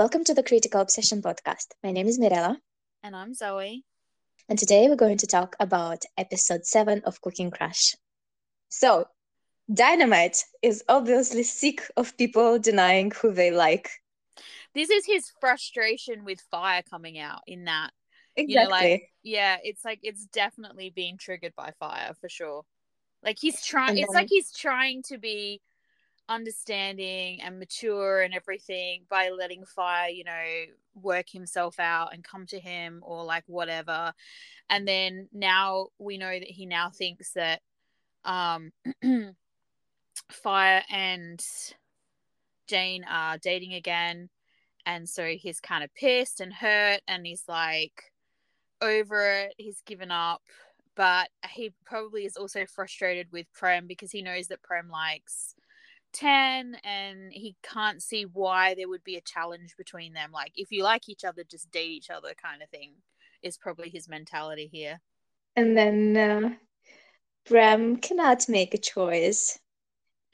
welcome to the Critical Obsession podcast. My name is Mirella. And I'm Zoe. And today we're going to talk about episode 7 of Cooking Crush. So, Dynamite is obviously sick of people denying who they like. This is his frustration with fire coming out in that. Exactly. You know, like, yeah, it's like it's definitely being triggered by fire for sure. Like he's trying, it's like he's trying to be understanding and mature and everything by letting fire you know work himself out and come to him or like whatever. And then now we know that he now thinks that um fire and jane are dating again. And so he's kind of pissed and hurt and he's like over it. He's given up. But he probably is also frustrated with prem because he knows that prem likes 10 and he can't see why there would be a challenge between them like if you like each other just date each other kind of thing is probably his mentality here. And then uh, Prem cannot make a choice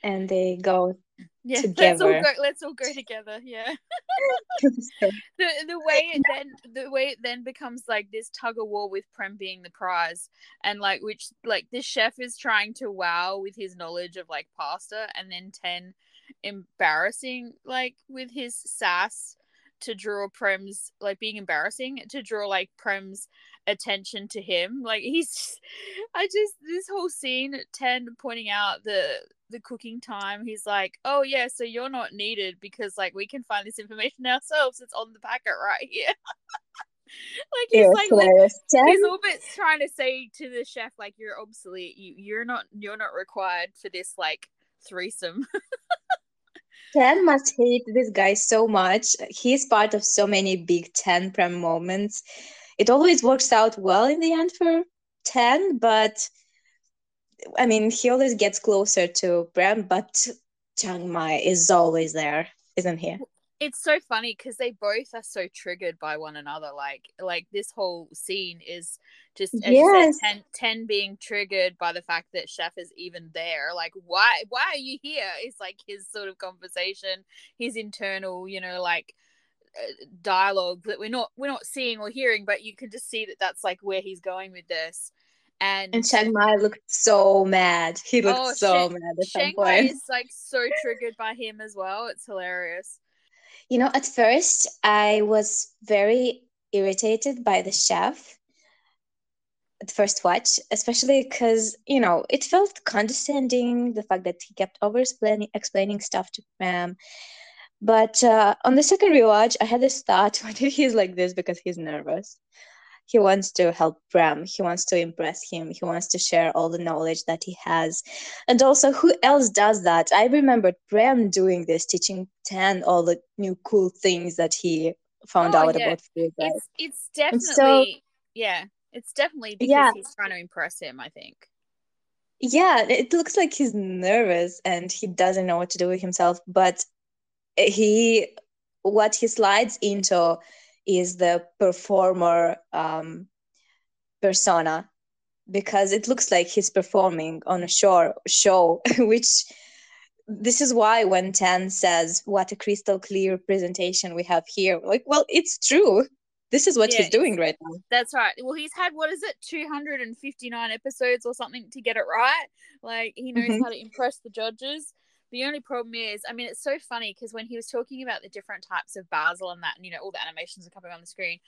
and they go yeah together. let's all go let's all go together yeah the the way it then the way it then becomes like this tug of war with prem being the prize and like which like this chef is trying to wow with his knowledge of like pasta and then 10 embarrassing like with his sass to draw prem's like being embarrassing to draw like prem's attention to him like he's i just this whole scene 10 pointing out the the cooking time he's like oh yeah so you're not needed because like we can find this information ourselves it's on the packet right here like he's like hilarious. he's all bit trying to say to the chef like you're obsolete you you're not you're not required for this like threesome Ten must hate this guy so much. He's part of so many big Ten Prem moments. It always works out well in the end for Ten, but I mean, he always gets closer to Prem, but Chiang Mai is always there, isn't he? It's so funny because they both are so triggered by one another. Like, like this whole scene is just as yes. said, 10, 10 being triggered by the fact that Chef is even there. Like, why, why are you here? Is like his sort of conversation, his internal, you know, like uh, dialogue that we're not we're not seeing or hearing, but you can just see that that's like where he's going with this and and Chiang Mai looked so mad. He looked oh, so mad at some point. is like so triggered by him as well. It's hilarious. You know, at first I was very irritated by the chef at first watch, especially because you know it felt condescending. The fact that he kept over explaining explaining stuff to Prem. But uh, on the second rewatch, I had this thought: why did he's like this? Because he's nervous he wants to help Prem. He wants to impress him. He wants to share all the knowledge that he has. And also, who else does that? I remember Prem doing this, teaching Ten all the new cool things that he found oh, out yeah. about food. Right? It's, it's definitely, so, yeah, it's definitely because yeah. he's trying to impress him, I think. Yeah, it looks like he's nervous and he doesn't know what to do with himself, but he, what he slides into is the performer um, persona because it looks like he's performing on a show show which this is why when Tan says what a crystal clear presentation we have here like well it's true. This is what yeah, he's doing right now. That's right. Well he's had what is it 259 episodes or something to get it right? Like he knows mm-hmm. how to impress the judges the only problem is, I mean, it's so funny because when he was talking about the different types of basil and that, and you know, all the animations are coming on the screen,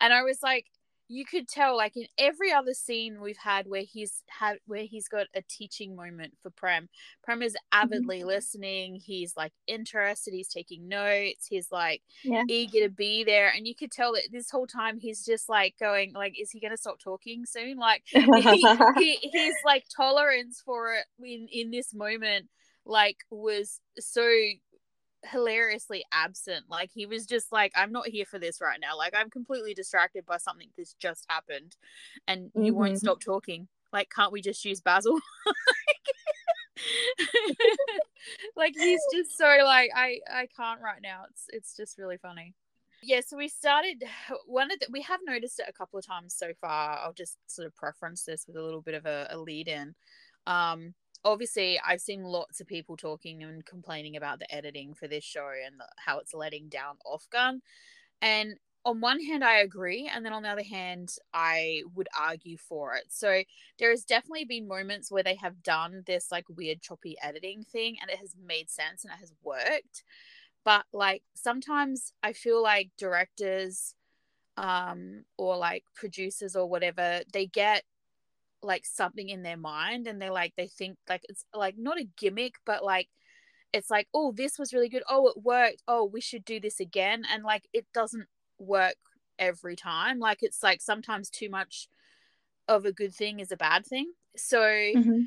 and I was like, you could tell, like in every other scene we've had where he's had where he's got a teaching moment for Prem. Prem is avidly mm-hmm. listening. He's like interested. He's taking notes. He's like yeah. eager to be there, and you could tell that this whole time he's just like going, like, is he going to stop talking soon? Like he, he, his like tolerance for it in in this moment like was so hilariously absent. Like he was just like, I'm not here for this right now. Like I'm completely distracted by something that's just happened and mm-hmm. you won't mm-hmm. stop talking. Like, can't we just use Basil? like he's just so like I I can't right now. It's it's just really funny. Yeah, so we started one of the we have noticed it a couple of times so far. I'll just sort of preference this with a little bit of a, a lead in. Um obviously I've seen lots of people talking and complaining about the editing for this show and the, how it's letting down OffGun. And on one hand, I agree, and then on the other hand, I would argue for it. So there has definitely been moments where they have done this like weird choppy editing thing, and it has made sense and it has worked. But like sometimes I feel like directors, um, or like producers or whatever, they get like something in their mind and they're like they think like it's like not a gimmick but like it's like oh this was really good. Oh it worked. Oh we should do this again. And like it doesn't work every time. Like it's like sometimes too much of a good thing is a bad thing. So mm-hmm.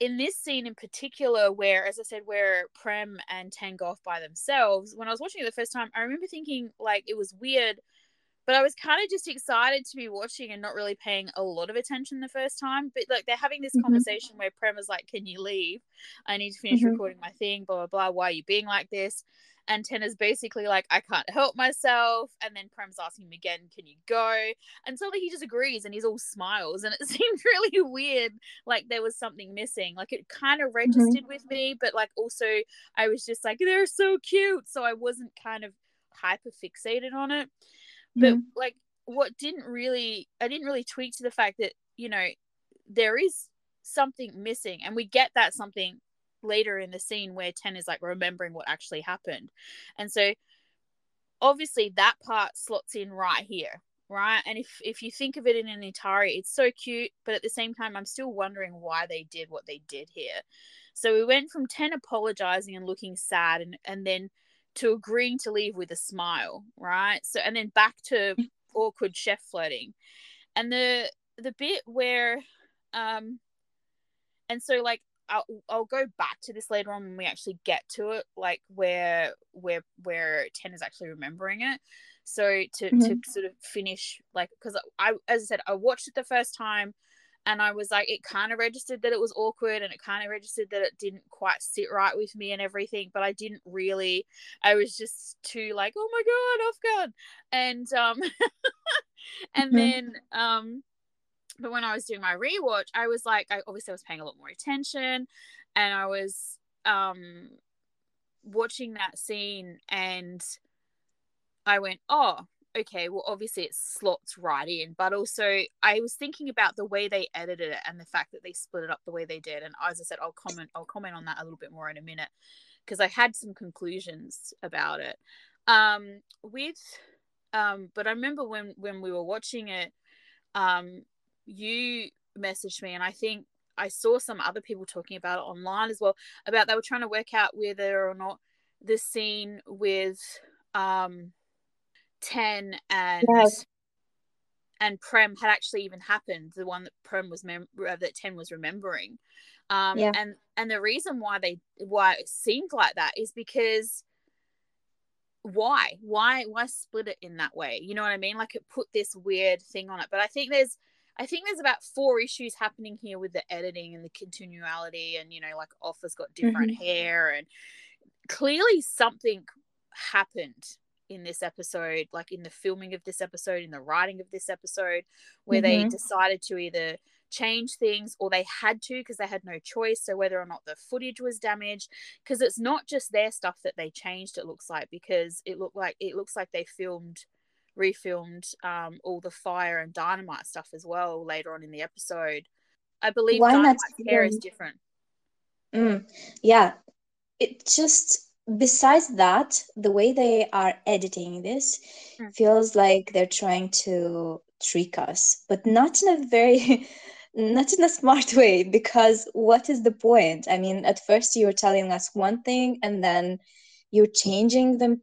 in this scene in particular where as i said where prem and ten go off by themselves when i was watching it the first time i remember thinking like it was weird but I was kind of just excited to be watching and not really paying a lot of attention the first time. But like they're having this mm-hmm. conversation where Prem is like, "Can you leave? I need to finish mm-hmm. recording my thing." Blah blah blah. Why are you being like this? And Tenna's basically like, "I can't help myself." And then Prem's asking him again, "Can you go?" And like he just agrees and he's all smiles. And it seemed really weird, like there was something missing. Like it kind of mm-hmm. registered mm-hmm. with me, but like also I was just like, "They're so cute," so I wasn't kind of hyper fixated on it but mm. like what didn't really i didn't really tweak to the fact that you know there is something missing and we get that something later in the scene where ten is like remembering what actually happened. And so obviously that part slots in right here right? And if if you think of it in an entirety it's so cute but at the same time i'm still wondering why they did what they did here. So we went from 10 apologizing and looking sad and and then to agreeing to leave with a smile, right? So and then back to mm. awkward chef flirting. And the the bit where um and so like I'll, I'll go back to this later on when we actually get to it like where where where ten is actually remembering it so to mm-hmm. to sort of finish like because I as I said I watched it the first time and I was like, it kind of registered that it was awkward and it kind of registered that it didn't quite sit right with me and everything, but I didn't really, I was just too like, oh my God, off guard. And, um, and mm-hmm. then, um, but when I was doing my rewatch, I was like, I obviously I was paying a lot more attention and I was, um, watching that scene and I went, oh, okay, well, obviously it slots right in, but also I was thinking about the way they edited it and the fact that they split it up the way they did. And as I said, I'll comment, I'll comment on that a little bit more in a minute because I had some conclusions about it. Um, with, um, but I remember when when we were watching it, um, you messaged me, and I think I saw some other people talking about it online as well. About they were trying to work out whether or not the scene with um 10 and yes. and Prem had actually even happened the one that Prem was mem- uh, that 10 was remembering um yeah. and and the reason why they why it seemed like that is because why why why split it in that way you know what i mean like it put this weird thing on it but i think there's i think there's about four issues happening here with the editing and the continuality and you know like offer's got different mm-hmm. hair and clearly something happened in this episode, like in the filming of this episode, in the writing of this episode, where mm-hmm. they decided to either change things or they had to because they had no choice. So whether or not the footage was damaged, because it's not just their stuff that they changed, it looks like, because it looked like it looks like they filmed refilmed um, all the fire and dynamite stuff as well later on in the episode. I believe Why dynamite's hair is different. Mm, yeah, it just besides that, the way they are editing this mm. feels like they're trying to trick us, but not in a very not in a smart way because what is the point? I mean, at first you're telling us one thing and then you're changing the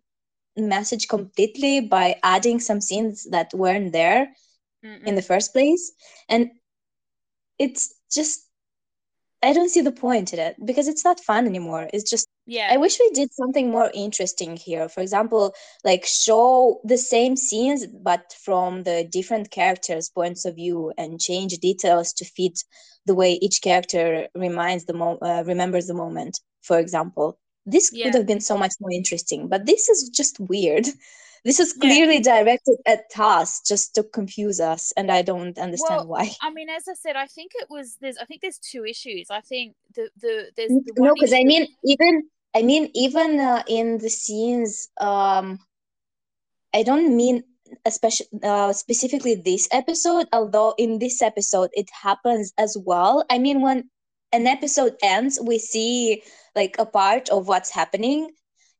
message completely by adding some scenes that weren't there Mm-mm. in the first place. And it's just I don't see the point in it because it's not fun anymore. It's just yeah. I wish we did something more interesting here. For example, like show the same scenes but from the different characters' points of view and change details to fit the way each character reminds the mo- uh, remembers the moment. For example, this yeah. could have been so much more interesting, but this is just weird. This is clearly yeah. directed at us just to confuse us, and I don't understand well, why. I mean, as I said, I think it was there's I think there's two issues. I think the the there's the no, because I mean even I mean even uh, in the scenes, um, I don't mean especially uh, specifically this episode. Although in this episode it happens as well. I mean when an episode ends, we see like a part of what's happening,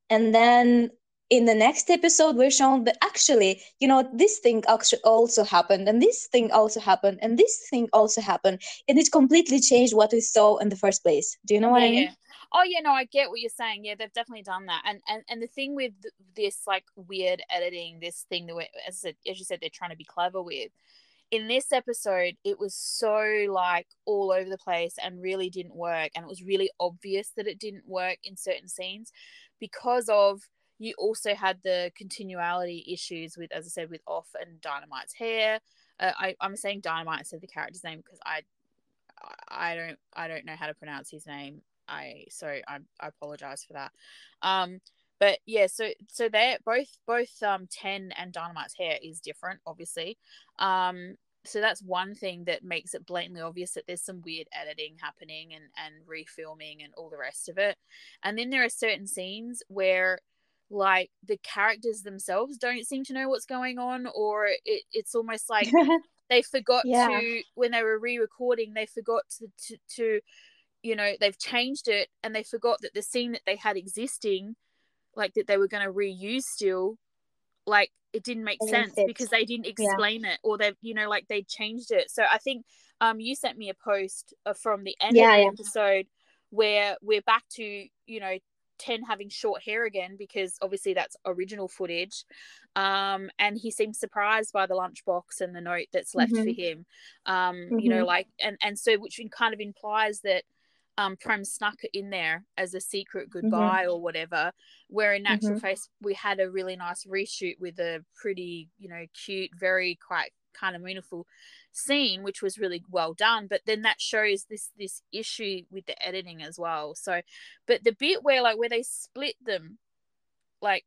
and then in the next episode we're shown that actually you know this thing actually also happened and this thing also happened and this thing also happened and it completely changed what we saw in the first place do you know what yeah, i mean. Oh yeah no i get what you're saying yeah they've definitely done that and and, and the thing with this like weird editing this thing that we, as, I as you said they're trying to be clever with in this episode it was so like all over the place and really didn't work and it was really obvious that it didn't work in certain scenes because of you also had the continuality issues with, as I said, with Off and Dynamite's hair. Uh, I, I'm saying Dynamite of the character's name because I, I don't, I don't know how to pronounce his name. I so I, I apologize for that. Um, but yeah, so so they both both um Ten and Dynamite's hair is different, obviously. Um, so that's one thing that makes it blatantly obvious that there's some weird editing happening and and refilming and all the rest of it. And then there are certain scenes where like the characters themselves don't seem to know what's going on or it, it's almost like they forgot yeah. to when they were re-recording they forgot to, to, to you know they've changed it and they forgot that the scene that they had existing like that they were going to reuse still like it didn't make sense because they didn't explain yeah. it or they've you know like they changed it so i think um you sent me a post uh, from the end yeah, of the episode where we're back to you know 10 having short hair again because obviously that's original footage um, and he seems surprised by the lunchbox and the note that's left mm-hmm. for him um, mm-hmm. you know mm-hmm. like and and so which kind of implies that um, Prem snuck it in there as a secret mm-hmm. goodbye mm-hmm. or whatever. Where in actual mm-hmm. face, we had a really nice reshoot with a pretty, you know, cute, very quite kind of meaningful scene which was really well done but then that shows this this issue with the editing as well so but the bit where like where they split them like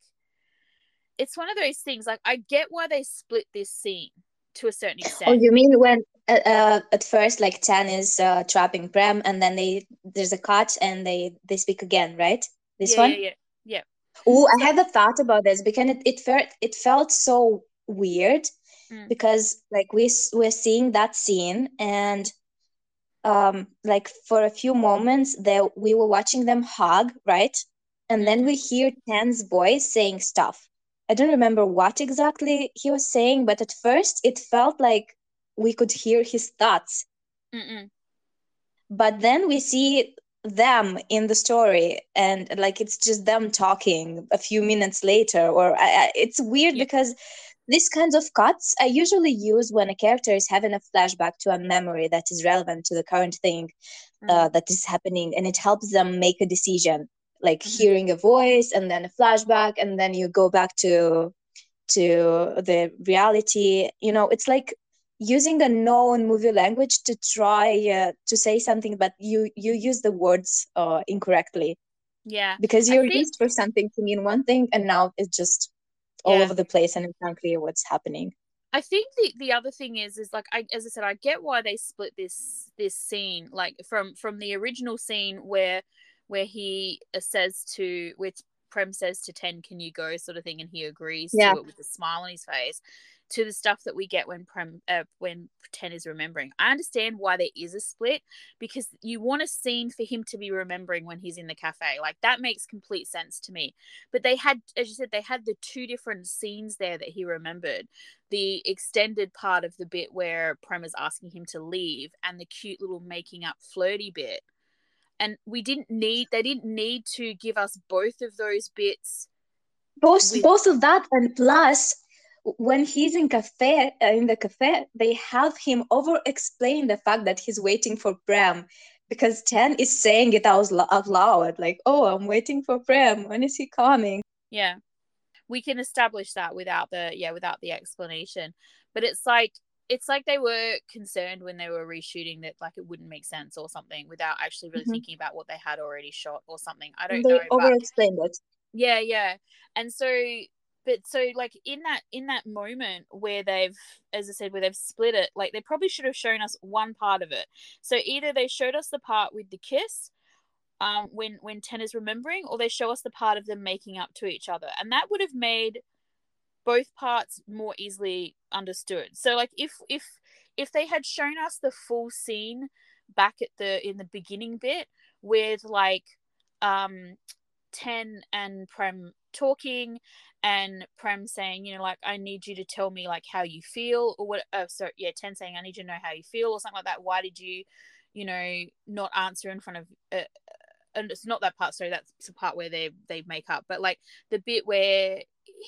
it's one of those things like i get why they split this scene to a certain oh, extent oh you mean when uh, at first like Ten is uh, trapping Prem and then they there's a cut and they they speak again right? This yeah, one? yeah. Yeah, yeah. oh i had a thought about this because it, it felt it felt so weird mm. because like we we're seeing that scene and um like for a few moments there we were watching them hug right? And then we hear Ten's voice saying stuff. I don't remember what exactly he was saying but at first it felt like we could hear his thoughts Mm-mm. but then we see them in the story and like it's just them talking a few minutes later or I, I, it's weird yeah. because these kinds of cuts I usually use when a character is having a flashback to a memory that is relevant to the current thing uh, mm-hmm. that is happening, and it helps them make a decision, like mm-hmm. hearing a voice and then a flashback, and then you go back to to the reality. You know, it's like using a known movie language to try uh, to say something, but you you use the words uh, incorrectly. Yeah, because you're think... used for something to mean one thing, and now it's just all over the place and it's unclear what's happening. I think the the other thing is is like I as I said I get why they split this this scene like from from the original scene where where he uh, says to which Prem says to Ten can you go sort of thing and he agrees yeah. to it with a smile on his face to the stuff that we get when Prem uh, when Ten is remembering. I understand why there is a split because you want a scene for him to be remembering when he's in the cafe. Like that makes complete sense to me. But they had, as you said, they had the two different scenes there that he remembered. The extended part of the bit where Prem is asking him to leave, and the cute little making up flirty bit. And we didn't need they didn't need to give us both of those bits. Both with- both of that and plus when he's in cafe uh, in the cafe they have him over explain the fact that he's waiting for Prem because Ten is saying it out, out loud like oh I'm waiting for Prem. When is he coming? Yeah. We can establish that without the yeah without the explanation. But it's like it's like they were concerned when they were reshooting that like it wouldn't make sense or something without actually really mm-hmm. thinking about what they had already shot or something. I don't they know over explained it. Yeah yeah. And so but so like in that in that moment where they've as i said where they've split it like they probably should have shown us one part of it. So either they showed us the part with the kiss um when when ten is remembering or they show us the part of them making up to each other. And that would have made both parts more easily understood. So like if if if they had shown us the full scene back at the in the beginning bit with like um 10 and prem talking and Prem saying, you know, like I need you to tell me like how you feel or what. Uh, so yeah, Ten saying I need you to know how you feel or something like that. Why did you, you know, not answer in front of? Uh, and it's not that part. Sorry, that's the part where they they make up. But like the bit where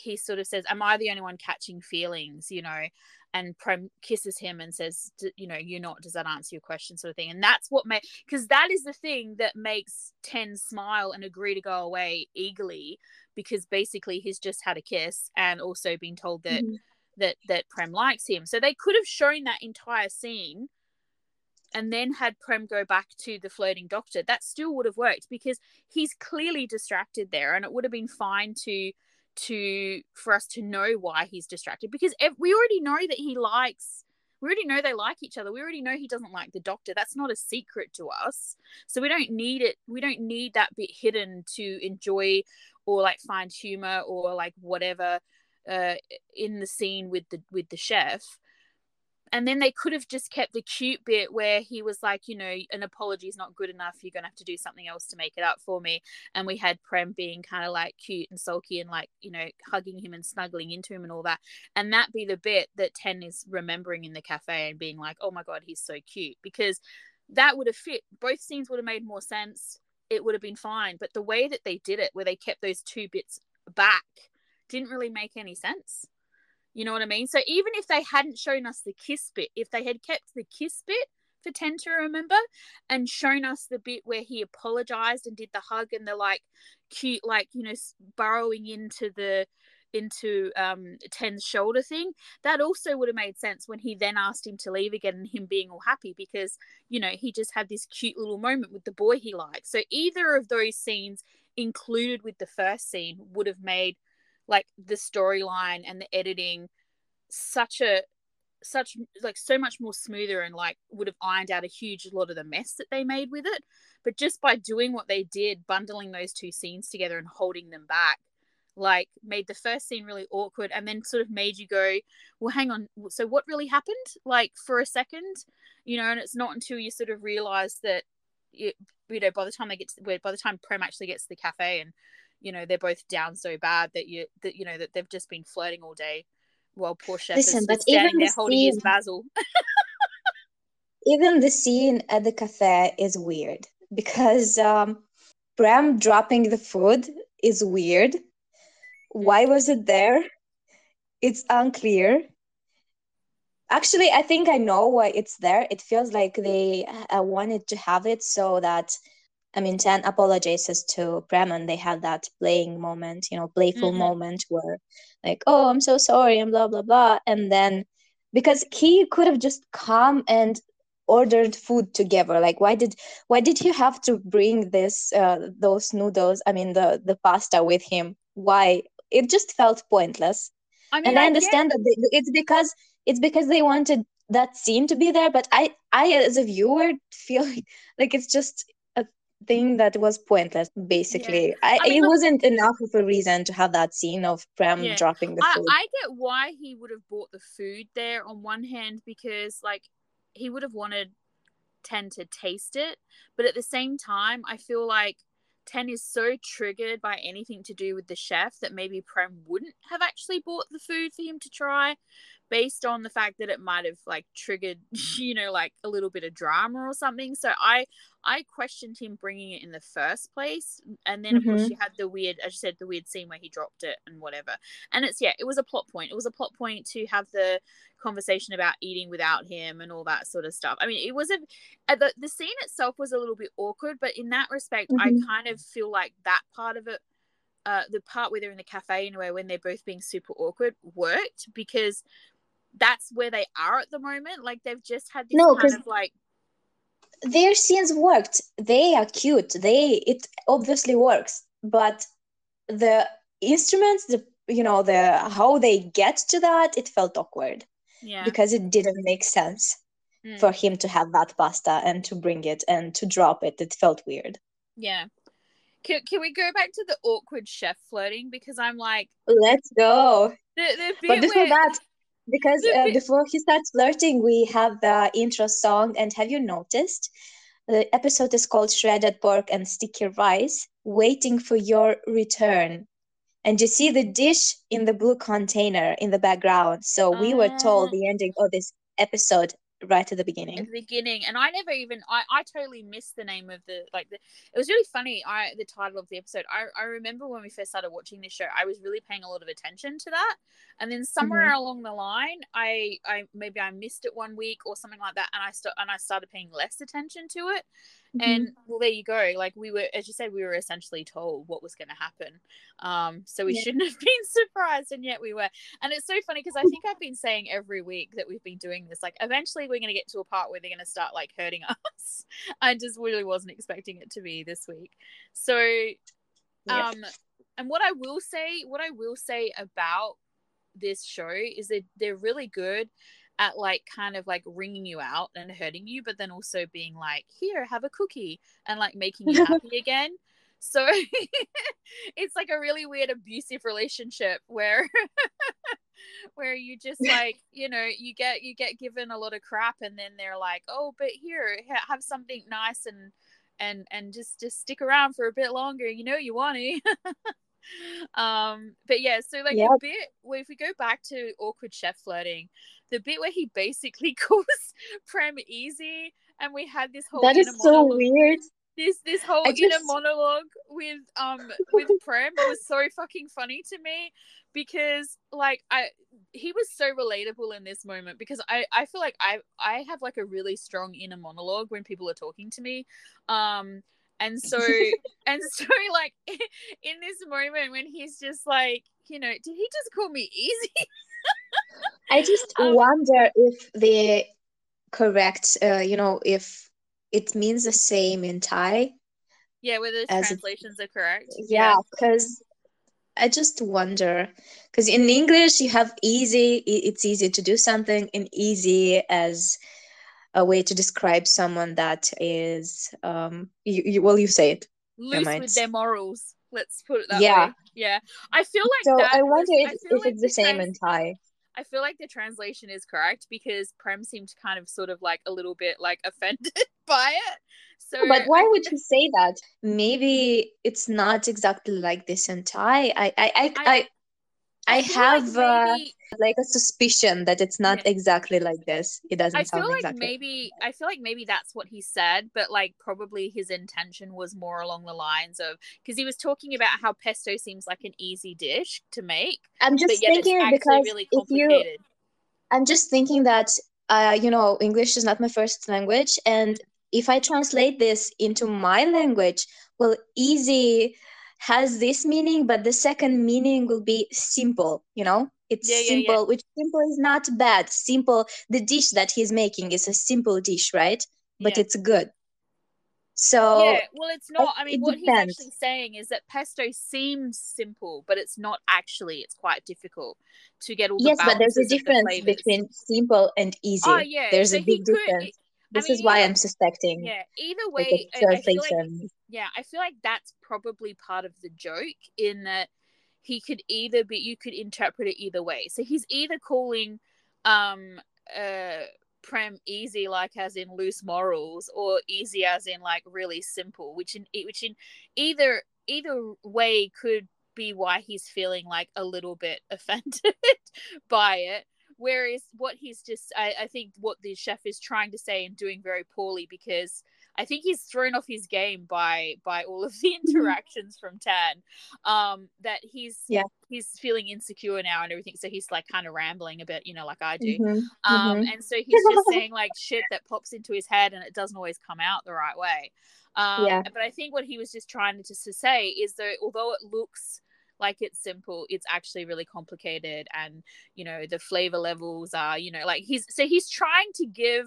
he sort of says, "Am I the only one catching feelings?" You know, and Prem kisses him and says, you know, you're not, does that answer your question, sort of thing. And that's what makes, because that is the thing that makes Ten smile and agree to go away eagerly, because basically he's just had a kiss and also been told that mm-hmm. that that Prem likes him. So they could have shown that entire scene and then had Prem go back to the flirting doctor. That still would have worked because he's clearly distracted there, and it would have been fine to to for us to know why he's distracted because if, we already know that he likes we already know they like each other. We already know he doesn't like the doctor. That's not a secret to us. So we don't need it we don't need that bit hidden to enjoy or like find humor or like whatever uh in the scene with the with the chef and then they could have just kept the cute bit where he was like, you know, an apology is not good enough. You're gonna have to do something else to make it up for me. And we had Prem being kind of like cute and sulky and like, you know, hugging him and snuggling into him and all that. And that be the bit that Ten is remembering in the cafe and being like, oh my god, he's so cute because that would have fit. Both scenes would have made more sense. It would have been fine. But the way that they did it, where they kept those two bits back, didn't really make any sense. You know what I mean? So even if they hadn't shown us the kiss bit, if they had kept the kiss bit for 10 to remember and shown us the bit where he apologized and did the hug and the like cute, like, you know, burrowing into the into um Ten's shoulder thing, that also would have made sense when he then asked him to leave again and him being all happy because, you know, he just had this cute little moment with the boy he likes. So either of those scenes included with the first scene would have made like the storyline and the editing such a such like so much more smoother and like would have ironed out a huge lot of the mess that they made with it. But just by doing what they did bundling those two scenes together and holding them back like made the first scene really awkward and then sort of made you go well hang on so what really happened? Like for a second you know and it's not until you sort of realize that you, you know by the time they get to where by the time prem actually gets to the cafe and you know they're both down so bad that you that you know that they've just been flirting all day while poor chef Listen, is, but standing even there the holding scene, his basil even the scene at the cafe is weird because um Prem dropping the food is weird. Why was it there? It's unclear. Actually, I think I know why it's there. It feels like they uh, wanted to have it so that I mean, Ten apologizes to Bremen. They had that playing moment, you know, playful mm-hmm. moment where, like, oh, I'm so sorry, and blah, blah, blah. And then, because he could have just come and ordered food together like why did why did he have to bring this uh, those noodles i mean the the pasta with him why it just felt pointless I mean, and i, I understand get... that they, it's because it's because they wanted that scene to be there but i i as a viewer feel like, like it's just thing that was pointless basically yeah. I, I mean, it wasn't enough of a reason to have that scene of prem yeah. dropping the food I, I get why he would have bought the food there on one hand because like he would have wanted 10 to taste it but at the same time i feel like 10 is so triggered by anything to do with the chef that maybe Prem wouldn't have actually bought the food for him to try based on the fact that it might have like triggered you know like a little bit of drama or something so i i questioned him bringing it in the first place and then mm-hmm. of course you mm-hmm. had the weird as you said the weird scene where he dropped it and whatever and it's yeah it was a plot point it was a plot point to have the conversation about eating without him and all that sort of stuff i mean it was a uh, the, the scene itself was a little bit awkward but in that respect mm-hmm. i kind of feel like that part of it uh, the part where they're in the cafe anyway when they're both being super awkward worked because that's where they are at the moment. Like they've just had this no, kind of like their scenes worked. They are cute. They it obviously works, but the instruments, the you know the how they get to that it felt awkward Yeah. because it didn't make sense Mm. for him to have that pasta and to bring it and to drop it it felt weird Yeah. Can, can we go back to the awkward chef flirting? Because I'm like, let's go the, the bit but before where, that because uh, before he starts flirting we have the intro song and have you noticed? The episode is called shredded pork and sticky rice waiting for your return. And you see the dish in the blue container in the background. So we were told Ah. the ending of this episode right at the beginning. At the beginning and i never even i i totally missed the name of the like the it was really funny i the title of the episode. I i remember when we first started watching this show i was really paying a lot of attention to that. And then somewhere mm-hmm. along the line i i maybe i missed it one week or something like that and i st- and i started paying less attention to it and well there you go like we were as you said we were essentially told what was going to happen. Um so we Yeah. shouldn't have been surprised and yet we were. And it's so funny because i think i've been saying every week that we've been doing this like eventually we're going to get to a part where they're going to start like hurting us. I just really wasn't expecting it to be this week. So Yeah. um and what i will say what i will say about this show is that they're really good at like kind of like ringing you out and hurting you but then also being like here have a cookie and like making you happy again so it's like a really weird abusive relationship where where you just like you know you get you get given a lot of crap and then they're like oh but here have something nice and and and just just stick around for a bit longer you know you want to um but yeah so like Yep. a bit well, if we go back to awkward chef flirting the bit where he basically calls prem easy and we had this whole that is so weird. This this whole I inner just- monologue with um with Prem was so fucking funny to me because like I he was so relatable in this moment because I I feel like I I have like a really strong inner monologue when people are talking to me. Um and so and so like in this moment when he's just like you know did he just call me easy I just Um, wonder if the correct, uh, you know, if it means the same in Thai. yeah whether the As it- translations are correct Yeah, because I just wonder, because in English you have easy, it's easy to do something, and easy as a way to describe someone that is, um, you, you well, you say it. loose with their morals let's put it that Yeah. way yeah I feel like So that I wonder if, if like it's the same in Thai. I feel like the translation is correct because Prem seemed kind of sort of like a little bit like offended by it. So But why would you say that? Maybe it's not exactly like this in Thai. I I I I- I, I feel like have uh, like a suspicion that it's not Yeah. exactly like this. It doesn't I sound feel like exactly. maybe I feel like maybe that's what he said, but like probably his intention was more along the lines of because he was talking about how pesto seems like an easy dish to make, I'm but just yet thinking actually because really if you. I'm just thinking that uh, you know, English is not my first language, and if I translate this into my language, well, easy has this meaning, but the second meaning will be simple. You know, it's Yeah, yeah, yeah. simple, which simple is not bad. Simple, the dish that he's making is a simple dish, right? But Yeah. it's good. So yeah, well, it's not. I mean, it what he's actually saying is that pesto seems simple, but it's not actually. It's quite difficult to get all the yes, but there's a difference between simple and easy. Oh yeah, There's so a big could. difference. This mean, is why I'm suspecting Yeah, either like way, a I, I feel like. Yeah, I feel like that's probably part of the joke in that he could either be you could interpret it either way. So he's either calling um uh prem easy like as in loose morals or easy as in like really simple which in which in either either way could be why he's feeling like a little bit offended by it whereas what he's just I, I think what the chef is trying to say and doing very poorly because I think he's thrown off his game by by all of the interactions from Tan. Um, that he's Yeah. he's feeling insecure now and everything, so he's like kind of rambling a bit, you know, like I do. Mhm, Um, mhm. and so he's just saying like shit that pops into his head and it doesn't always come out the right way. Um, Yeah. but I think what he was just trying to, to say is that although it looks like it's simple, it's actually really complicated, and you know the flavor levels are, you know, like he's so he's trying to give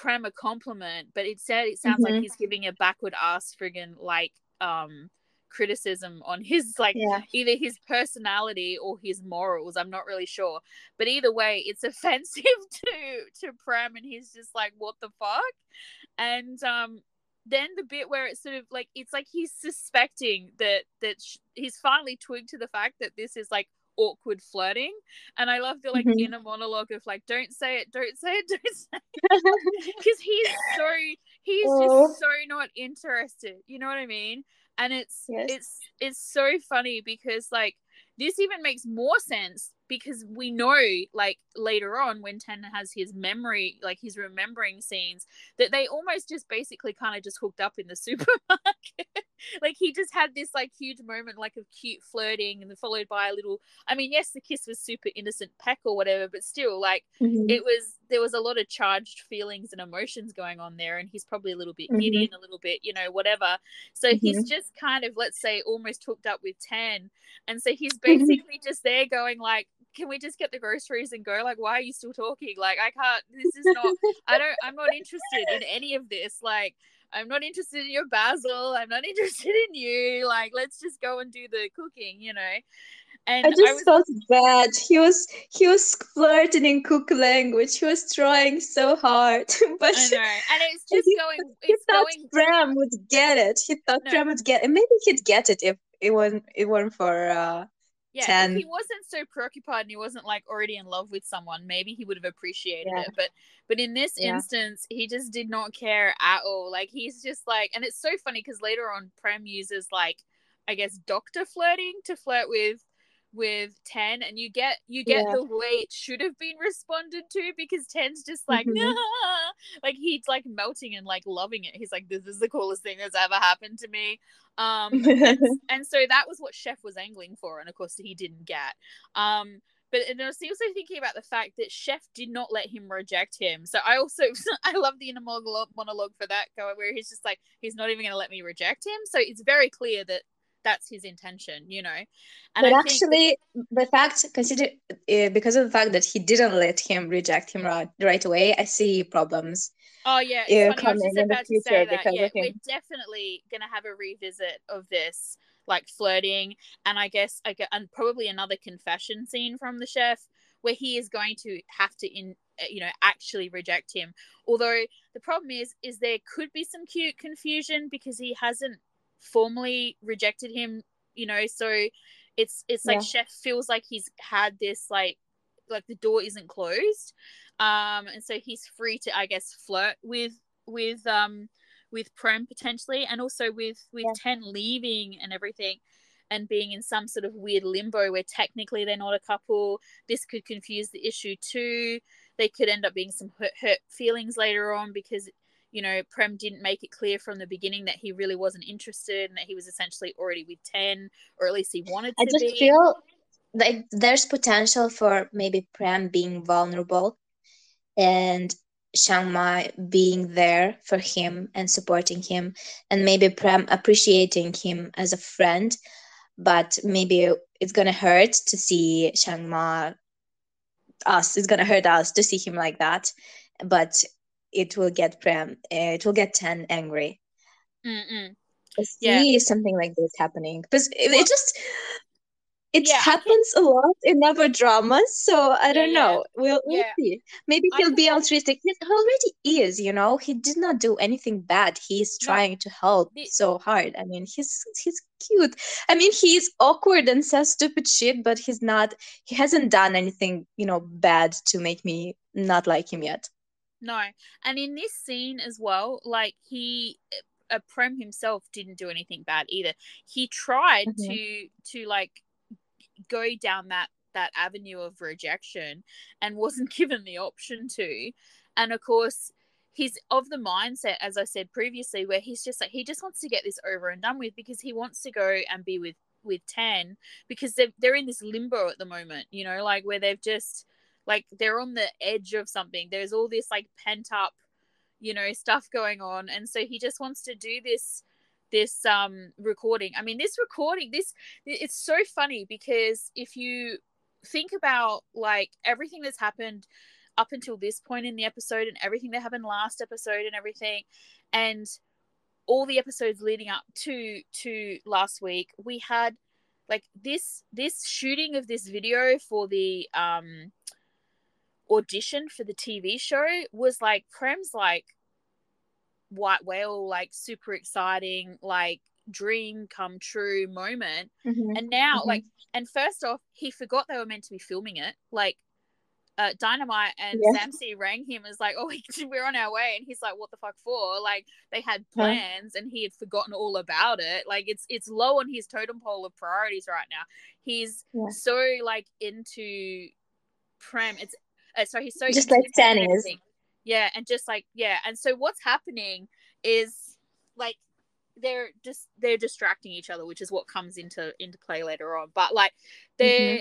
Prem a compliment, but it said it sounds Mhm. like he's giving a backward ass friggin' like um criticism on his like Yeah. either his personality or his morals. I'm not really sure, but either way, it's offensive to to Prem, and he's just like, "What the fuck?" And um, then the bit where it's sort of like it's like he's suspecting that that sh- he's finally twigged to the fact that this is like awkward flirting, and I love the like Mhm. inner monologue of like, "Don't say it, don't say it, don't say it," because he's so he's Oh. just so not interested. You know what I mean? And it's Yes. it's it's so funny because like this even makes more sense because we know like later on when Ten has his memory like his remembering scenes that they almost just basically kind of just hooked up in the supermarket like he just had this like huge moment like of cute flirting and then followed by a little I mean yes the kiss was super innocent peck or whatever but still like Mhm. it was there was a lot of charged feelings and emotions going on there and he's probably a little bit giddy Mhm. and a little bit you know whatever so he's Mhm. just kind of let's say almost hooked up with 10 and so he's Mhm. basically just there going like can we just get the groceries and go like why are you still talking like i can't this is not i don't i'm not interested in any of this like i'm not interested in your basil i'm not interested in you like let's just go and do the cooking you know and I I just was felt bad. He was he was flirting in cook language. He was trying so hard, but I know, and it's just he- going. he It's thought going. Prem would get it. He thought No. Prem would get it. Maybe he'd get it if it wasn't it weren't for uh Yeah, 10. if he wasn't so preoccupied and he wasn't like already in love with someone, maybe he would have appreciated Yeah. it. But but in this Yeah. instance, he just did not care at all. Like he's just like, and it's so funny because later on, Prem uses like, I guess, doctor flirting to flirt with with 10 and you get you get Yeah. the way it should have been responded to because 10's just like Mhm. nah. like he's like melting and like loving it he's like this is the coolest thing that's ever happened to me um and, and so that was what chef was angling for and of course he didn't get um but and I was also thinking about the fact that Chef did not let him reject him. So I also I love the inner monologue, monologue for that going where he's just like he's not even going to let me reject him. So it's very clear that that's his intention, you know. And but I think actually, the fact consider uh, because of the fact that he didn't let him reject him right, right away, I see problems. Oh yeah, it's Yeah, funny. I was coming in the future because Yeah, we're definitely gonna have a revisit of this, like flirting, and I guess I get and probably another confession scene from the chef where he is going to have to in uh, you know actually reject him. Although the problem is, is there could be some cute confusion because he hasn't formally rejected him. You know, so it's it's like Yeah. chef feels like he's had this like like the door isn't closed um and so he's free to i guess flirt with with um with prem potentially and also with with Yeah. 10 leaving and everything and being in some sort of weird limbo where technically they're not a couple this could confuse the issue too they could end up being some hurt, hurt feelings later on because you know prem didn't make it clear from the beginning that he really wasn't interested and that he was essentially already with 10 or at least he wanted to be. I just be feel like there's potential for maybe Prem being vulnerable and Chiang Mai being there for him and supporting him, and maybe Prem appreciating him as a friend. But maybe it's gonna hurt to see Chiang Mai, us, it's gonna hurt us to see him like that. But it will get Prem, uh, it will get Ten angry. Mm-mm. Yeah. see something like this happening. Because it, Well- it just it Yeah, happens a lot in our dramas so i don't Yeah, know we'll, we'll Yeah. see. Maybe he'll be al- altruistic. He already is you know? He did not do anything bad. He's trying to help so hard. I mean he's he's cute. I mean he's awkward and says stupid shit but he's not he hasn't done anything you know bad to make me not like him yet No, and in this scene as well, like he, uh, Prem himself didn't do anything bad either. He tried Mhm. to to like go down that that avenue of rejection and wasn't given the option to, and of course he's of the mindset as I said previously where he's just like he just wants to get this over and done with because he wants to go and be with with Tan because they're they're in this limbo at the moment, you know, like where they've just like they're on the edge of something. There's all this like pent up you know stuff going on. And so he just wants to do this this um recording. I mean this recording this it's so funny because if you think about like everything that's happened up until this point in the episode and everything that happened last episode and everything and all the episodes leading up to to last week, we had like this this shooting of this video for the um audition for the TV show was like Prem's like white whale like super exciting like dream come true moment Mhm. and now Mhm. like and first off he forgot they were meant to be filming it like uh, Dynamite and Yeah. Samsey rang him as like, "Oh, we- we're on our way," and he's like, "What the fuck for?" Like they had plans, and he had forgotten all about it. Like it's it's low on his totem pole of priorities right now. He's Yeah. so like into Prem. It's uh, so he's so Just like Stan is. Yeah, and just like yeah, and so what's happening is like they're just they're distracting each other, which is what comes into into play later on. But like they're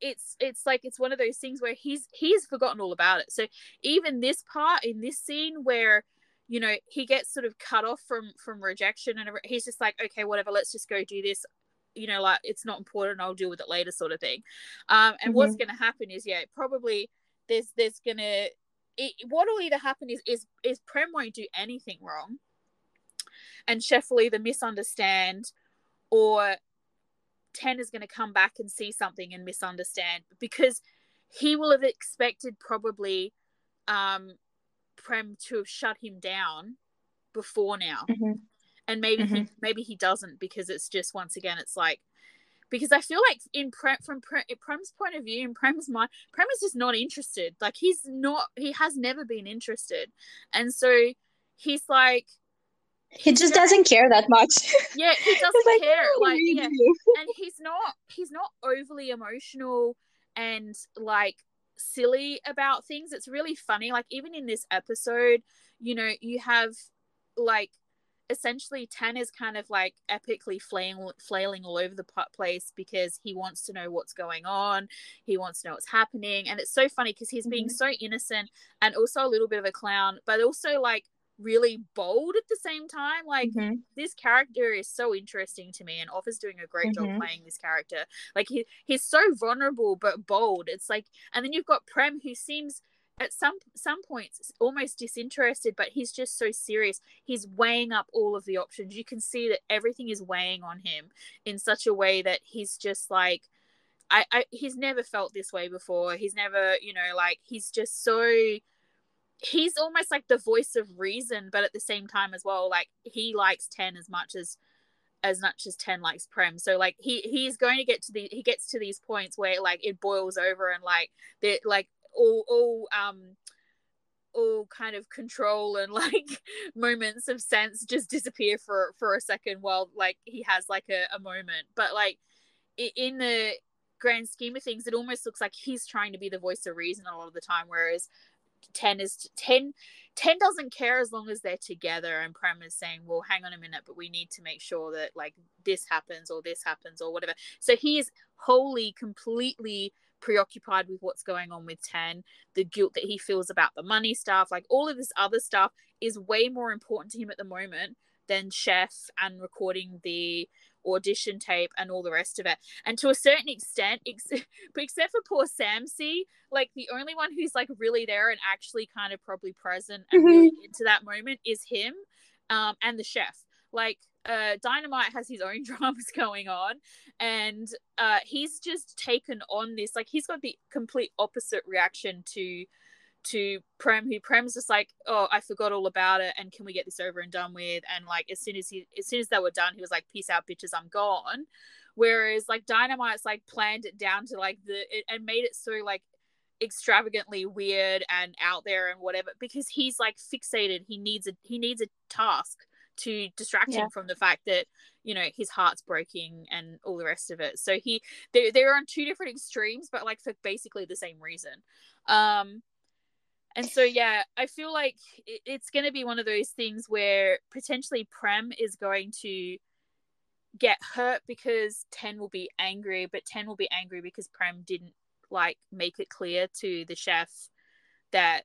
it's it's like it's one of those things where he's he's forgotten all about it. So even this part in this scene where you know he gets sort of cut off from from rejection and he's just like okay whatever let's just go do this you know like it's not important i'll deal with it later sort of thing um and what's going to happen is yeah probably there's there's gonna it, what'll either happen is is is prem won't do anything wrong and chef will either misunderstand or ten is going to come back and see something and misunderstand because he will have expected probably um prem to have shut him down before now Mhm. and maybe he Mhm. maybe he doesn't because it's just once again it's like because I feel like in Prem from Prem, Prem's point of view in Prem's mind Prem is just not interested. Like he's not he has never been interested. And so he's like He just doesn't care that much. yeah he doesn't like, care. "Oh, like yeah. And he's not he's not overly emotional and like silly about things. It's really funny. Like even in this episode you know you have like essentially Tan is kind of like epically flailing, flailing all over the place because he wants to know what's going on he wants to know what's happening and it's so funny because he's being Mhm. so innocent and also a little bit of a clown but also like really bold at the same time like Mhm. this character is so interesting to me and Offa's doing a great job Mhm. playing this character like he he's so vulnerable but bold it's like and then you've got Prem who seems at some some points almost disinterested but he's just so serious. He's weighing up all of the options. You can see that everything is weighing on him in such a way that he's just like I, I he's never felt this way before. He's never you know like he's just so he's almost like the voice of reason but at the same time as well like he likes 10 as much as as much as 10 likes prem. So like he he's going to get to the he gets to these points where like it boils over and like they like all all um all kind of control and like moments of sense just disappear for for a second while like he has like a, a moment. But like in the grand scheme of things it almost looks like he's trying to be the voice of reason a lot of the time whereas 10 is 10 10 doesn't care as long as they're together. And prem is saying well hang on a minute but we need to make sure that like this happens or this happens or whatever. So he is wholly completely preoccupied with what's going on with 10 the guilt that he feels about the money stuff like all of this other stuff is way more important to him at the moment than chef and recording the audition tape and all the rest of it. And to a certain extent ex- but except for poor samsey like the only one who's like really there and actually kind of probably present and really into that moment is him um and the chef. Like uh dynamite has his own dramas going on and uh he's just taken on this like he's got the complete opposite reaction to to Prem, who Prem's just like, oh, I forgot all about it, and can we get this over and done with? And like, as soon as he, as soon as they were done, he was like, peace out, bitches, I'm gone. Whereas like Dynamite's like planned it down to like the it, and made it so like extravagantly weird and out there and whatever because he's like fixated. He needs a he needs a task to distract Yeah. him from the fact that you know his heart's breaking and all the rest of it. So he they they're on two different extremes, but like for basically the same reason. Um, and so yeah, I feel like it, it's going to be one of those things where potentially Prem is going to get hurt because Ten will be angry, but Ten will be angry because Prem didn't like make it clear to the chef that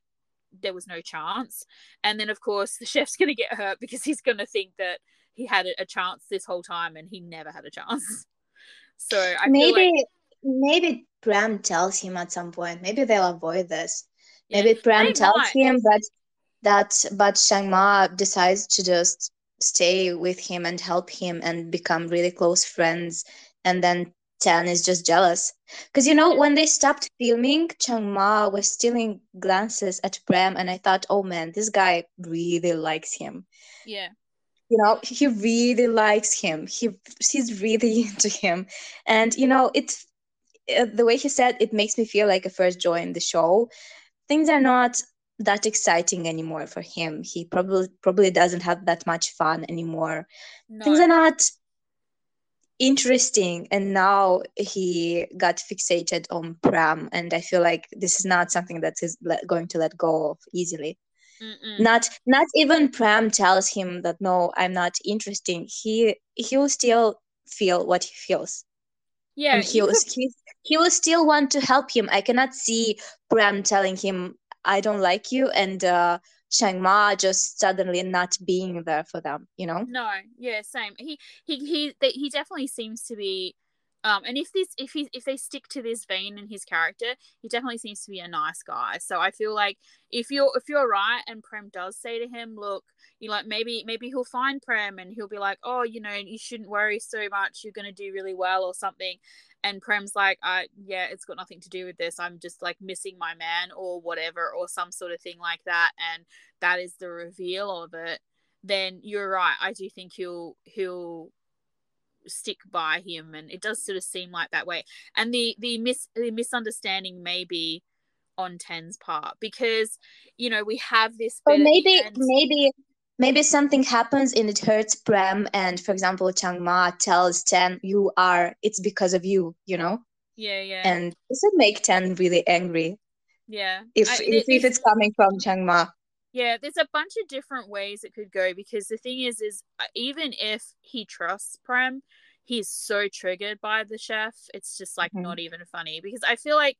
there was no chance. And then of course the chef's going to get hurt because he's going to think that he had a, chance this whole time and he never had a chance. So I maybe like maybe Prem tells him at some point. Maybe they'll avoid this. Yeah, Maybe Prem tells might. him, but that but Chang Ma decides to just stay with him and help him and become really close friends and then Ten is just jealous. Because you know when they stopped filming Chang Ma was stealing glances at Prem and I thought oh man this guy really likes him. Yeah. You know he really likes him. He he's really into him. And you know it's uh, the way he said it makes me feel like I first joined the show. Things are not that exciting anymore for him. He probably probably doesn't have that much fun anymore. No. things are not interesting and now he got fixated on Prem and I feel like this is not something that is going to let go of easily. Mm-mm. not not even Prem tells him that no I'm not interesting. He he will still feel what he feels. Yeah and he will he, he will still want to help him. I cannot see Prem telling him I don't like you and uh Chang Ma just suddenly not being there for them, you know? No, yeah, same. He he he he definitely seems to be um, and if this if he if they stick to this vein in his character, he definitely seems to be a nice guy. So I feel like if you're if you're right and Prem does say to him, look, you like maybe maybe he'll find Prem and he'll be like, oh, you know, you shouldn't worry so much. You're gonna do really well or something and Prem's like, I yeah, it's got nothing to do with this. I'm just like missing my man or whatever, or some sort of thing like that, and that is the reveal of it. Then you're right. I do think he'll he'll stick by him, and it does sort of seem like that way. And the the mis the misunderstanding may be on Ten's part because you know we have this. Or maybe maybe maybe something happens and it hurts Prem and for example Chang Ma tells Ten you are it's because of you you know? Yeah yeah. And this would make Ten really angry. Yeah. If I, if, if it's coming from Chang Ma yeah there's a bunch of different ways it could go because the thing is is uh, even if he trusts Prem he's so triggered by the chef it's just like mm-hmm. not even funny because I feel like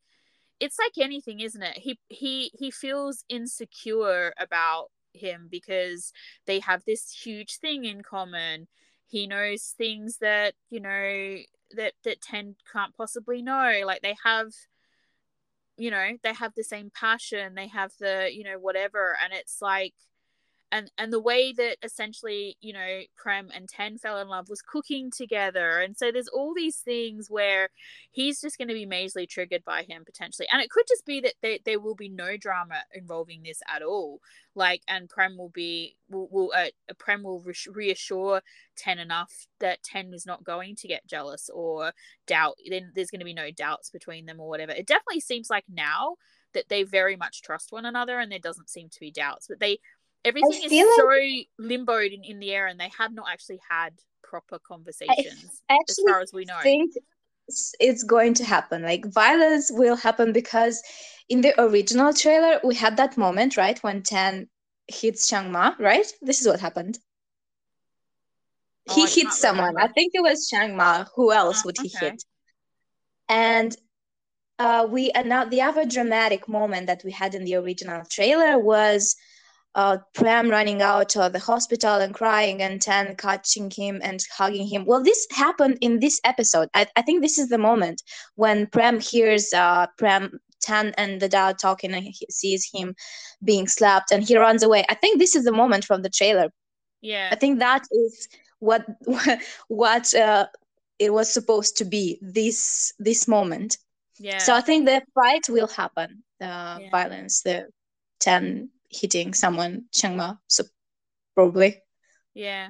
it's like anything isn't it? He he he feels insecure about him because they have this huge thing in common. He knows things that, you know, that that Ten can't possibly know. Like they have you know, they have the same passion, they have the, you know, whatever and it's like and and the way that essentially you know prem and ten fell in love was cooking together. And so there's all these things where he's just going to be majorly triggered by him potentially. And it could just be that there, there will be no drama involving this at all. Like and prem will be will, will uh, prem will reassure ten enough that ten is not going to get jealous or doubt then there's going to be no doubts between them or whatever. It definitely seems like now that they very much trust one another and there doesn't seem to be doubts but they everything is so like... limboed in, in the air and they have not actually had proper conversations as far as we know. think it's going to happen. Like violence will happen because in the original trailer we had that moment right when Ten hits Chang Ma right? This is what happened. Oh, he hit someone remember. i think it was Chang Ma. Who else oh, would he okay. hit? And uh, we and now the other dramatic moment that we had in the original trailer was uh, Prem running out of the hospital and crying, and Ten catching him and hugging him. Well, this happened in this episode. I, I think this is the moment when Prem hears uh, Prem Ten and the dad talking, and he sees him being slapped, and he runs away. I think this is the moment from the trailer. Yeah, I think that is what what uh, it was supposed to be. This this moment. Yeah. So I think the fight will happen. The yeah. violence, the Ten hitting someone Chang Ma, so probably. Yeah.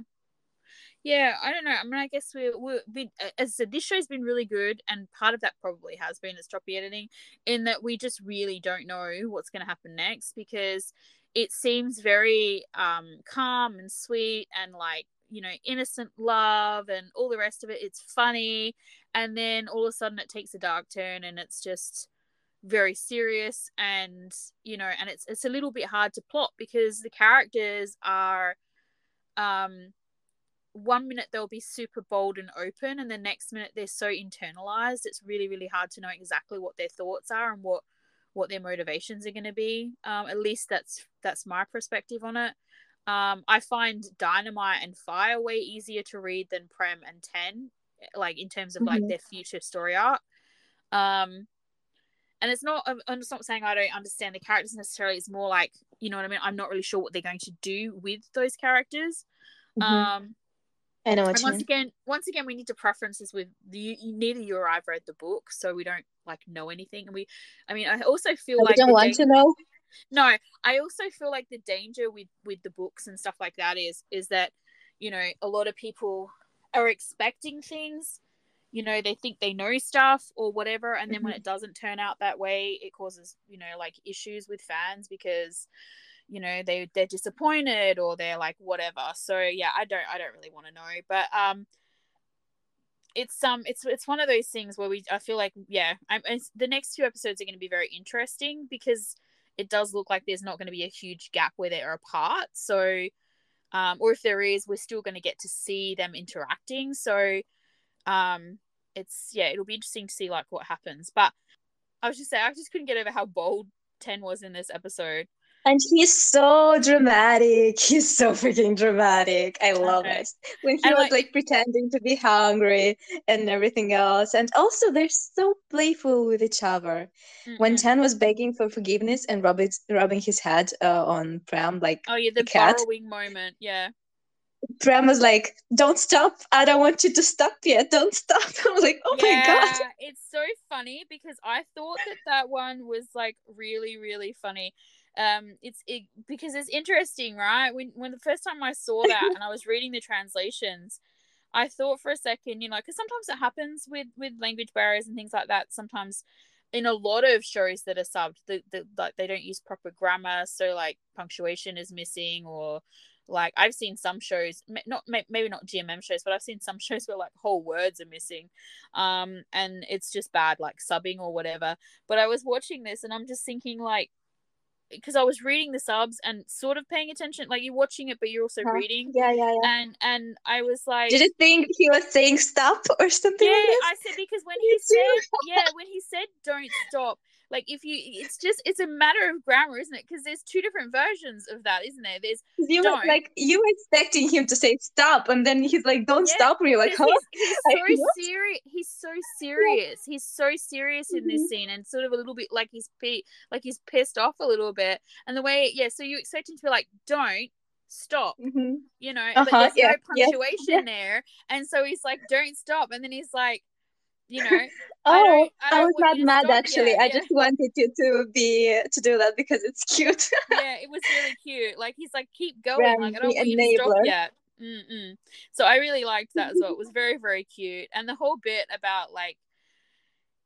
Yeah, I don't know. I mean, I guess we're, we're we, as I this show's been really good, and part of that probably has been its choppy editing, in that we just really don't know what's going to happen next because it seems very um calm and sweet and like you know innocent love and all the rest of it. It's funny, and then all of a sudden it takes a dark turn, and it's just very serious and you know and it's it's a little bit hard to plot because the characters are um one minute they'll be super bold and open and the next minute they're so internalized it's really really hard to know exactly what their thoughts are and what what their motivations are going to be. Um at least that's that's my perspective on it. Um i find dynamite and fire way easier to read than prem and ten like in terms of like mm-hmm. their future story arc. Um and it's not i'm not saying i don't understand the characters necessarily it's more like you know what i mean i'm not really sure what they're going to do with those characters Mm-hmm. Um, I know what and once mean. again, once again, we need to preferences with the neither you or I've read the book, so we don't like know anything. And we, I mean, I also feel oh, like we don't want to know. No, I also feel like the danger with with the books and stuff like that is is that you know a lot of people are expecting things you know they think they know stuff or whatever and then mm-hmm. when it doesn't turn out that way it causes you know like issues with fans because you know they they're disappointed or they're like whatever. So yeah i don't i don't really want to know. But um it's um it's it's one of those things where we i feel like yeah I'm, the next two episodes are going to be very interesting because it does look like there's not going to be a huge gap where they're apart. So um or if there is we're still going to get to see them interacting. So um it's yeah it'll be interesting to see like what happens but i was just saying i just couldn't get over how bold ten was in this episode and he's so dramatic. He's so freaking dramatic. I love okay. it. When he and was like, like, pretending to be hungry and everything else. And also they're so playful with each other. Mm-hmm. When Ten was begging for forgiveness and rubbing rubbing his head uh, on Prem like Oh yeah, the borrowing moment. Yeah. Prem was like, "Don't stop! I don't want you to stop yet. Don't stop!" I was like, "Oh yeah, my god!" It's so funny because I thought that that one was like really, really funny um it's it, because it's interesting right when when the first time i saw that and i was reading the translations i thought for a second you know because sometimes it happens with with language barriers and things like that sometimes in a lot of shows that are subbed the, the like they don't use proper grammar so like punctuation is missing or like I've seen some shows, not maybe not GMM shows, but I've seen some shows where like whole words are missing, um, and it's just bad, like subbing or whatever. But I was watching this and I'm just thinking like, because I was reading the subs and sort of paying attention. Like you're watching it, but you're also huh? reading. Yeah, yeah, yeah. And and I was like, did you think he was saying stop or something? Yeah, like I said because when he said, yeah, when he said don't stop, like if you, it's just it's a matter of grammar, isn't it? Because there's two different versions of that, isn't there? There's you were like you were expecting him to say stop, and then he's like, "Don't yeah, stop!" And you're like, "Huh?" He's, he's so serious. He's so serious. He's so serious in this mm-hmm. scene, and sort of a little bit like he's like he's pissed off a little bit. And the way, yeah, so you expect him to be like, "Don't." stop mm-hmm. you know uh-huh, but there's yeah, no punctuation yeah. there and so he's like don't stop and then he's like you know oh I, don't, I, don't I was not mad actually. Yet. i just wanted you to be to do that because it's cute. Yeah it was really cute. Like he's like keep going like i don't want you to stop yet. Mm-mm. so i really liked that as well. It was very very cute. And the whole bit about like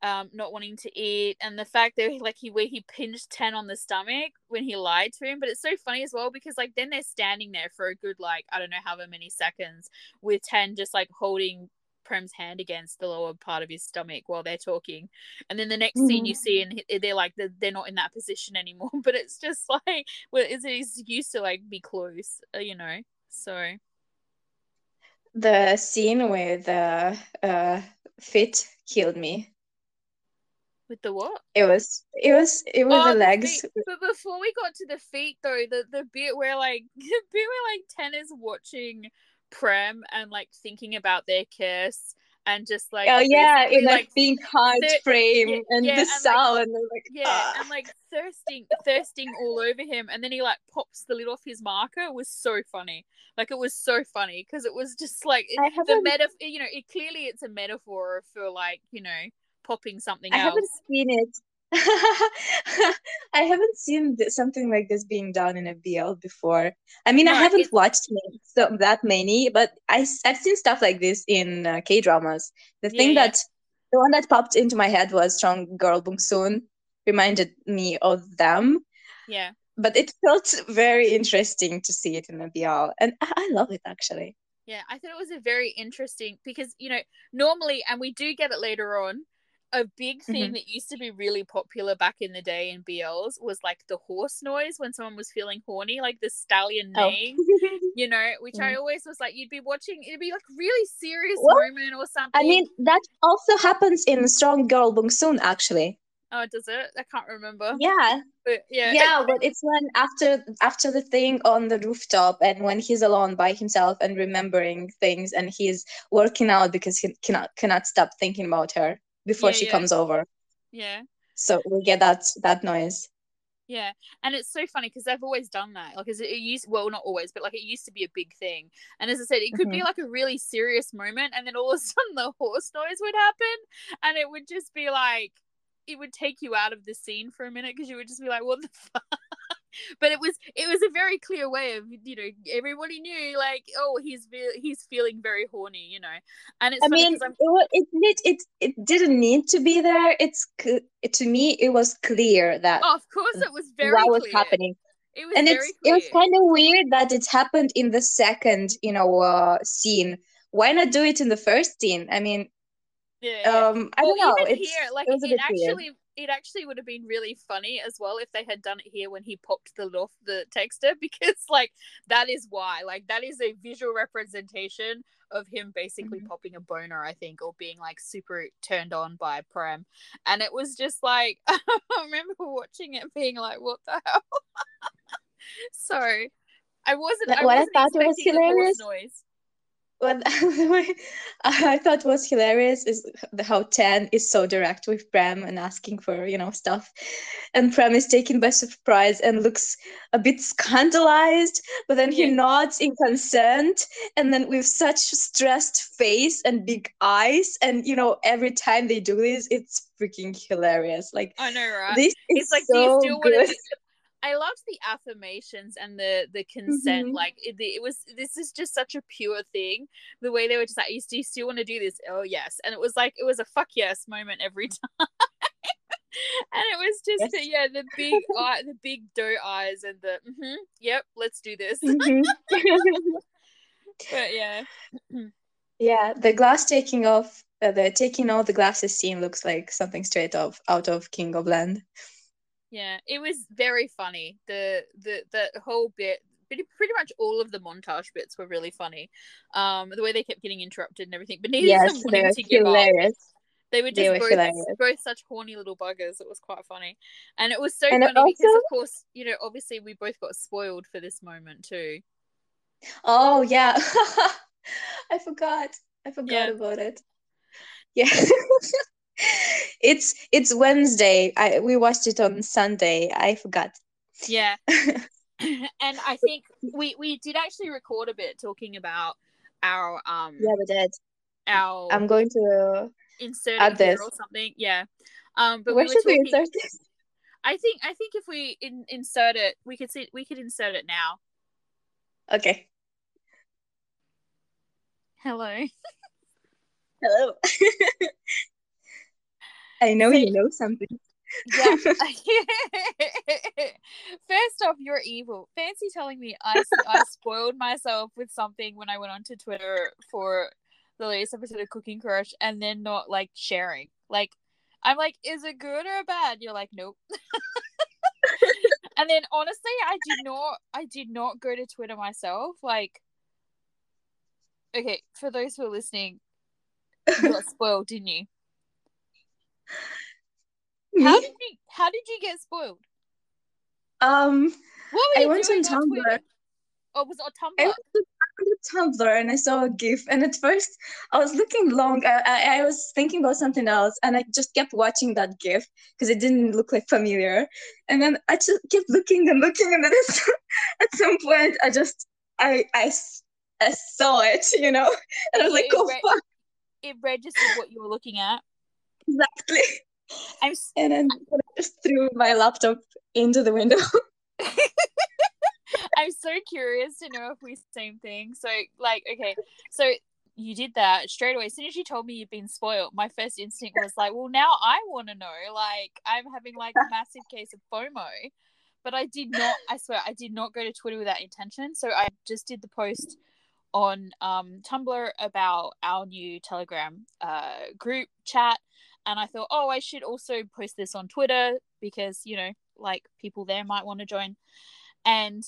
um not wanting to eat and the fact that like he where he pinched 10 on the stomach when he lied to him. But it's so funny as well because like then they're standing there for a good like i don't know however many seconds with 10 just like holding Prem's hand against the lower part of his stomach while they're talking. And then the next mm-hmm. scene you mm. see, and they're like, they're, they're not in that position anymore. But it's just like, well, it's he's used to like be close, uh, you know? So. The scene where the uh, fit killed me. With the what? It was it was it was oh, the legs. The but before we got to the feet though, the the bit where like the bit where like Ten is watching Prem and like thinking about their kiss and just like oh yeah in like, being hard frame yeah, and yeah, the and, sound like, and like yeah ah. and like thirsting thirsting all over him and then he like pops the lid off his marker it was so funny like it was so funny because it was just like it, the metaphor you know it clearly it's a metaphor for like you know popping something I else. haven't seen it I haven't seen something like this being done in a BL before. I mean, no, I haven't it's... watched so, that many, but I, I've seen stuff like this in uh, K dramas. The thing yeah, that the one that popped into my head was Strong Girl Bongsoon, reminded me of them. Yeah. But it felt very interesting to see it in a BL, and I, I love it actually. Yeah, I thought it was a very interesting because you know normally, and we do get it later on a big thing mm-hmm. that used to be really popular back in the day in BLs was like the horse noise when someone was feeling horny, like the stallion oh. neighing, oh. you know, which mm. I always was like, you'd be watching, it'd be like really serious what? moment or something. I mean, that also happens in Strong Girl Bongsoon, actually. Oh, does it? I can't remember. Yeah. But yeah. Yeah, but it's when after after the thing on the rooftop and when he's alone by himself and remembering things and he's working out because he cannot cannot stop thinking about her before yeah, she yeah. comes over. Yeah. So we get that that noise. Yeah, and it's so funny because they've always done that. Like, it, it used well, not always, but like it used to be a big thing. And as I said, it could mm-hmm. be like a really serious moment, and then all of a sudden the horse noise would happen, and it would just be like it would take you out of the scene for a minute because you would just be like, "What the fuck." But it was it was a very clear way of you know everybody knew like oh he's he's feeling very horny you know. And it's I mean it, it it it didn't need to be there. It's to me it was clear that oh, of course it was very that was happening. It was and it's clear. it was kind of weird that it happened in the second you know uh, scene. Why not do it in the first scene? I mean yeah, yeah. um I well, don't know. it's, here like it, it actually weird it actually would have been really funny as well if they had done it here when he popped the lid off the texter because like that is why like that is a visual representation of him basically mm-hmm. popping a boner i think or being like super turned on by prem and it was just like i remember watching it being like what the hell? So i wasn't what i, wasn't I thought it was hilarious noise what I thought was hilarious is how Ten is so direct with Prem and asking for you know stuff, and Prem is taken by surprise and looks a bit scandalized, but then he yeah. nods in consent, and then with such stressed face and big eyes, and you know every time they do this, it's freaking hilarious. Like I know, right? This is like, so do you still good. want to? I loved the affirmations and the the consent. Mm-hmm. Like it, it, was, this is just such a pure thing. The way they were just like, "You, do you still want to do this?" Oh yes, and it was like it was a fuck yes moment every time. and it was just yes. the, yeah, the big eye, the big doe eyes, and the mm-hmm, yep, let's do this. Mm-hmm. but yeah, yeah, the glass taking off, uh, the taking all the glasses scene looks like something straight off out of King the Land. Yeah, it was very funny. The the the whole bit pretty, pretty much all of the montage bits were really funny. Um, the way they kept getting interrupted and everything, but neither yes, of them wanted to give hilarious. up. They were just they were both, hilarious. both such horny little buggers. It was quite funny, and it was so and funny also... because, of course, you know, obviously we both got spoiled for this moment too. Oh yeah, I forgot. I forgot yeah. about it. Yeah. it's it's Wednesday. I we watched it on Sunday. I forgot. Yeah. and I think we we did actually record a bit talking about our um Yeah, we did. Our I'm going to insert add this or something. Yeah. Um but where we should talking, we insert this? I think I think if we in, insert it, we could see we could insert it now. Okay. Hello. Hello. I know so, you know something. yeah. First off, you're evil. Fancy telling me I I spoiled myself with something when I went onto Twitter for the latest episode of Cooking Crush, and then not like sharing. Like, I'm like, is it good or bad? You're like, nope. and then honestly, I did not. I did not go to Twitter myself. Like, okay, for those who are listening, you got spoiled, didn't you? How did you How did you get spoiled? Um, what were you I went on Tumblr. Oh, was it on Tumblr? I went to Tumblr and I saw a GIF, and at first I was looking long. I, I, I was thinking about something else, and I just kept watching that GIF because it didn't look like familiar. And then I just kept looking and looking, and then at some point I just I I, I saw it, you know, and I was like, "Oh re- fuck!" It registered what you were looking at. Exactly. I'm and then I just threw my laptop into the window. I'm so curious to know if we same thing. So like okay, so you did that straight away. As soon as you told me you've been spoiled, my first instinct was like, well, now I want to know. Like, I'm having like a massive case of FOMO, but I did not. I swear, I did not go to Twitter with that intention. So I just did the post on um, Tumblr about our new Telegram uh, group chat, and I thought, oh, I should also post this on Twitter because you know, like people there might want to join, and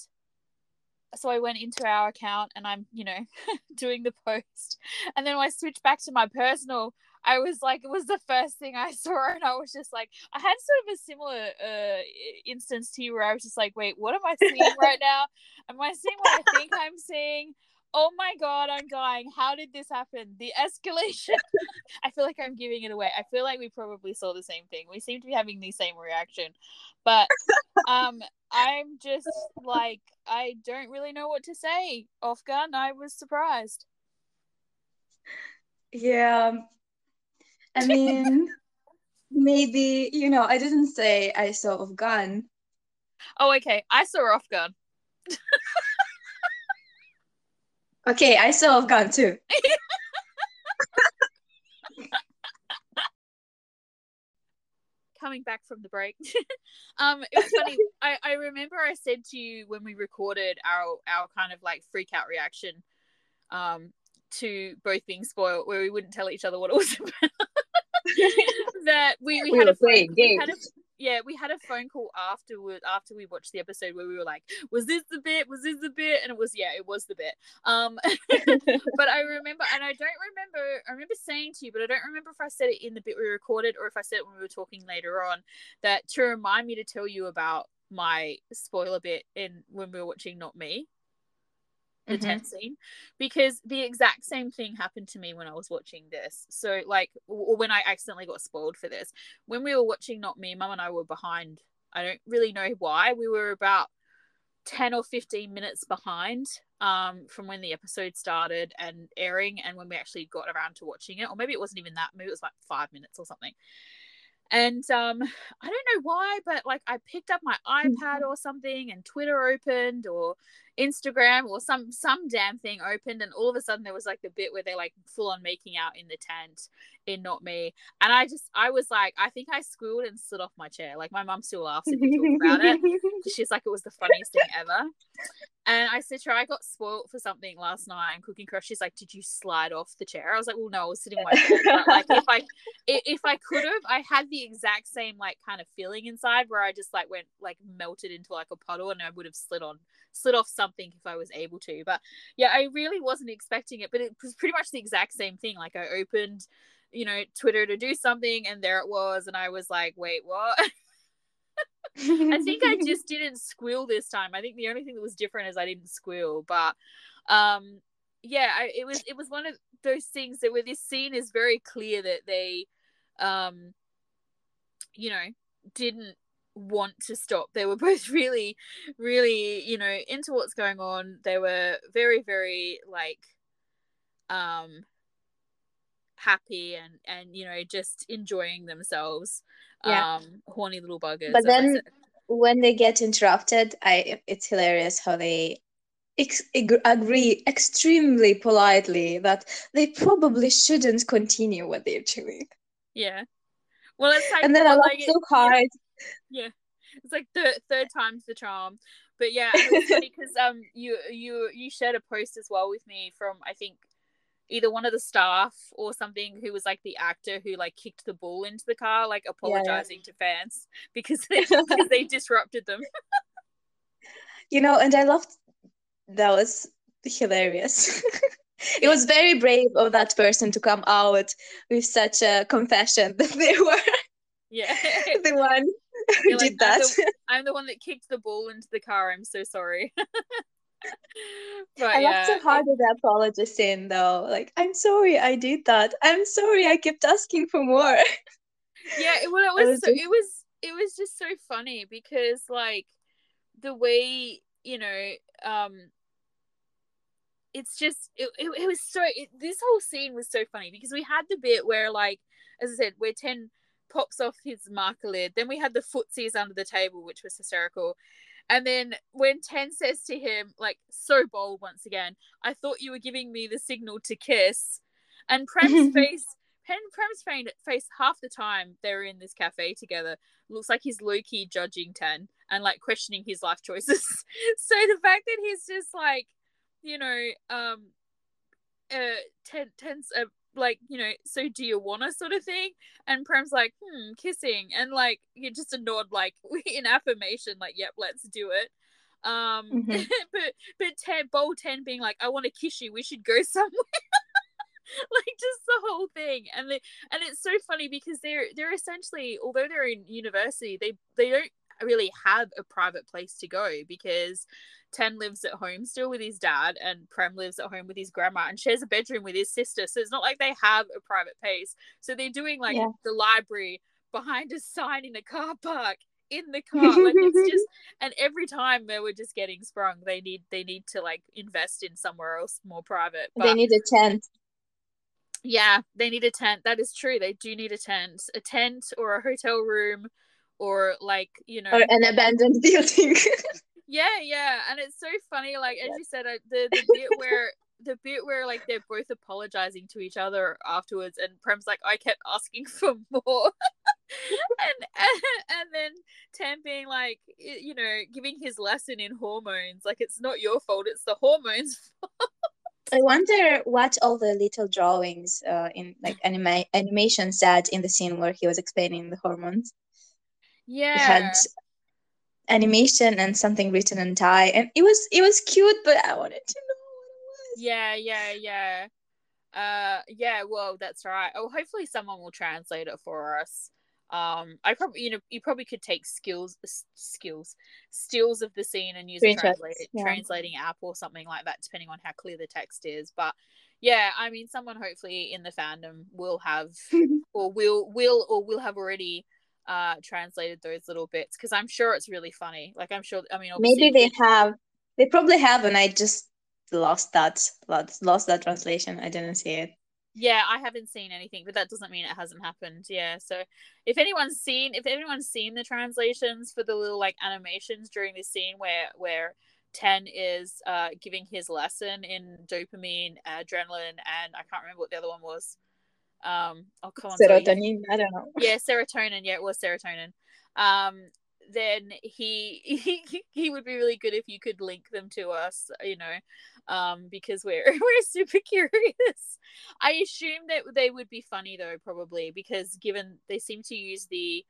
so I went into our account and I'm, you know, doing the post. And then when I switched back to my personal, I was like, it was the first thing I saw. And I was just like, I had sort of a similar uh, instance to you where I was just like, wait, what am I seeing right now? Am I seeing what I think I'm seeing? Oh my god, I'm dying. How did this happen? The escalation. I feel like I'm giving it away. I feel like we probably saw the same thing. We seem to be having the same reaction. But um I'm just like I don't really know what to say. OffGun, I was surprised. Yeah. I mean maybe, you know, I didn't say I saw OffGun. Oh, okay. I saw OffGun. Okay, I still have gone too. Coming back from the break, um, it was funny. I, I remember I said to you when we recorded our our kind of like freak out reaction, um, to both being spoiled, where we wouldn't tell each other what it was about. that we, we, We had a phone, we had a, games. Yeah we had a phone call afterward after we watched the episode where we were like was this the bit? Was this the bit? And it was yeah it was the bit. Um but i remember and i don't remember i remember saying to you but i don't remember if i said it in the bit we recorded or if i said it when we were talking later on that to remind me to tell you about my spoiler bit in when we were watching not me the Mhm. tent scene because the exact same thing happened to me when I was watching this. So like when I accidentally got spoiled for this. When we were watching Not Me, Mum and I were behind. I don't really know why. We were about 10 or 15 minutes behind um from when the episode started and airing and when we actually got around to watching it or maybe it wasn't even that maybe it was like 5 minutes or something and um i don't know why but like i picked up my ipad or something and twitter opened or instagram or some some damn thing opened and all of a sudden there was like the bit where they're like full on making out in the tent in not me and i just i was like i think i squealed and slid off my chair like my mum still laughs if we talk about it she's like it was the funniest thing ever and I said to her, I got spoiled for something last night in Cooking Crush. She's like, Did you slide off the chair? I was like, Well, no, I was sitting my. But like if i- if I could have, I had the exact same like kind of feeling inside where I just like went like melted into like a puddle and I would have slid on slid off something if I was able to. But yeah, I really wasn't expecting it, but it was pretty much the exact same thing. Like I opened, you know, Twitter to do something and there it was, and I was like, Wait, what? I think I just didn't squeal this time. I think the only thing that was different is I didn't squeal. But um yeah, I, it was it was one of those things that where this scene is very clear that they um you know didn't want to stop. They were both really, really, you know, into what's going on. They were very, very like um happy and and you know just enjoying themselves Yeah. um horny little buggers But then when they get interrupted, I it's hilarious how they ex- agree extremely politely that they probably shouldn't continue what they're doing. Yeah. Well, it's like, And then I laughed like, so hard. yeah, it's like third third time's the charm. But yeah, it was funny because um you you you shared a post as well with me from I think either one of the staff or something who was like the actor who like kicked the ball into the car, like yeah. apologizing to fans because they, because they disrupted them. You know, and I loved that was hilarious. It was very brave of that person to come out with such a confession that they were Yeah. the one who You're like, did I'm that. the, I'm the one that kicked the ball into the car. I'm so sorry. But I yeah, laughed so hard at the apology scene though. Like, I'm sorry I did that. I'm sorry I kept asking for more. yeah it, well, it was, was so, just it was it was just so funny because like the way you know um it's just it, it, it was so it, this whole scene was so funny because we had the bit where like as i said where 10 pops off his marker lid then we had the footsies under the table which was hysterical and then when 10 says to him like so bold once again i thought you were giving me the signal to kiss and prem's face Pen Prem's face half the time they're in this cafe together looks like he's low key judging Ten and like questioning his life choices. so the fact that he's just like, you know, um, uh, Ten Ten's uh, like, you know, so do you wanna sort of thing, and Prem's like, hmm, kissing, and like you're just a nod like in affirmation, like, yep, let's do it. Um, Mhm. but but Ten Bowl Ten being like, I want to kiss you. We should go somewhere like just the whole thing and they, and it's so funny because they're they're essentially although they're in university they they don't really have a private place to go because Ten lives at home still with his dad, and Prem lives at home with his grandma and shares a bedroom with his sister. So it's not like they have a private place. So they're doing like yeah. the library behind a sign in a car park in the car. Like it's just and every time they were just getting sprung, they need they need to like invest in somewhere else more private. But, they need a tent. Yeah, they need a tent. That is true. They do need a tent. A tent or a hotel room or like, you know, or an abandoned building. yeah, yeah. And it's so funny, like as you said, uh, the the bit where the bit where like they're both apologizing to each other afterwards and Prem's like, I kept asking for more. and, and and then tam being like, you know, giving his lesson in hormones, like it's not your fault, it's the hormones' fault. I wonder what all the little drawings uh, in like anima- animation said in the scene where he was explaining the hormones. Yeah, had animation and something written in Thai, and it was it was cute, but I wanted to know what it was. Yeah, yeah, yeah. Uh, yeah. Well, that's right. Oh, hopefully someone will translate it for us um i probably you know you probably could take skills skills stills of the scene and use a translate, yeah. translating app or something like that depending on how clear the text is but yeah i mean someone hopefully in the fandom will have or will will or will have already uh translated those little bits because i'm sure it's really funny like i'm sure i mean maybe they have they probably have and i just lost that lost, lost that translation i didn't see it yeah, I haven't seen anything, but that doesn't mean it hasn't happened. Yeah, so if anyone's seen, if anyone's seen the translations for the little like animations during this scene where where Ten is uh giving his lesson in dopamine, adrenaline, and I can't remember what the other one was. Um, oh come on, serotonin. I don't know. Yeah, serotonin. Yeah, it was serotonin. Um, then he, he he would be really good if you could link them to us you know um because we're we're super curious i assume that they would be funny though probably because given they seem to use the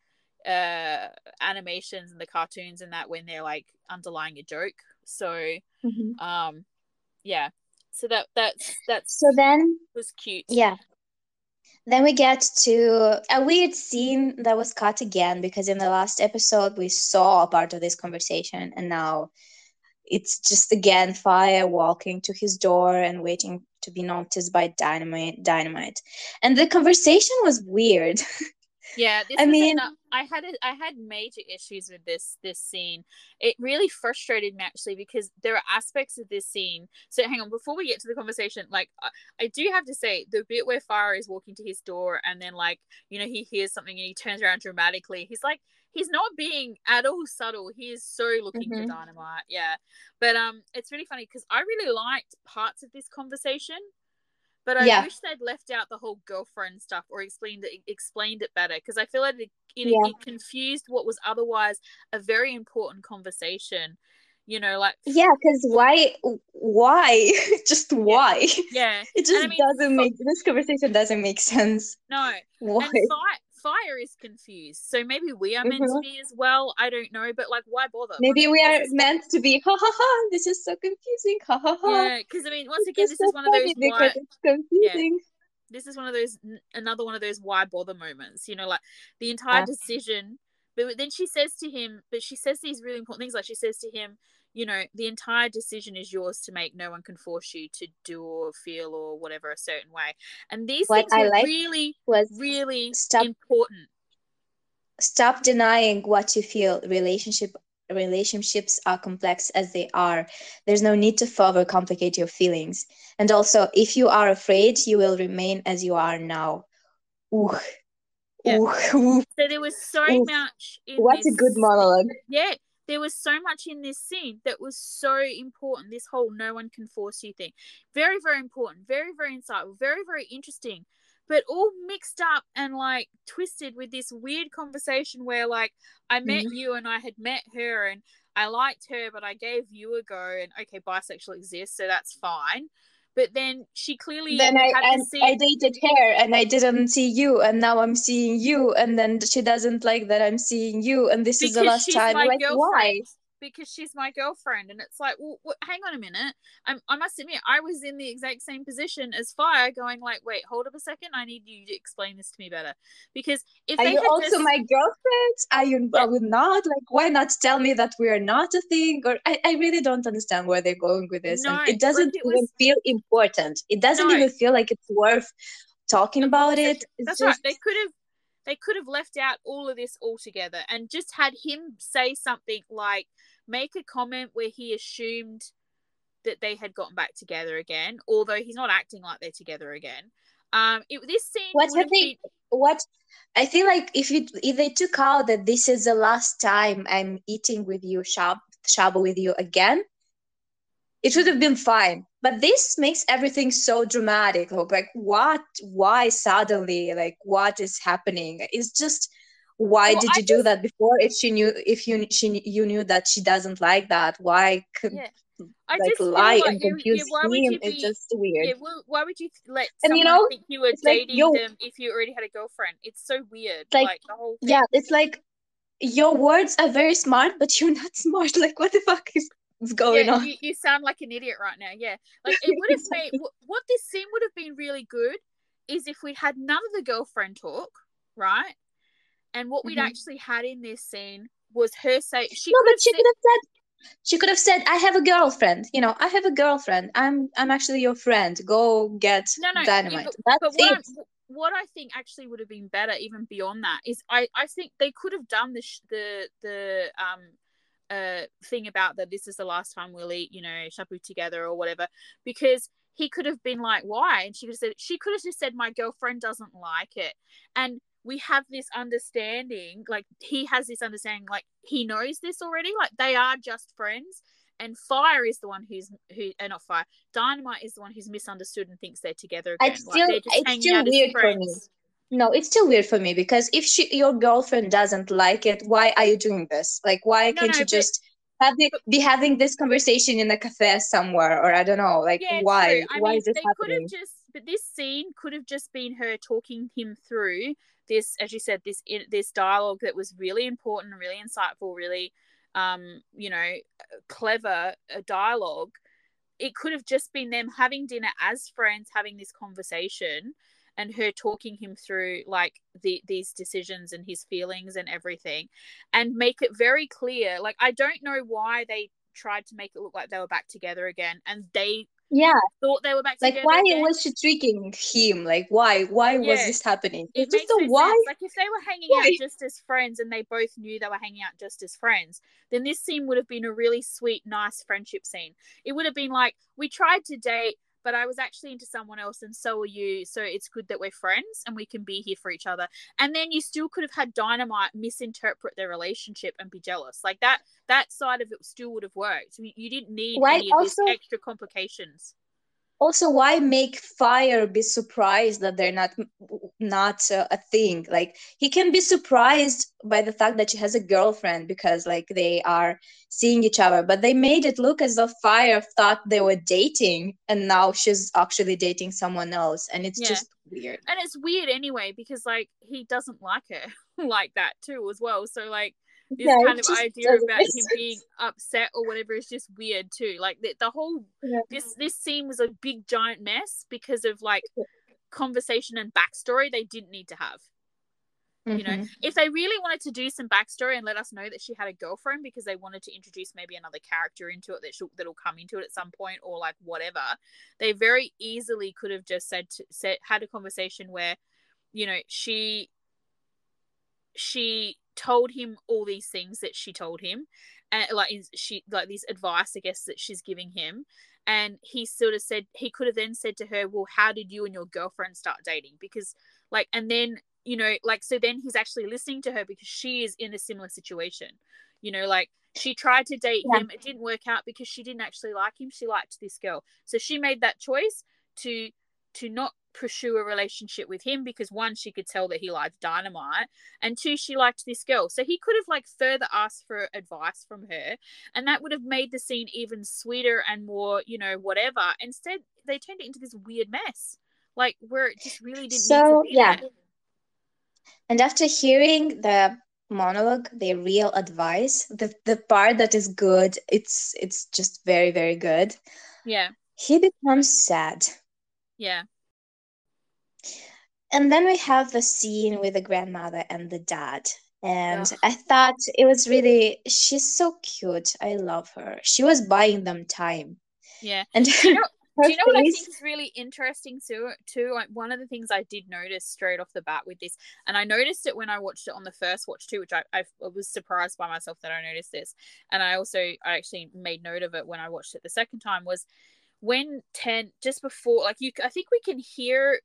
uh animations and the cartoons and that when they're like underlying a joke so mm-hmm. um yeah so that that's that's so then was cute yeah then we get to a weird scene that was cut again because in the last episode we saw a part of this conversation and now it's just again fire walking to his door and waiting to be noticed by dynamite dynamite. And the conversation was weird Yeah, I mean, I had a, I had major issues with this this scene. It really frustrated me actually because there are aspects of this scene. So hang on, before we get to the conversation, like I, I do have to say the bit where Fire is walking to his door and then like you know he hears something and he turns around dramatically. He's like he's not being at all subtle. He is so looking mm-hmm. for dynamite. Yeah, but um, it's really funny because I really liked parts of this conversation. But I yeah. wish they'd left out the whole girlfriend stuff or explained it explained it better because I feel like it, it, yeah. it confused what was otherwise a very important conversation you know like yeah because why why? Just why? Yeah. It just I mean, doesn't make this conversation doesn't make sense. No. Why fire is confused. So maybe we are meant mm-hmm. to be as well. I don't know, but like, why bother? Maybe we are meant to be. Ha ha ha! This is so confusing. Ha ha ha! Yeah, because I mean, once again, this, this is, so one of those. Why, it's confusing. Yeah, this is one of those another one of those why bother moments. You know, like the entire yeah. decision. But then she says to him, but she says these really important things. Like she says to him, you know, the entire decision is yours to make. No one can force you to do or feel or whatever a certain way. And these what things I are like really, was really stop, important. Stop denying what you feel. Relationship relationships are complex as they are. There's no need to further complicate your feelings. And also, if you are afraid, you will remain as you are now. Ooh. Yeah. Ooh. So there was so Ooh. much. what this. a good monologue. Yeah, there was so much in this scene that was so important. This whole no one can force you thing. Very, very important. Very, very insightful. Very, very interesting. But all mixed up and like twisted with this weird conversation where like I met mm. you and I had met her and I liked her, but I gave you a go and okay, bisexual exists, so that's fine but then she clearly then I and I dated her and I didn't see you and now I'm seeing you and then she doesn't like that I'm seeing you and this because is the last time like, like why because she's my girlfriend. And it's like well hang on a minute. I'm, i must admit i was in the exact same position as fire going like wait hold up a second. I need you to explain this to me better. Because if are they you also just... my girlfriend? Are you would not? Like why not tell me that we are not a thing? Or i, I really don't understand where they're going with this. No, and it doesn't it even feel important. It doesn't no. even feel like it's worth talking about it. it's that's just... right they could have they could have left out all of this altogether and just had him say something like make a comment where he assumed that they had gotten back together again, although he's not acting like they're together again. Um, it, this scene. What have they? Been... What I feel like if you if they took out that this is the last time I'm eating with you, shabu shabu with you again, it would have been fine. But this makes everything so dramatic. Like, what? Why suddenly? Like, what is happening? It's just why well, did you I do just, that before? If she knew if you she you knew that she doesn't like that why could yeah. I like just lie like and confuse yeah, him? be, it's just weird. Yeah well, why would you let and you know think you were dating like, them if you already had a girlfriend? It's so weird like, like the whole thing. yeah it's like your words are very smart but you're not smart. Like what the fuck is is going yeah, on? you, you sound like an idiot right now yeah. Like it would have made what this scene would have been really good is if we had none of the girlfriend talk right and what we'd mm-hmm. actually had in this scene was her say she no, but she said, could have said she could have said, "I have a girlfriend. You know, I have a girlfriend. I'm I'm actually your friend. Go get no, no, dynamite." Yeah, but, That's but what, it. what I think actually would have been better, even beyond that, is I I think they could have done the sh- the the um uh thing about that this is the last time we'll eat you know shabu together or whatever because he could have been like why and she could have said she could have just said my girlfriend doesn't like it and we have this understanding like he has this understanding like he knows this already like they are just friends and fire is the one who's who uh, not fire dynamite is the one who's misunderstood and thinks they're together again. It's still, like it's still weird for me. No it's still weird for me because if she your girlfriend doesn't like it why are you doing this? Like why no, can't no, you just have be having this conversation in a cafe somewhere or i don't know like yeah, why? why mean, is this they happening could have just but this scene could have just been her talking him through this, as you said, this this dialogue that was really important, really insightful, really, um, you know, clever a dialogue. It could have just been them having dinner as friends, having this conversation, and her talking him through like the these decisions and his feelings and everything, and make it very clear. Like I don't know why they tried to make it look like they were back together again, and they yeah thought they were back like why again. was she tricking him like why why yeah. was this happening it it's just a why sense. like if they were hanging why? out just as friends and they both knew they were hanging out just as friends then this scene would have been a really sweet nice friendship scene it would have been like we tried to date but I was actually into someone else and so are you. So it's good that we're friends and we can be here for each other. And then you still could have had Dynamite misinterpret their relationship and be jealous. Like that that side of it still would have worked. You didn't need Why any of also, this extra complications also why make fire be surprised that they're not not uh, a thing like he can be surprised by the fact that she has a girlfriend because like they are seeing each other but they made it look as though fire thought they were dating and now she's actually dating someone else and it's yeah. just weird and it's weird anyway because like he doesn't like her like that too as well so like this kind of idea about him being upset or whatever is just weird too. Like the, the whole yeah. this this scene was a big giant mess because of like conversation and backstory they didn't need to have. Mm-hmm. You know, mm-hmm. if they really wanted to do some backstory and let us know that she had a girlfriend because they wanted to introduce maybe another character into it that she'll, that'll come into it at some point or like whatever, they very easily could have just said to, said had a conversation where, you know, she she told him all these things that she told him and like she like this advice i guess that she's giving him. And he sort of said he could have then said to her well how did you and your girlfriend start dating? Because like and then you know like so then he's actually listening to her because she is in a similar situation. You know like she tried to date yeah. him it didn't work out because she didn't actually like him she liked this girl. So she made that choice to to not pursue a relationship with him because one she could tell that he liked dynamite and two she liked this girl so he could have like further asked for advice from her and that would have made the scene even sweeter and more you know whatever instead they turned it into this weird mess like where it just really didn't so yeah there. and after hearing the monologue, the real advice, the the part that is good, it's it's just very very good. Yeah. He becomes sad. Yeah. And then we have the scene with the grandmother and the dad. And. I thought it was really she's so cute. I love her. She was buying them time. Yeah. And you know, do you know what I think is really interesting too? Too like one of the things I did notice straight off the bat with this, and I noticed it when I watched it on the first watch too, which I, I was surprised by myself that I noticed this, and I also I actually made note of it when I watched it the second time was when ten just before like you I think we can hear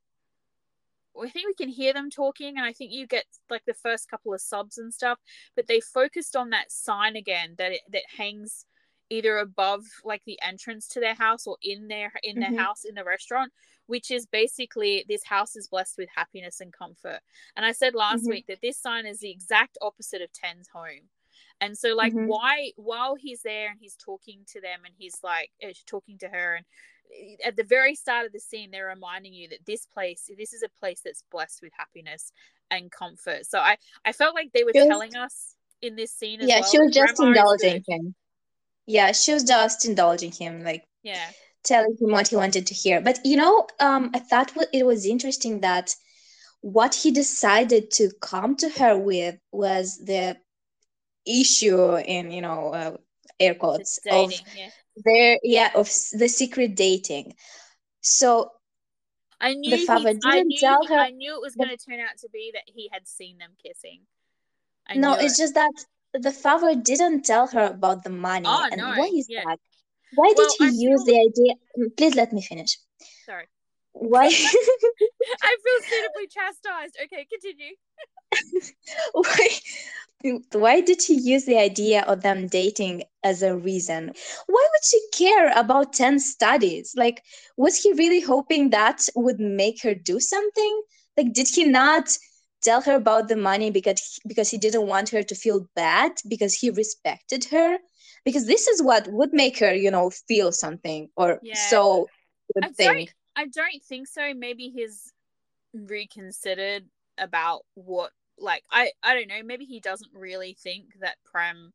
I think we can hear them talking, and I think you get like the first couple of subs and stuff. But they focused on that sign again that it, that hangs either above like the entrance to their house or in their in their mm-hmm. house in the restaurant which is basically this house is blessed with happiness and comfort and i said last mm-hmm. week that this sign is the exact opposite of ten's home and so like mm-hmm. why while he's there and he's talking to them and he's like uh, talking to her and eh, at the very start of the scene they're reminding you that this place this is a place that's blessed with happiness and comfort. So i i felt like they were was, telling us in this scene yeah well, she was just indulging him. Yeah she was just indulging him like yeah. telling him what he wanted to hear. But you know um i thought it was interesting that what he decided to come to her with was the issue in you know uh, air quotes dating, of yeah. their yeah of the secret dating so I knew the father he, I knew, tell her I knew it was going to turn out to be that he had seen them kissing. I no, it's it. just that the father didn't tell her about the money. Oh, and no. why is yeah. that? Why well, did he I use feel... the idea? Please let me finish. Sorry. Why? I feel suitably chastised. Okay, continue. why? Why did he use the idea of them dating as a reason? Why would she care about 10 studies? Like, was he really hoping that would make her do something? Like, did he not tell her about the money because because he didn't want her to feel bad because he respected her because this is what would make her you know feel something or yeah. so would I think don't, I don't think so maybe he's reconsidered about what like I I don't know maybe he doesn't really think that Prem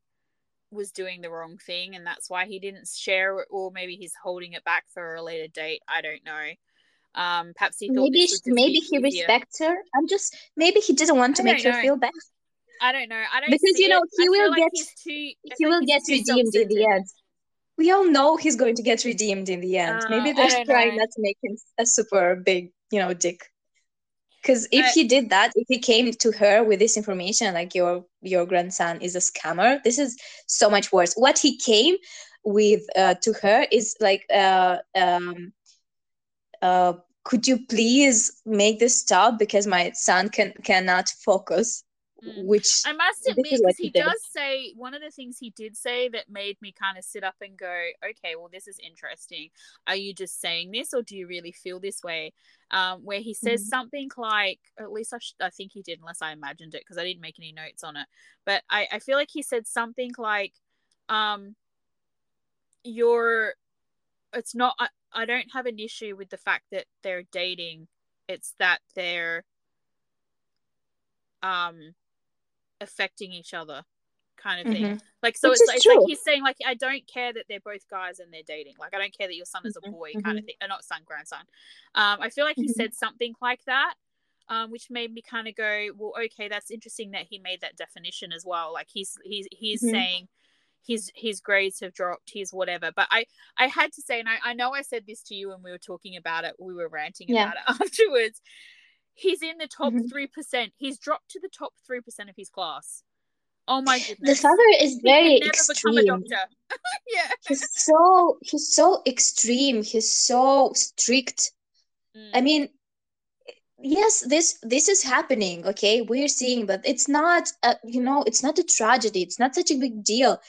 was doing the wrong thing and that's why he didn't share it or maybe he's holding it back for a later date I don't know um, perhaps he thought maybe maybe he easier. respects her. I'm just maybe he didn't want to make know. her feel bad. I don't know. I don't because you know he will like get too, he will like get redeemed in the end. We all know he's going to get redeemed in the end. Uh, maybe they're trying not to make him a super big, you know, dick. Because if I, he did that, if he came to her with this information, like your your grandson is a scammer, this is so much worse. What he came with uh, to her is like uh, um, uh, could you please make this stop because my son can cannot focus mm. which i must admit because he, he does say one of the things he did say that made me kind of sit up and go okay well this is interesting are you just saying this or do you really feel this way um, where he says mm-hmm. something like at least I, sh- I think he did unless i imagined it because i didn't make any notes on it but I, I feel like he said something like um you're it's not I, I don't have an issue with the fact that they're dating. It's that they're um affecting each other kind of thing. Mm-hmm. Like so Which it's, it's like he's saying like I don't care that they're both guys and they're dating. Like I don't care that your son is a mm-hmm. boy mm-hmm. kind of thing. Uh, not son, grandson. Um I feel like he mm-hmm. said something like that. Um, which made me kind of go, well, okay, that's interesting that he made that definition as well. Like he's he's he's mm-hmm. saying his his grades have dropped his whatever but i i had to say and i, I know i said this to you when we were talking about it we were ranting yeah. about it afterwards he's in the top mm-hmm. 3% he's dropped to the top 3% of his class. Oh my goodness. the father is very extreme. yeah. He's so he's so extreme. He's so strict. Mm. i mean yes this this is happening okay? We're seeing but it's not a, you know it's not a tragedy. It's not such a big deal.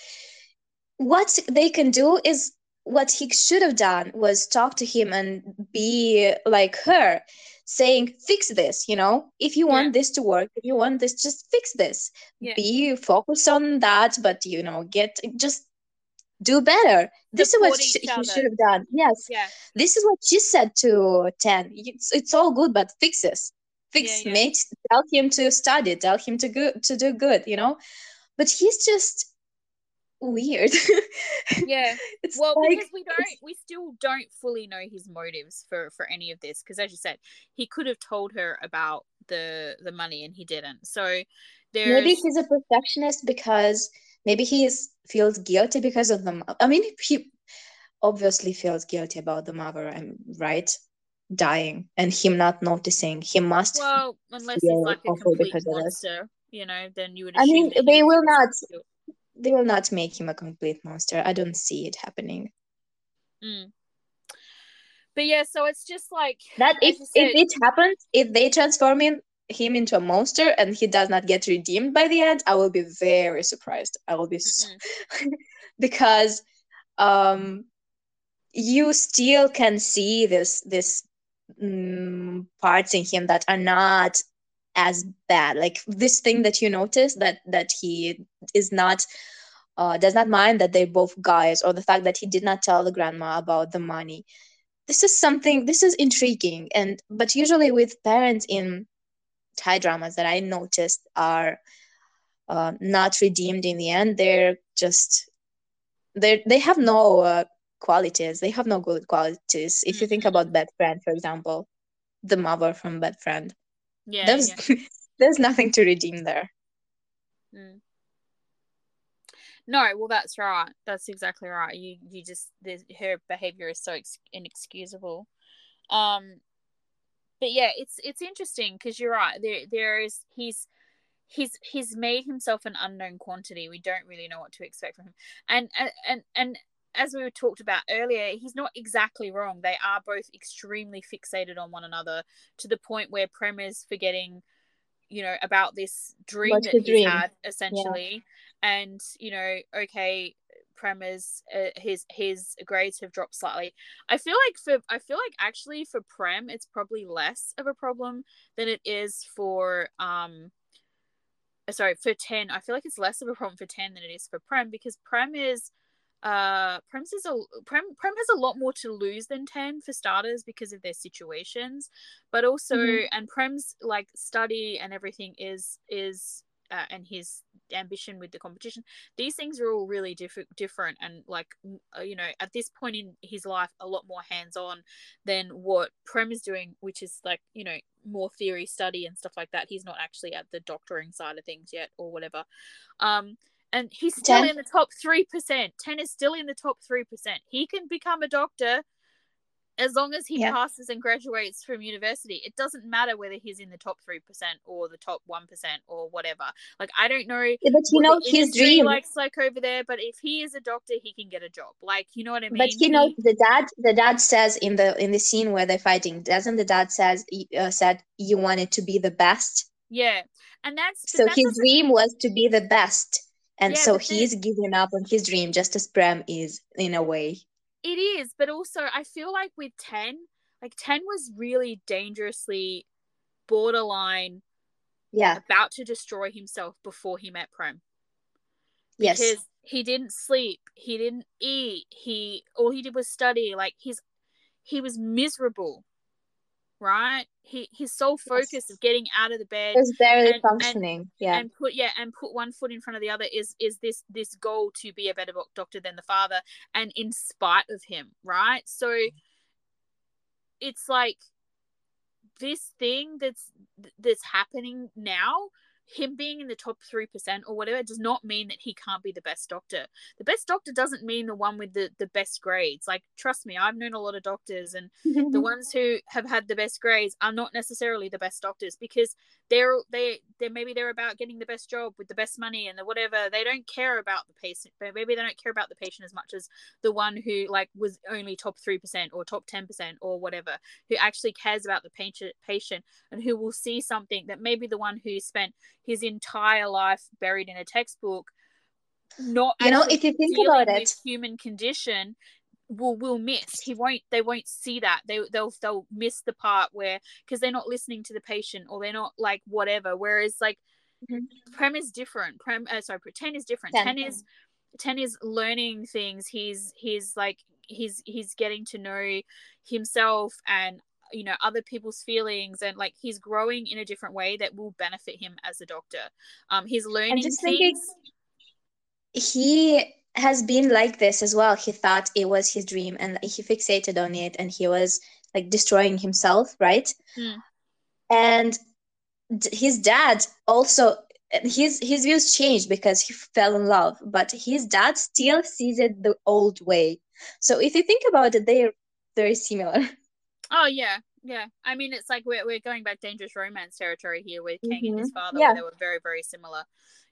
What they can do is what he should have done was talk to him and be like her saying fix this you know? If you want yeah. this to work if you want this just fix this. Yeah. be focused on that but you know get just do better. This is what she, he should have done. Yes. Yeah. This is what she said to 10 it's, it's all good but fix this. Fix Yeah, yeah. make tell him to study tell him to go to do good you know? But he's just weird Yeah. it's Well, like because we don't, we still don't fully know his motives for for any of this. Because as you said, he could have told her about the the money and he didn't. So there's maybe he's a perfectionist because maybe he is, feels guilty because of the i mean he obviously feels guilty about the mother I'm right dying and him not noticing he must well, unless he's like a complete because of this. monster, you know, then you would. I mean, assume that he they will not. guilt. They will not make him a complete monster i don't see it happening Mm. But yeah, so it's just like that if, if it happens if they transform him him into a monster and he does not get redeemed by the end i will be very surprised i will be so, Mm-mm. because um you still can see this this mm, parts in him that are not as bad. Like this thing that you notice that that he is not uh, does not mind that they're both guys or the fact that he did not tell the grandma about the money. This is something this is intriguing. And but usually with parents in thai dramas that i noticed are uh, not redeemed in the end they're just they they have no uh, qualities. They have no good qualities. If you think Mhm. about bad friend for example the mother from bad friend yeah, there's yeah. there's nothing to redeem there Mm. No, well, that's right. That's exactly right. You, you just her behavior is so ex- inexcusable. Um, but yeah, it's it's interesting because you're right. There, there is he's he's he's made himself an unknown quantity. We don't really know what to expect from him, and and and. and as we talked about earlier, he's not exactly wrong. They are both extremely fixated on one another to the point where Prem is forgetting, you know, about this dream What's that he's dream? had essentially, and you know, okay, Prem is uh, his his grades have dropped slightly. I feel like for I feel like actually for Prem, it's probably less of a problem than it is for um. Sorry, for ten, I feel like it's less of a problem for ten than it is for Prem because Prem is uh Prem's is a Prem Prem has a lot more to lose than 10 for starters because of their situations but also Mhm. and Prem's like study and everything is is uh, and his ambition with the competition these things are all really diff- different and like uh, you know at this point in his life a lot more hands on than what Prem is doing which is like you know more theory study and stuff like that he's not actually at the doctoring side of things yet or whatever um and he's still 10? in the top 3%. 10 is still in the top 3%. He can become a doctor as long as he Yeah. passes and graduates from university. It doesn't matter whether he's in the top 3% or the top 1% or whatever. Like, I don't know Yeah, but you know his dream likes like over there, but if he is a doctor, he can get a job. Like, you know what I mean? but you know He- the dad the dad says in the in the scene where they're fighting doesn't the dad says uh, said you wanted to be the best yeah. And that's, so his dream was to be the best and Yeah, so he's giving up on his dream just as prem is in a way It is, but also I feel like with 10, like 10 was really dangerously borderline yeah about to destroy himself before he met Prem. yes Because he didn't sleep, he didn't eat, he all he did was study. Like he's he was miserable. Right? He his sole focus of getting out of the bed it's barely and- and- functioning yeah. and put yeah and put one foot in front of the other is is this this goal to be a better doc- doctor than the father and in spite of him right? So it's like this thing that's that's happening now him being in the top 3% or whatever does not mean that he can't be the best doctor. The best doctor doesn't mean the one with the the best grades. Like trust me i've known a lot of doctors and the ones who have had the best grades are not necessarily the best doctors because they're they they maybe they're about getting the best job with the best money and the whatever. They don't care about the patient but maybe they don't care about the patient as much as the one who like was only top 3% or top 10% or whatever who actually cares about the patient patient and who will see something that maybe the one who spent his entire life buried in a textbook not you know if you think about it human condition will will miss. He won't they won't see that. They they'll they'll miss the part where because they're not listening to the patient or they're not like whatever. Whereas like Mhm. prem is different. Prem uh, sorry 10 is different. 10. 10 is 10 is learning things. He's he's like he's he's getting to know himself and you know other people's feelings and like he's growing in a different way that will benefit him as a doctor. Um he's learning just things. he has been like this as well. He thought it was his dream and he fixated on it and he was like destroying himself right? Mm. and his dad also his his views changed because he fell in love but his dad still sees it the old way. So if you think about it they're very similar oh yeah yeah i mean it's like we're, we're going back dangerous romance territory here with king mm-hmm. and his mm-hmm. father yeah. they were very very similar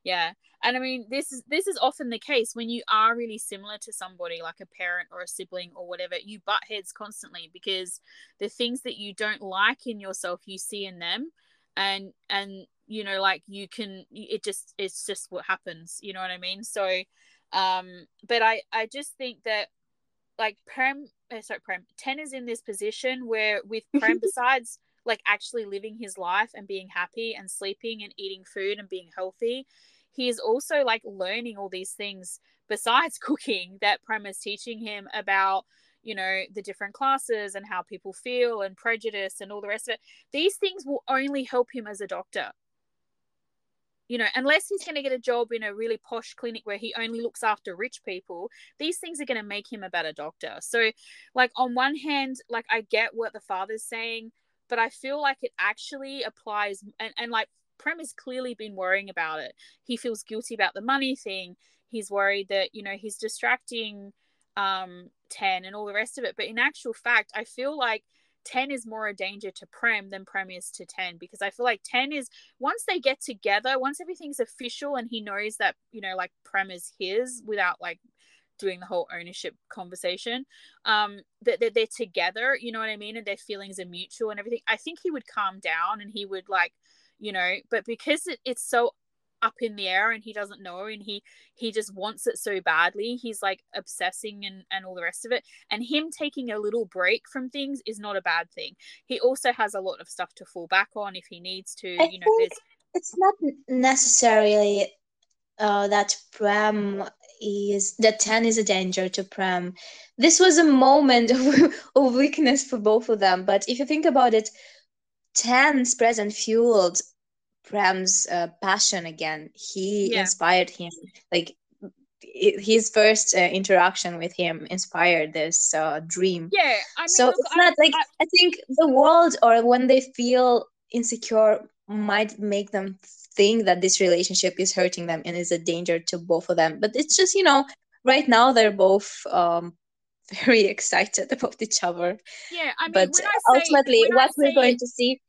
yeah and i mean this is this is often the case when you are really similar to somebody like a parent or a sibling or whatever you butt heads constantly because the things that you don't like in yourself you see in them and and you know like you can it just it's just what happens you know what i mean so um but i i just think that like prem uh, sorry prem 10 is in this position where with prem besides like actually living his life and being happy and sleeping and eating food and being healthy he is also like learning all these things besides cooking that prem is teaching him about you know the different classes and how people feel and prejudice and all the rest of it. These things will only help him as a doctor you know unless he's going to get a job in a really posh clinic where he only looks after rich people these things are going to make him a better doctor. So like on one hand like i get what the father's saying but i feel like it actually applies and, and like prem has clearly been worrying about it. He feels guilty about the money thing. He's worried that you know he's distracting um 10 and all the rest of it. But in actual fact i feel like 10 is more a danger to prem than prem is to 10 because i feel like 10 is once they get together once everything's official and he knows that you know like prem is his without like doing the whole ownership conversation um that, that they're together you know what i mean and their feelings are mutual and everything i think he would calm down and he would like you know but because it, it's so up in the air and he doesn't know and he he just wants it so badly he's like obsessing and and all the rest of it and him taking a little break from things is not a bad thing he also has a lot of stuff to fall back on if he needs to I you know there's it's not necessarily uh, that Prem is that 10 is a danger to Prem. This was a moment of, of weakness for both of them. But if you think about it, 10's present fueled Prem's uh, passion again. He yeah. inspired him. Like his first uh, interaction with him inspired this uh, dream. Yeah, I mean, so look, it's not I, like I, I think the world or when they feel insecure might make them think that this relationship is hurting them and is a danger to both of them. But it's just you know right now they're both um, very excited about each other. Yeah, I mean, but ultimately, what we're going to see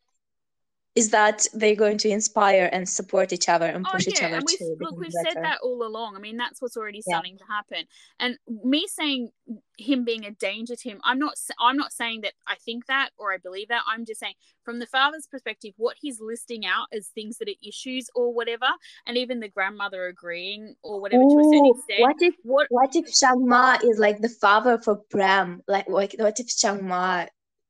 is that they're going to inspire and support each other and oh, push oh, yeah. each other and we've, to look we've better. said that all along i mean that's what's already starting yeah. to happen and me saying him being a danger to him i'm not i'm not saying that i think that or i believe that i'm just saying from the father's perspective what he's listing out as things that are issues or whatever and even the grandmother agreeing or whatever Ooh, to a certain extent what if what, what if Chang Ma is like the father for Prem like what, what if Chang Ma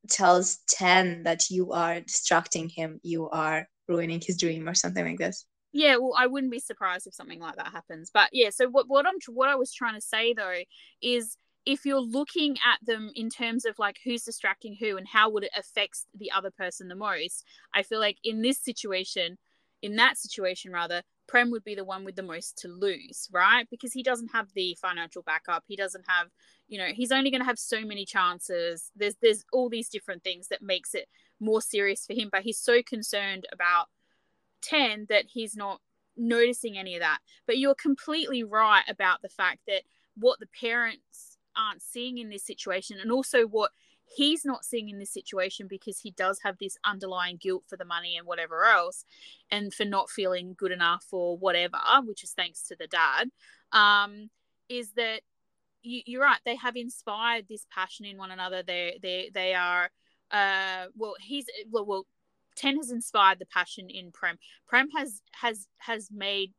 tells 10 that you are distracting him, you are ruining his dream or something like this. Yeah, well, I wouldn't be surprised if something like that happens. But yeah, so what what I'm what I was trying to say though is if you're looking at them in terms of like who's distracting who and how would it affect the other person the most, I feel like in this situation, in that situation rather, Prem would be the one with the most to lose, right? Because he doesn't have the financial backup. He doesn't have, you know, he's only going to have so many chances. There's there's all these different things that makes it more serious for him, but he's so concerned about 10 that he's not noticing any of that. But you're completely right about the fact that what the parents aren't seeing in this situation and also what he's not seeing in this situation because he does have this underlying guilt for the money and whatever else and for not feeling good enough or whatever which is thanks to the dad um, is that you, you're right they have inspired this passion in one another. They they they are uh well he's well, well 10 has inspired the passion in prem. Prem has has has made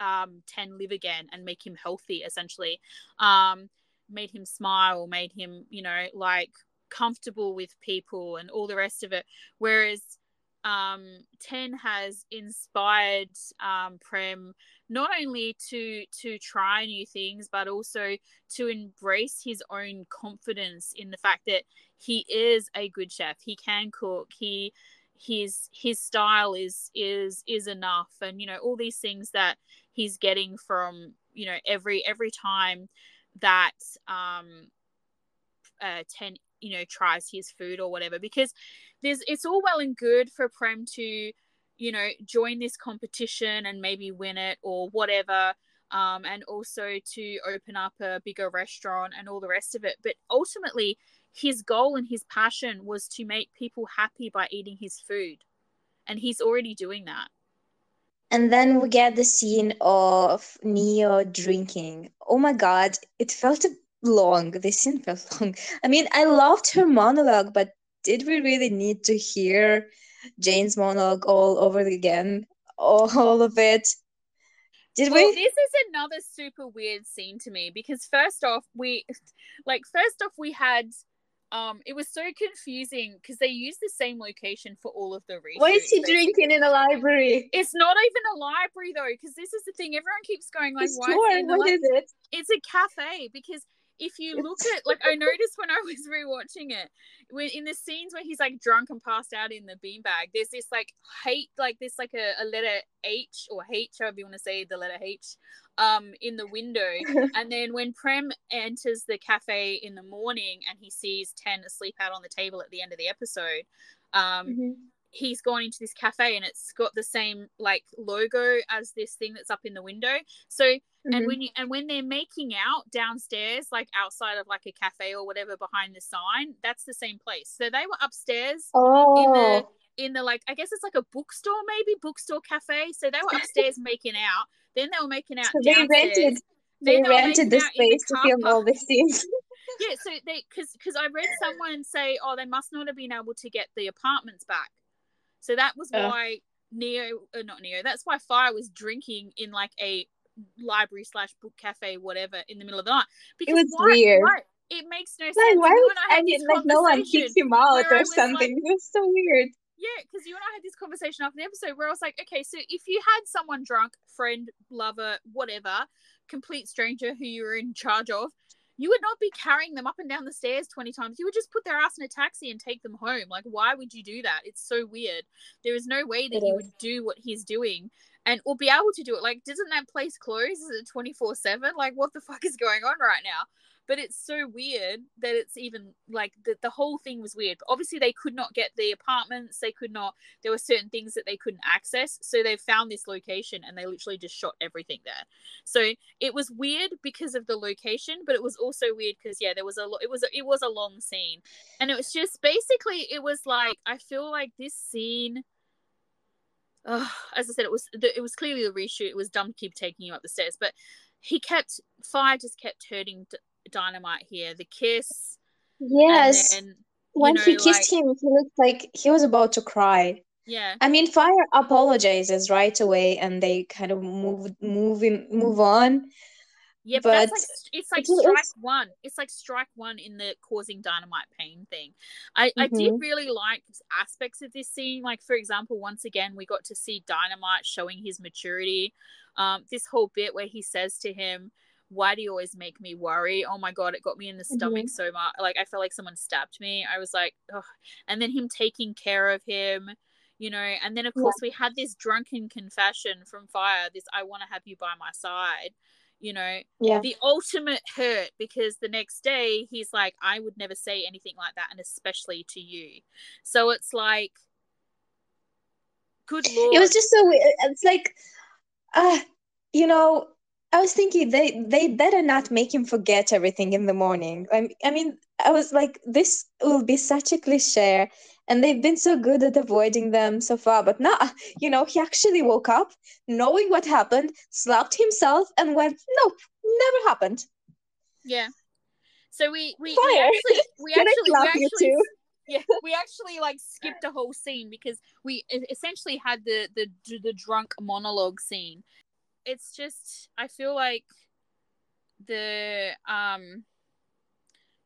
um 10 live again and make him healthy essentially um made him smile made him you know like comfortable with people and all the rest of it whereas um, Ten has inspired um, Prem not only to to try new things, but also to embrace his own confidence in the fact that he is a good chef. He can cook. He his his style is is is enough, and you know all these things that he's getting from you know every every time that um uh, Ten you know tries his food or whatever because there's it's all well and good for Prem to you know join this competition and maybe win it or whatever um, and also to open up a bigger restaurant and all the rest of it but ultimately his goal and his passion was to make people happy by eating his food and he's already doing that and then we get the scene of Neo drinking. Oh my god, it felt long. This scene felt long. I mean, I loved her monologue, but did we really need to hear Jane's monologue all over again? All of it? Did well, we? This is another super weird scene to me because first off, we like first off we had um it was so confusing because they used the same location for all of the research. Why is he drinking in a library? It's not even a library though, because this is the thing. Everyone keeps going like, "Why is what is it?" It's a cafe because if you look at like I noticed when I was rewatching it, when in the scenes where he's like drunk and passed out in the beanbag, there's this like hate like this like a, a letter H or H, however you want to say the letter H, um, in the window. and then when Prem enters the cafe in the morning and he sees Ten asleep out on the table at the end of the episode, um, mm-hmm he's gone into this cafe and it's got the same like logo as this thing that's up in the window. So mm-hmm. and when you and when they're making out downstairs like outside of like a cafe or whatever behind the sign that's the same place. So they were upstairs oh. in the oh. in the like i guess it's like a bookstore maybe bookstore cafe. So they were upstairs making out. Then they were making out so they rented they, they rented the space the to film all these scenes yeah so they because because i read someone say oh they must not have been able to get the apartments back so that was uh. why Neo, uh, not Neo, that's why Fire was drinking in like a library slash book cafe, whatever, in the middle of the night. Because it was why, weird. Why, it makes no like, sense. Why would I, I like no one kicks him out or something? Like, it was so weird. Yeah, because you and I had this conversation after the episode where I was like, okay, so if you had someone drunk, friend, lover, whatever, complete stranger who you were in charge of, you would not be carrying them up and down the stairs 20 times. You would just put their ass in a taxi and take them home. Like, why would you do that? It's so weird. There is no way that it he is. would do what he's doing and or be able to do it. Like, doesn't that place close? Is it 24 7? Like, what the fuck is going on right now? But it's so weird that it's even like the, the whole thing was weird. But obviously they could not get the apartments. They could not there were certain things that they couldn't access. So they found this location and they literally just shot everything there. So it was weird because of the location but it was also weird because yeah there was a it was a, it was a long scene. And it was just basically it was like i feel like this scene uh, as I said, it was it was clearly a reshoot. It was dumb keep taking you up the stairs, but he kept fire just kept hurting Dynamite here. The kiss. Yes. Then, when know, he kissed like... him, he looked like he was about to cry. Yeah. I mean, Fire apologizes right away, and they kind of move, move, in, move on. Yeah, but, but like, it's like strike it's... one. It's like strike one in the causing dynamite pain thing. I, mm-hmm. I did mm-hmm. really like aspects of this scene. Like, for example, once again, we got to see Dynamite showing his maturity. Um, this whole bit where he says to him, why do you always make me worry? Oh my god, it got me in the stomach mm-hmm. so much. Like I felt like someone stabbed me. I was like, and then him taking care of him, you know. And then of course yeah. we had this drunken confession from Fire. This I want to have you by my side. You know, yeah. the ultimate hurt because the next day he's like, I would never say anything like that, and especially to you. So it's like, good lord. It was just so. It's like, uh, you know, I was thinking they they better not make him forget everything in the morning. I, I mean, I was like, this will be such a cliche, and they've been so good at avoiding them so far. But now, you know, he actually woke up knowing what happened, slapped himself, and went, "Nope, never happened." Yeah. So we we, we actually we actually, we actually yeah we actually like skipped a whole scene because we essentially had the the the drunk monologue scene it's just I feel like the um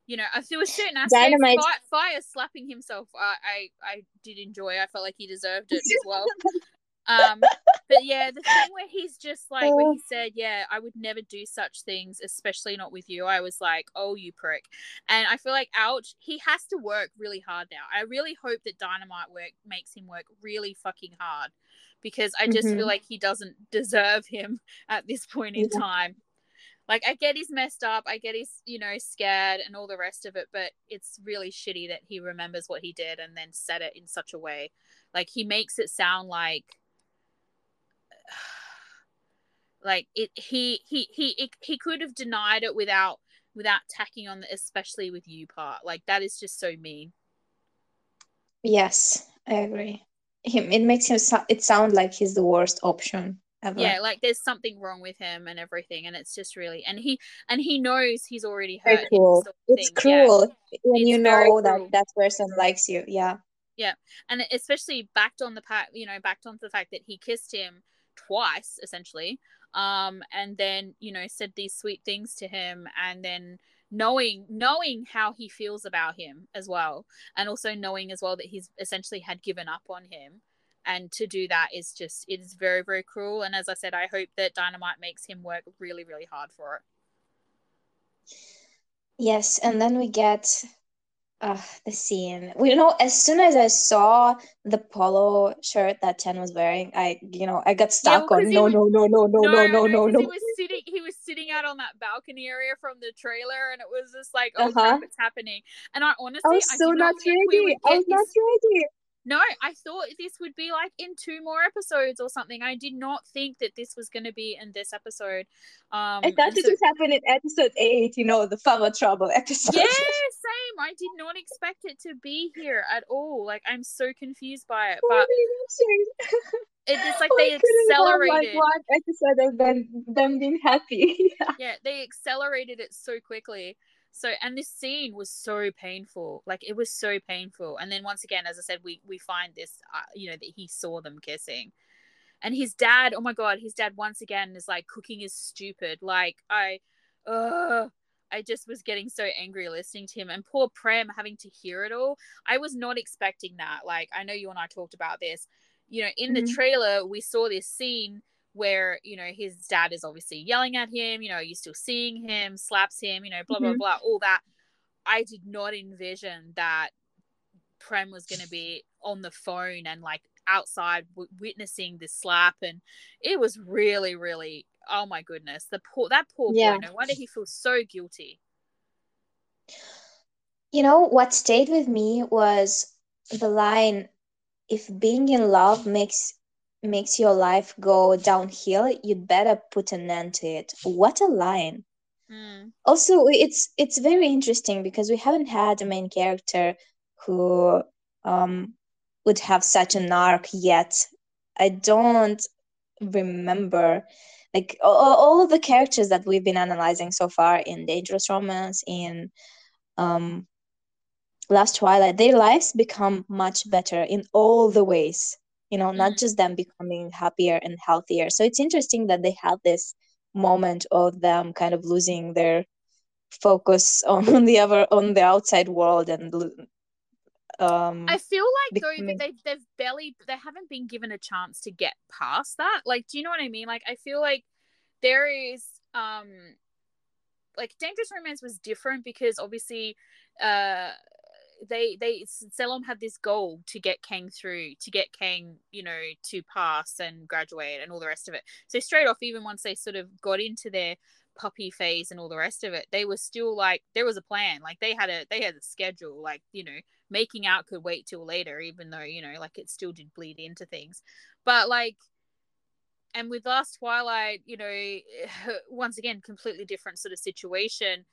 you know, if there was certain aspects, Dynamite. Fire, Fire slapping himself, I, I, I did enjoy. I felt like he deserved it as well. um, but yeah, the thing where he's just like when he said, "Yeah, I would never do such things, especially not with you." I was like, "Oh, you prick!" And I feel like, ouch, he has to work really hard now. I really hope that Dynamite work makes him work really fucking hard because I just mm-hmm. feel like he doesn't deserve him at this point in yeah. time like I get he's messed up, I get he's you know scared and all the rest of it, but it's really shitty that he remembers what he did and then said it in such a way. Like he makes it sound like like it he he he he, he could have denied it without without tacking on the especially with you part. Like that is just so mean. Yes, I agree. Him it makes him so- it sound like he's the worst option ever. Yeah, like there's something wrong with him and everything, and it's just really and he and he knows he's already hurt. Cool. It's cruel yeah. when it's you know that that person likes you. Yeah. Yeah, and especially backed on the fact, you know, backed on the fact that he kissed him twice, essentially, um, and then you know said these sweet things to him, and then knowing knowing how he feels about him as well, and also knowing as well that he's essentially had given up on him. And to do that is just it is very very cruel. And as i said i hope that dynamite makes him work really really hard for it. Yes and then we get uh, the scene. We you know as soon as i saw the polo shirt that Chen was wearing i you know i got stuck yeah, well, on no, was, no no no no no no no no no he was sitting he was sitting out on that balcony area from the trailer and it was just like oh uh-huh. crap it's happening. And i honestly i was so I not ready. i was not ready no, I thought this would be like in two more episodes or something. I did not think that this was going to be in this episode. Um, I thought it so, in episode eight, you know, the Father Trouble episode. Yeah, same. I did not expect it to be here at all. Like, I'm so confused by it. But it's like they accelerated. Like one episode of them, them being happy. yeah. yeah, they accelerated it so quickly. So and this scene was so painful. Like it was so painful. And then once again, as I said, we we find this, uh, you know, that he saw them kissing. And his dad, oh my god, his dad once again is like cooking is stupid. Like I, uh, I just was getting so angry listening to him. And poor Prem having to hear it all. I was not expecting that. Like I know you and I talked about this. You know, in mm-hmm. the trailer we saw this scene where you know his dad is obviously yelling at him you know you're still seeing him slaps him you know blah blah mm-hmm. blah all that i did not envision that prem was going to be on the phone and like outside w- witnessing this slap and it was really really oh my goodness the poor that poor yeah. boy no wonder he feels so guilty you know what stayed with me was the line if being in love makes makes your life go downhill, you'd better put an end to it. What a line. Mm. Also, it's it's very interesting because we haven't had a main character who um, would have such an arc yet. I don't remember like all, all of the characters that we've been analyzing so far in Dangerous Romance in um, Last Twilight, their lives become much better in all the ways you know not mm. just them becoming happier and healthier. So it's interesting that they had this moment of them kind of losing their focus on the other on the outside world and um i feel like becoming... though they, they've barely they haven't been given a chance to get past that. Like do you know what i mean? Like i feel like there is um like dangerous romance was different because obviously uh they they Sailom had this goal to get Kang through, to get Kang, you know, to pass and graduate and all the rest of it. So straight off, even once they sort of got into their puppy phase and all the rest of it, they were still like there was a plan. Like they had a they had a schedule. Like you know, making out could wait till later, even though you know, like it still did bleed into things. But like and with last twilight you know once again completely different sort of situation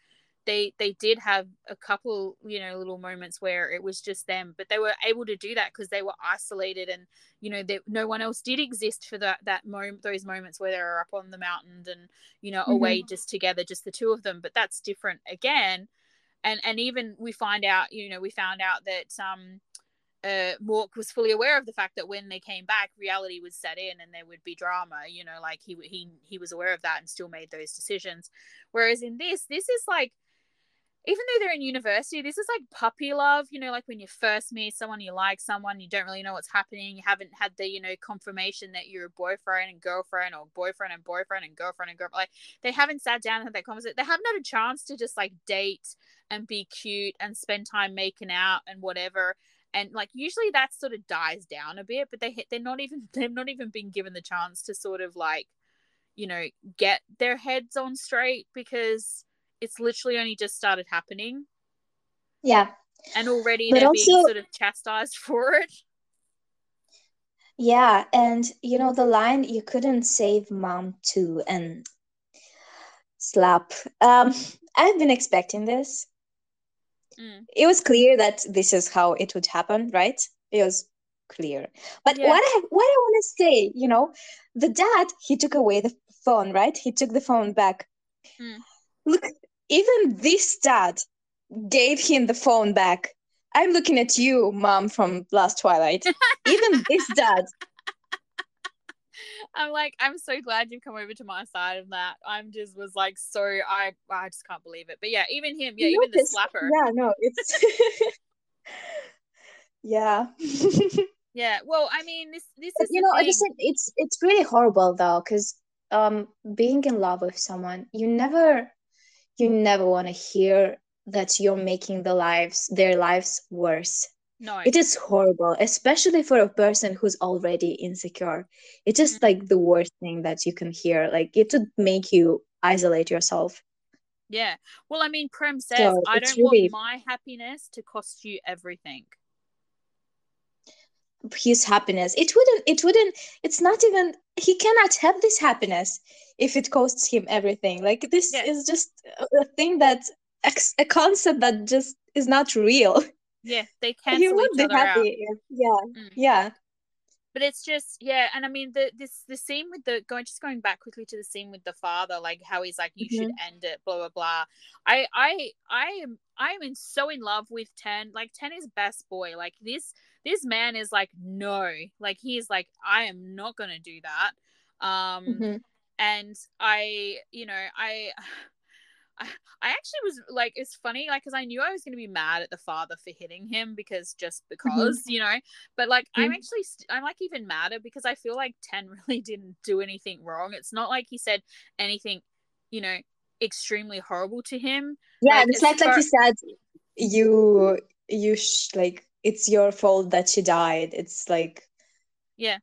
they they did have a couple you know little moments where it was just them but they were able to do that because they were isolated and you know that no one else did exist for that that moment those moments where they were up on the mountain and you know mm-hmm. away just together just the two of them but that's different again and and even we find out you know we found out that um uh, Mork was fully aware of the fact that when they came back, reality would set in and there would be drama. You know, like he he he was aware of that and still made those decisions. Whereas in this, this is like even though they're in university, this is like puppy love, you know, like when you first meet someone, you like someone, you don't really know what's happening, you haven't had the, you know, confirmation that you're a boyfriend and girlfriend or boyfriend and boyfriend and girlfriend and girlfriend. Like they haven't sat down and had that conversation. They haven't had a chance to just like date and be cute and spend time making out and whatever. And like usually that sort of dies down a bit, but they they're not even they've not even been given the chance to sort of like, you know, get their heads on straight because it's literally only just started happening. Yeah. And already but they're also, being sort of chastised for it. Yeah, and you know the line you couldn't save mom too and slap. Um I've been expecting this. Mm. It was clear that this is how it would happen, right? It was clear. But yeah. what I what I want to say, you know, the dad he took away the phone, right? He took the phone back. Mm. Look, even this dad gave him the phone back. I'm looking at you, mom from last Twilight. even this dad. I'm like, I'm so glad you've come over to my side of that. I'm just was like so I I just can't believe it. But yeah, even him, yeah, you even the slapper. Yeah, no, it's yeah. yeah. Well, I mean, this this is you know, I just it's it's really horrible though, because um, being in love with someone, you never you never want to hear that you're making the lives their lives worse. No it is horrible especially for a person who's already insecure. It's just mm-hmm. like the worst thing that you can hear. Like it would make you isolate yourself. Yeah. Well i mean prem says so i don't really... want my happiness to cost you everything his happiness. It wouldn't it wouldn't it's not even he cannot have this happiness if it costs him everything. Like this is just a thing that a concept that just is not real. Yeah they cancel he would be happy if, yeah mm. yeah. But it's just yeah and i mean the this the scene with the going just going back quickly to the scene with the father like how he's like you mm-hmm. should end it blah blah blah. I i i am i'm in so in love with 10 like 10 is best boy. Like this this man is like no like he's like i am not gonna do that um mm-hmm. and i you know i I, actually was like, it's funny, like, because I knew I was going to be mad at the father for hitting him because just mm-hmm. because, mm-hmm. you know, but like, mm-hmm. I'm actually, st- I'm like even madder because I feel like 10 really didn't do anything wrong. It's not like he said anything, you know, extremely horrible to him. Yeah, like, it's not far- like he said, you, you, sh- like, it's your fault that she died. It's like, yeah.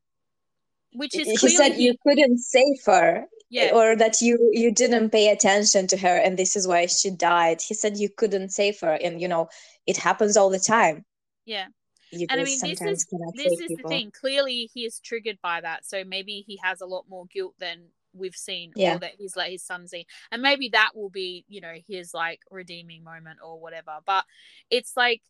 Which is he said you couldn't save her yeah. or that you you didn't pay attention to her and this is why she died he said you couldn't save her and you know it happens all the time yeah you and I mean, this is this is people. the thing. Clearly, he is triggered by that, so maybe he has a lot more guilt than we've seen, yeah. or that he's like his son's seen, and maybe that will be, you know, his like redeeming moment or whatever. But it's like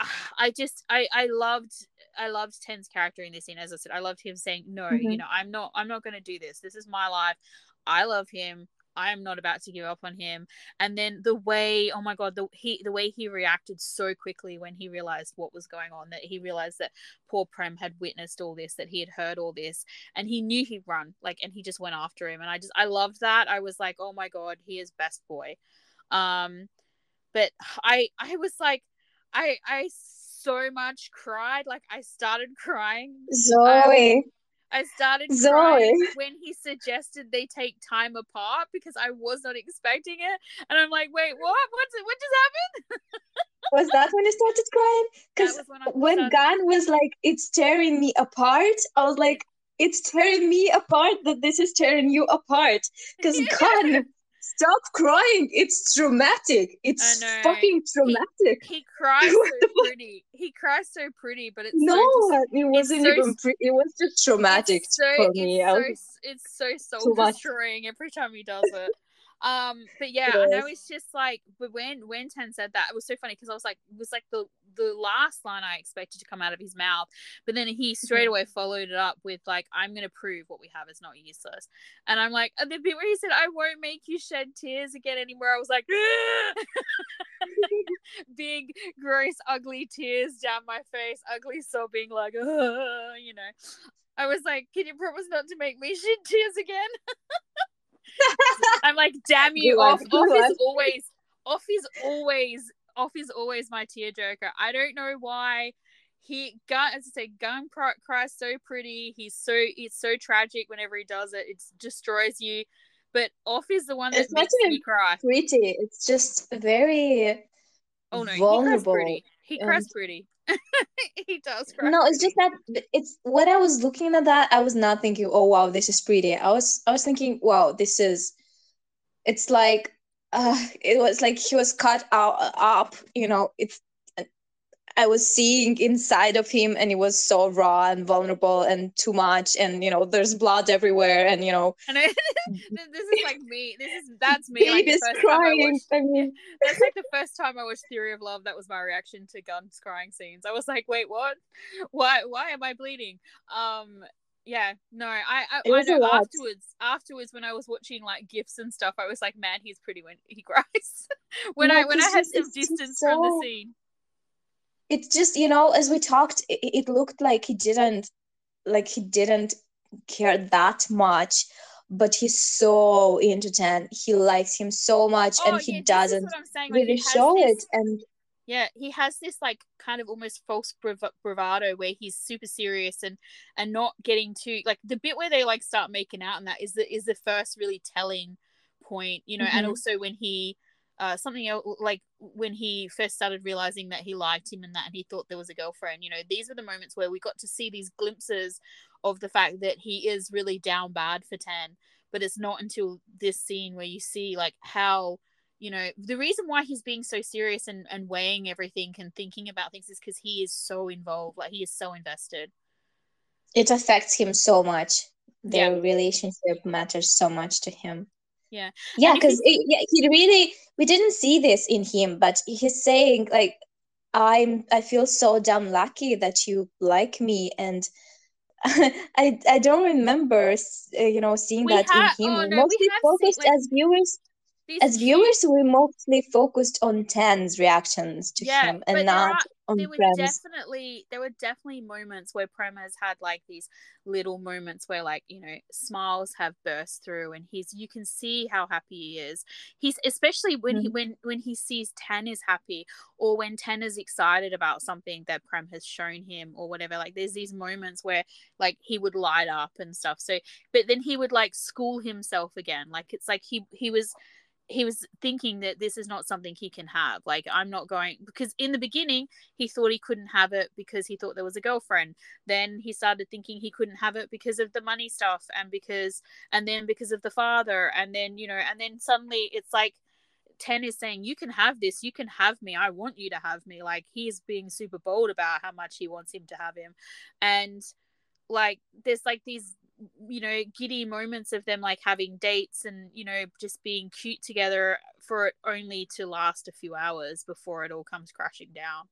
I just I I loved I loved Ten's character in this scene. As I said, I loved him saying, "No, mm-hmm. you know, I'm not I'm not going to do this. This is my life. I love him. I am not about to give up on him." And then the way, oh my god, the he the way he reacted so quickly when he realized what was going on. That he realized that poor Prem had witnessed all this, that he had heard all this, and he knew he'd run. Like, and he just went after him. And I just I loved that. I was like, oh my god, he is best boy. Um, but I I was like I I so much cried. Like I started crying. Zoe. Um, I started Zoe. crying when he suggested they take time apart because I was not expecting it, and I'm like, wait, what? What's it? What just happened? was that when you started crying? Because when, when Gun was like, "It's tearing me apart," I was like, "It's tearing me apart that this is tearing you apart." Because yeah. Gun stop crying. It's traumatic. It's fucking traumatic. He, he cries so pretty. He cries so pretty, but it's no, so it wasn't so, even pretty. It was just traumatic so, for me. It's so, it's so soul destroying every time he does it. Um, but yeah, I know it's just like, but when when Ten said that, it was so funny because I was like, it was like the the last line I expected to come out of his mouth, but then he straight away followed it up with like, "I'm gonna prove what we have is not useless," and I'm like, and the bit where he said, "I won't make you shed tears again anymore," I was like, big, gross, ugly tears down my face, ugly sobbing, like, you know. I was like, "Can you promise not to make me shed tears again?" I'm like, damn you, off, off is always off is always off is always my tearjerker. I don't know why he gun as I say, gun cries so pretty. He's so it's so tragic whenever he does it. It destroys you. But off is the one that it's makes me cry. Pretty. It's just very oh no, vulnerable. He cries pretty. He cries and... pretty. he does cry. No, it's just that it's when I was looking at that, I was not thinking, oh wow, this is pretty. I was I was thinking, wow, this is it's like uh it was like he was cut out up, you know, it's I was seeing inside of him and it was so raw and vulnerable and too much and you know there's blood everywhere and you know. And I, this is like me this is that's me like crying I, watched, I mean. that's like the first time I watched Theory of Love that was my reaction to Guns crying scenes. I was like wait what? Why why am I bleeding? Um yeah no i i, I know afterwards afterwards when i was watching like gifs and stuff i was like man he's pretty when he cries. When no, i when i had some distance so... from the scene it's just you know as we talked it, it looked like he didn't like he didn't care that much but he's so into Ten. He likes him so much, oh, and he yeah, doesn't really like, show this, it. And yeah, he has this like kind of almost false brav- bravado where he's super serious and and not getting to like the bit where they like start making out, and that is the is the first really telling point, you know. Mm-hmm. And also when he uh, something else like when he first started realizing that he liked him and that and he thought there was a girlfriend you know these were the moments where we got to see these glimpses of the fact that he is really down bad for Ten but it's not until this scene where you see like how you know the reason why he's being so serious and, and weighing everything and thinking about things is because he is so involved like he is so invested. It affects him so much. Their yeah. relationship matters so much to him yeah yeah because yeah, he really we didn't see this in him but he's saying like i'm i feel so damn lucky that you like me and I I don't remember, uh, you know, seeing we that ha- in him. Oh, no, mostly focused seen, like, as viewers. As viewers, we mostly focused on Ten's reactions to yeah, him and not are, there were Prem's. definitely there were definitely moments where Prem has had like these little moments where like you know smiles have burst through and he's you can see how happy he is he's especially when mm-hmm. he when when he sees Ten is happy or when Ten is excited about something that Prem has shown him or whatever like there's these moments where like he would light up and stuff so but then he would like school himself again like it's like he he was he was thinking that this is not something he can have. Like, I'm not going because in the beginning he thought he couldn't have it because he thought there was a girlfriend. Then he started thinking he couldn't have it because of the money stuff and because and then because of the father and then you know and then suddenly it's like Ten is saying, You can have this, you can have me, I want you to have me. Like he's being super bold about how much he wants him to have him. And like there's like these you know giddy moments of them like having dates and you know just being cute together for it only to last a few hours before it all comes crashing down.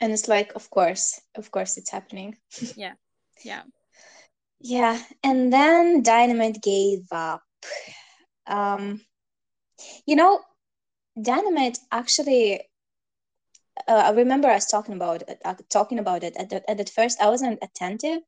And it's like of course of course it's happening. Yeah yeah. Yeah and then dynamite gave up. Um you know dynamite actually uh, I remember us talking about uh, talking about it. At, the, at first, I wasn't attentive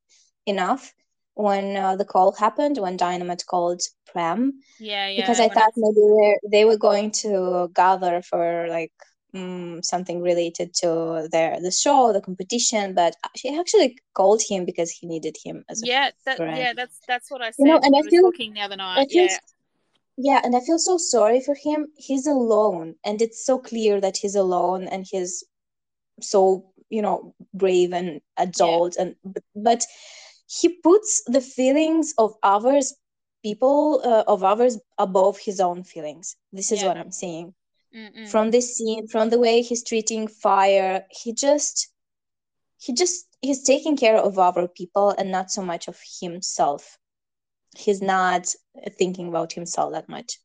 enough when uh, the call happened when Dynamite called Prem. Yeah, yeah. Because I thought I... maybe they were going to gather for like um, something related to their the show, the competition. But she actually called him because he needed him as yeah, that, yeah. That's that's what I said. You know, and I feel talking the other night. Yeah. Yeah, and I feel so sorry for him. He's alone, and it's so clear that he's alone, and he's so you know brave and adult, yeah. and but, but he puts the feelings of others people uh, of others above his own feelings this is yeah. what i'm saying Mm-mm. from this scene from the way he's treating fire he just he just he's taking care of other people and not so much of himself he's not thinking about himself that much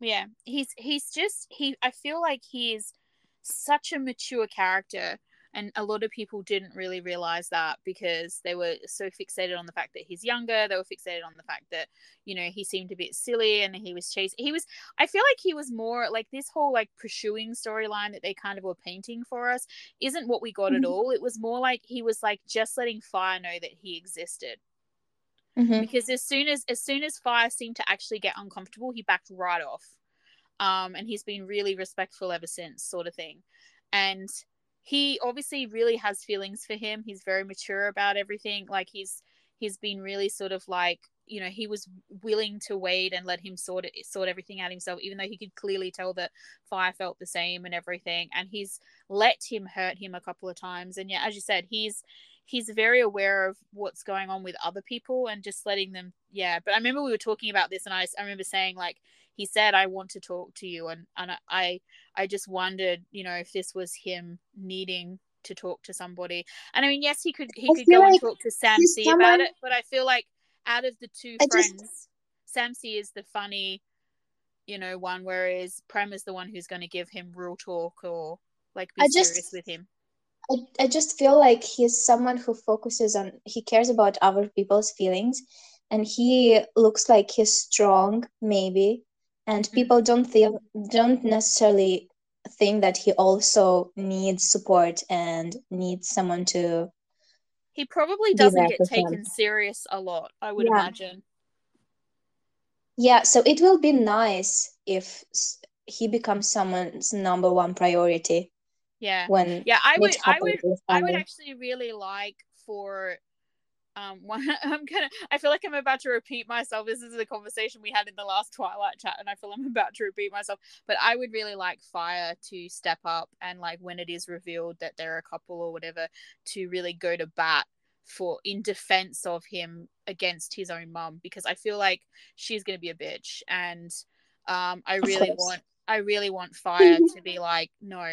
yeah he's he's just he i feel like he's such a mature character and a lot of people didn't really realize that because they were so fixated on the fact that he's younger they were fixated on the fact that you know he seemed a bit silly and he was chasing he was i feel like he was more like this whole like pursuing storyline that they kind of were painting for us isn't what we got mm-hmm. at all it was more like he was like just letting fire know that he existed mm-hmm. because as soon as as soon as fire seemed to actually get uncomfortable he backed right off um, and he's been really respectful ever since, sort of thing. And he obviously really has feelings for him. He's very mature about everything. Like he's he's been really sort of like you know he was willing to wait and let him sort it sort everything out himself even though he could clearly tell that fire felt the same and everything and he's let him hurt him a couple of times and yeah as you said he's he's very aware of what's going on with other people and just letting them yeah but i remember we were talking about this and i, I remember saying like he said i want to talk to you and and i i just wondered you know if this was him needing to talk to somebody. And i mean yes he could he I could go like and talk to sam c someone... about it but i feel like out of the two I friends just... sam c is the funny you know one whereas prem is the one who's going to give him real talk or like be I serious just... with him. I, I just feel like he's someone who focuses on he cares about other people's feelings and he looks like he's strong maybe and mm-hmm. people don't feel don't necessarily think that he also needs support and needs someone to he probably doesn't get taken him. serious a lot i would yeah. imagine yeah so it will be nice if he becomes someone's number one priority yeah when yeah i would i would i would actually really like for um one i'm gonna i feel like i'm about to repeat myself. This is a conversation we had in the last twilight chat and i feel i'm about to repeat myself. But i would really like fire to step up and like when it is revealed that they're a couple or whatever to really go to bat for in defense of him against his own mum because i feel like she's gonna be a bitch. And um i really want i really want fire to be like no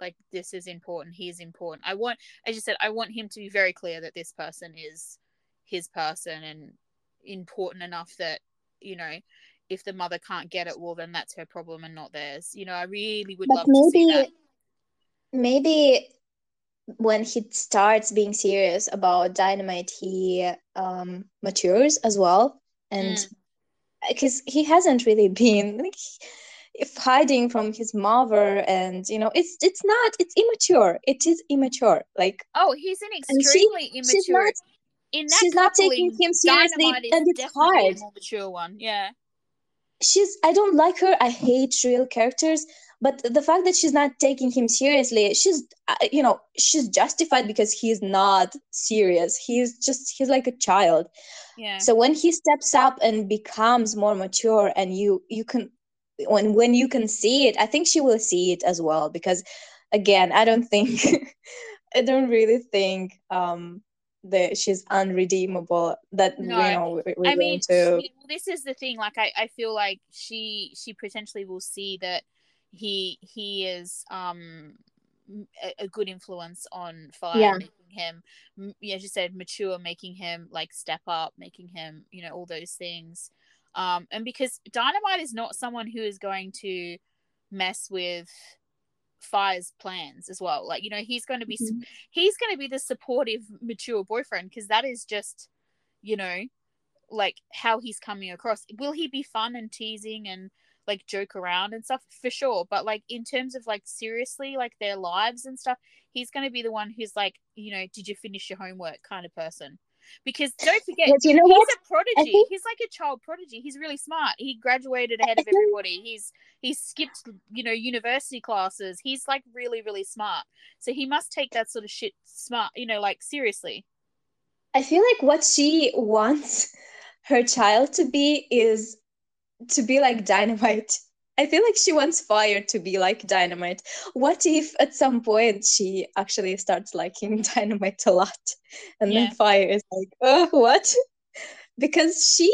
like this is important he is important. I want as you said i want him to be very clear that this person is his person and important enough that you know if the mother can't get it well then that's her problem and not theirs. You know i really would but love maybe, to see that. maybe when he starts being serious about dynamite he um matures as well. And because mm. he hasn't really been like if hiding from his mother and you know it's it's not it's immature. It is immature like oh he's an extremely she, immature. not, in that she's not taking him seriously and it's hard a mature one yeah. She's i don't like her. I hate real characters. But the fact that she's not taking him seriously she's uh, you know she's justified because he's not serious. He's just he's like a child. Yeah. So when he steps up and becomes more mature and you you can when when you can see it i think she will see it as well because again i don't think i don't really think um that she's unredeemable that no, you know we're, I mean, to... this is the thing like I, I feel like she she potentially will see that he he is um a, a good influence on fire yeah. making him as you said mature making him like step up making him you know all those things um, and because Dynamite is not someone who is going to mess with Fire's plans as well. Like, you know, he's going to be mm-hmm. he's going to be the supportive, mature boyfriend because that is just, you know, like how he's coming across. Will he be fun and teasing and like joke around and stuff for sure? But like in terms of like seriously, like their lives and stuff, he's going to be the one who's like, you know, did you finish your homework kind of person because don't forget you know he's what? a prodigy. think... he's like a child prodigy. He's really smart. He graduated ahead of everybody. He's he's skipped you know university classes. He's like really really smart. So he must take that sort of shit smart you know like seriously. I feel like what she wants her child to be is to be like dynamite I feel like she wants Fire to be like Dynamite. What if at some point she actually starts liking Dynamite a lot, and yeah. then Fire is like, "Oh, what?" because she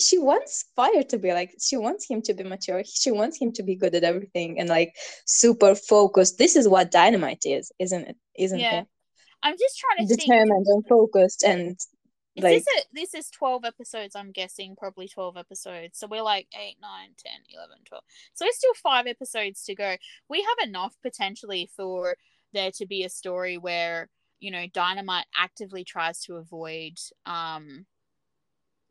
she wants Fire to be like she wants him to be mature. She wants him to be good at everything and like super focused. This is what Dynamite is, isn't it? Isn't yeah. it? I'm just trying to determined think. and focused and like, this, a, this is 12 episodes, I'm guessing, probably 12 episodes. So we're like 8, 9, 10, 11, 12. So there's still five episodes to go. We have enough potentially for there to be a story where, you know, Dynamite actively tries to avoid um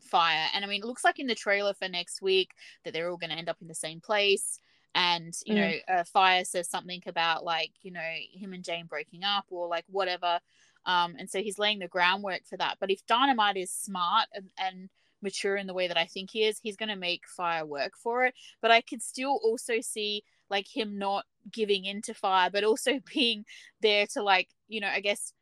fire. And I mean, it looks like in the trailer for next week that they're all going to end up in the same place. And, you mm. know, uh, Fire says something about like, you know, him and Jane breaking up or like whatever. Um, and so he's laying the groundwork for that. But if Dynamite is smart and, and mature in the way that I think he is, he's going to make fire work for it. But I could still also see like him not giving into fire, but also being there to like, you know, I guess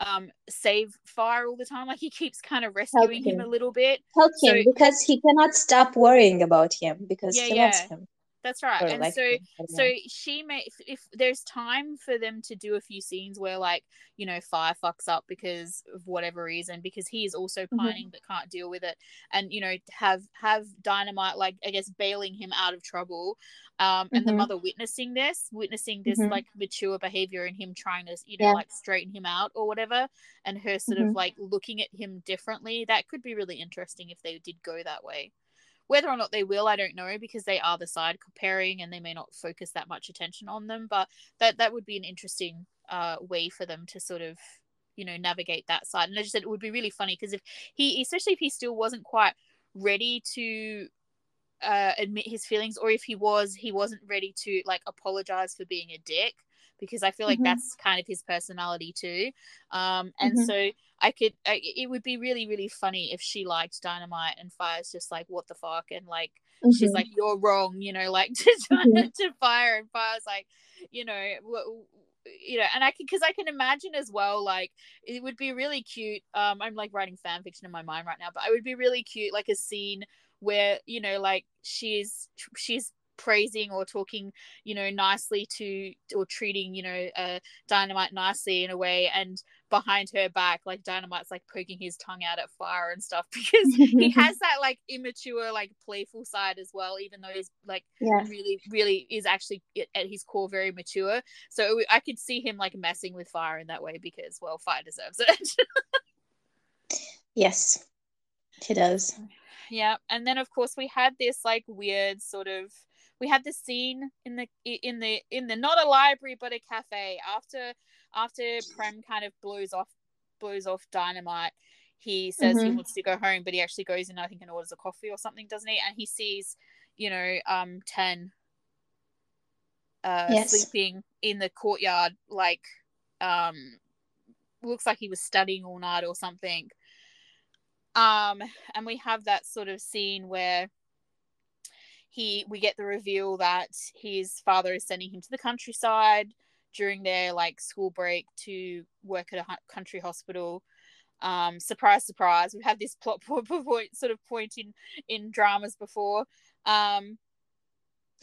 um save fire all the time like he keeps kind of rescuing him. him. a little bit help him because he cannot stop worrying about him because yeah, he yeah. loves him that's right. Or and like so so she may if, if, there's time for them to do a few scenes where like, you know, fire fucks up because of whatever reason, because he is also mm-hmm. pining mm-hmm. but can't deal with it. And, you know, have have dynamite like I guess bailing him out of trouble. Um and mm-hmm. the mother witnessing this, witnessing this mm-hmm. like mature behavior and him trying to, you know, yeah. like straighten him out or whatever, and her sort of mm-hmm. like looking at him differently. That could be really interesting if they did go that way. Whether or not they will, I don't know because they are the side comparing and they may not focus that much attention on them. But that that would be an interesting uh, way for them to sort of you know navigate that side. And I just said it would be really funny because if he, especially if he still wasn't quite ready to uh, admit his feelings, or if he was, he wasn't ready to like apologize for being a dick because I feel like mm-hmm. that's kind of his personality too. Um, and mm-hmm. so I could, I, it would be really, really funny if she liked Dynamite and Fire's just like, what the fuck? And like, mm-hmm. she's like, you're wrong, you know, like to, mm-hmm. to Fire and Fire's like, you know, what, you know, and I can because I can imagine as well, like it would be really cute. Um, I'm like writing fan fiction in my mind right now, but it would be really cute, like a scene where you know, like she's she's praising or talking you know nicely to or treating you know uh, dynamite nicely in a way and behind her back like dynamite's like poking his tongue out at fire and stuff because he has that like immature like playful side as well even though he's like yeah. really really is actually at his core very mature. So i could see him like messing with fire in that way because well fire deserves it. Yes he does. Yeah and then of course we had this like weird sort of we had this scene in the in the in the not a library but a cafe after after Prem kind of blows off blows off dynamite. He says mm-hmm. he wants to go home, but he actually goes in, I think, and orders a coffee or something, doesn't he? And he sees, you know, um, ten uh, yes. sleeping in the courtyard, like, um, looks like he was studying all night or something. Um, and we have that sort of scene where he we get the reveal that his father is sending him to the countryside during their like school break to work at a country hospital. Um surprise surprise we've had this plot point, point sort of point in in dramas before. Um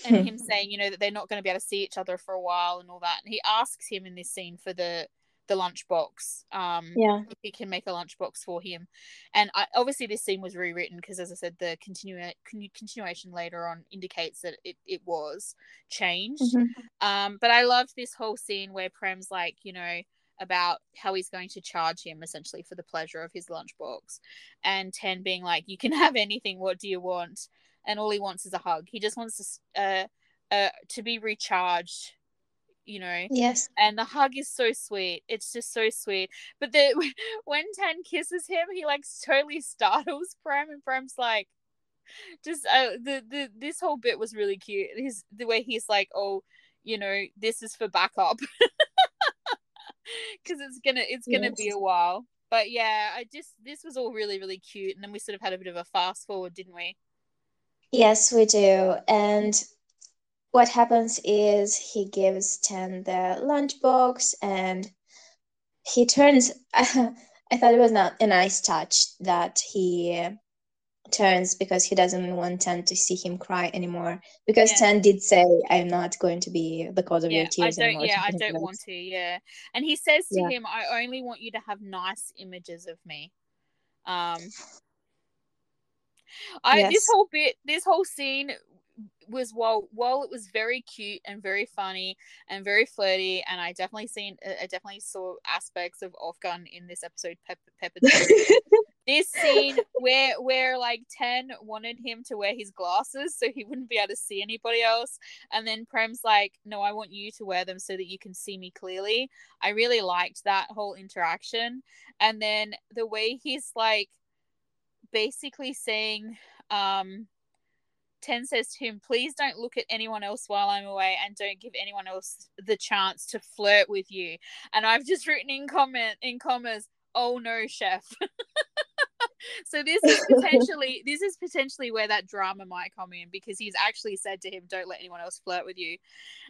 and him saying you know that they're not going to be able to see each other for a while and all that. And he asks him in this scene for the the lunchbox. Um, yeah, he can make a lunchbox for him, and I, obviously this scene was rewritten because, as I said, the continua- continuation later on indicates that it, it was changed. Mm-hmm. Um, but I loved this whole scene where Prem's like, you know, about how he's going to charge him essentially for the pleasure of his lunchbox, and Ten being like, "You can have anything. What do you want?" And all he wants is a hug. He just wants to, uh, uh, to be recharged you know? Yes. And the hug is so sweet. It's just so sweet. But the when ten kisses him he like totally startles prem and prem's like just uh, the the this whole bit was really cute. His the way he's like oh you know this is for backup. Because it's gonna it's gonna yes. be a while. But yeah i just this was all really really cute. And then we sort of had a bit of a fast forward didn't we? Yes we do. And what happens is he gives Ten the lunchbox and he turns. I thought it was not a nice touch that he turns because he doesn't want Ten to see him cry anymore. Because yeah. Ten did say, "I'm not going to be the cause of yeah, your tears I don't, anymore." Yeah, I don't want to. Yeah, and he says to yeah. him, "I only want you to have nice images of me." Um, I yes. this whole bit, this whole scene was while while it was very cute and very funny and very flirty, and I definitely seen I definitely saw aspects of OffGun in this episode. Pepper, this scene where where like Ten wanted him to wear his glasses so he wouldn't be able to see anybody else, and then Prem's like, "No, I want you to wear them so that you can see me clearly." I really liked that whole interaction, and then the way he's like basically saying um Ten says to him, Please don't look at anyone else while I'm away and don't give anyone else the chance to flirt with you. And I've just written in comment in commas, Oh no, chef. so this is potentially this is potentially where that drama might come in because he's actually said to him, "Don't let anyone else flirt with you,"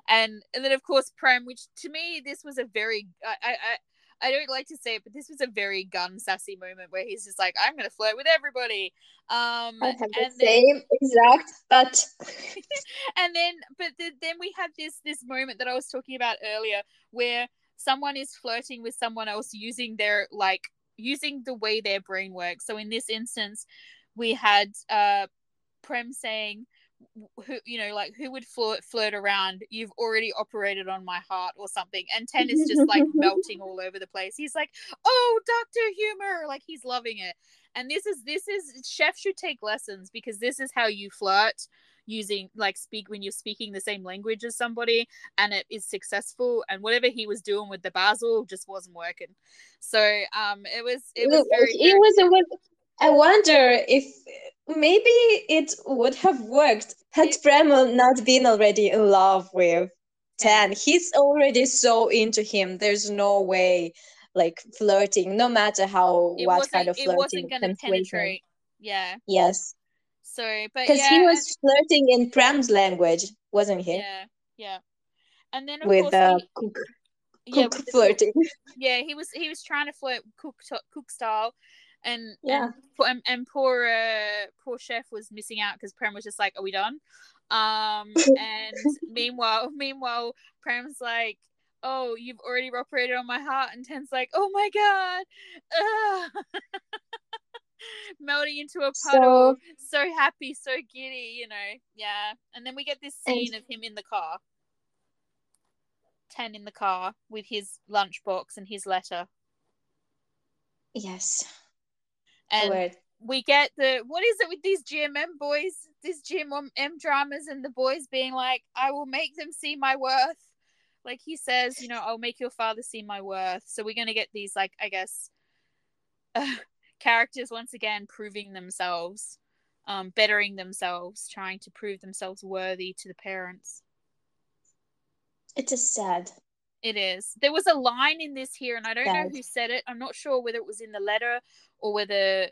and and then of course Prem, which to me this was a very I I. I don't like to say it, but this was a very gun sassy moment where he's just like, "I'm gonna flirt with everybody." Um, I have the same exact, but and then, but the, then we had this this moment that I was talking about earlier, where someone is flirting with someone else using their like using the way their brain works. So in this instance, we had uh, Prem saying, who you know like who would flirt flirt around you've already operated on my heart or something and ten is just like melting all over the place. He's like oh dr humor like he's loving it. And this is this is chef should take lessons because this is how you flirt using like speak when you're speaking the same language as somebody and it is successful and whatever he was doing with the basil just wasn't working. So um it was it was very, it was a, i wonder if maybe it would have worked had it, not been already in love with Ten. He's already so into him. There's no way like flirting, no matter how what kind of flirting. It wasn't gonna penetrate. Yeah. Yes. So, but because yeah, he was flirting in Prem's language, wasn't he? Yeah, yeah. And then with uh, he, cook, yeah, cook flirting. Cook, yeah, he was he was trying to flirt cook cook style, and yeah, and, and poor uh, poor chef was missing out because Prem was just like, "Are we done?" Um, and meanwhile, meanwhile, Prem's like, "Oh, you've already operated on my heart," and Ten's like, "Oh my god." melting into a puddle, so, so happy, so giddy, you know. Yeah. And then we get this scene of him in the car. Ten in the car with his lunchbox and his letter. Yes. And we get the what is it with these GMM boys, these GMM dramas, and the boys being like, "I will make them see my worth." Like he says, you know, I'll make your father see my worth. So we're gonna get these, like, I guess, uh, characters once again proving themselves, um, bettering themselves, trying to prove themselves worthy to the parents. It is a sad. It is. There was a line in this here, and I don't sad. know who said it. I'm not sure whether it was in the letter or whether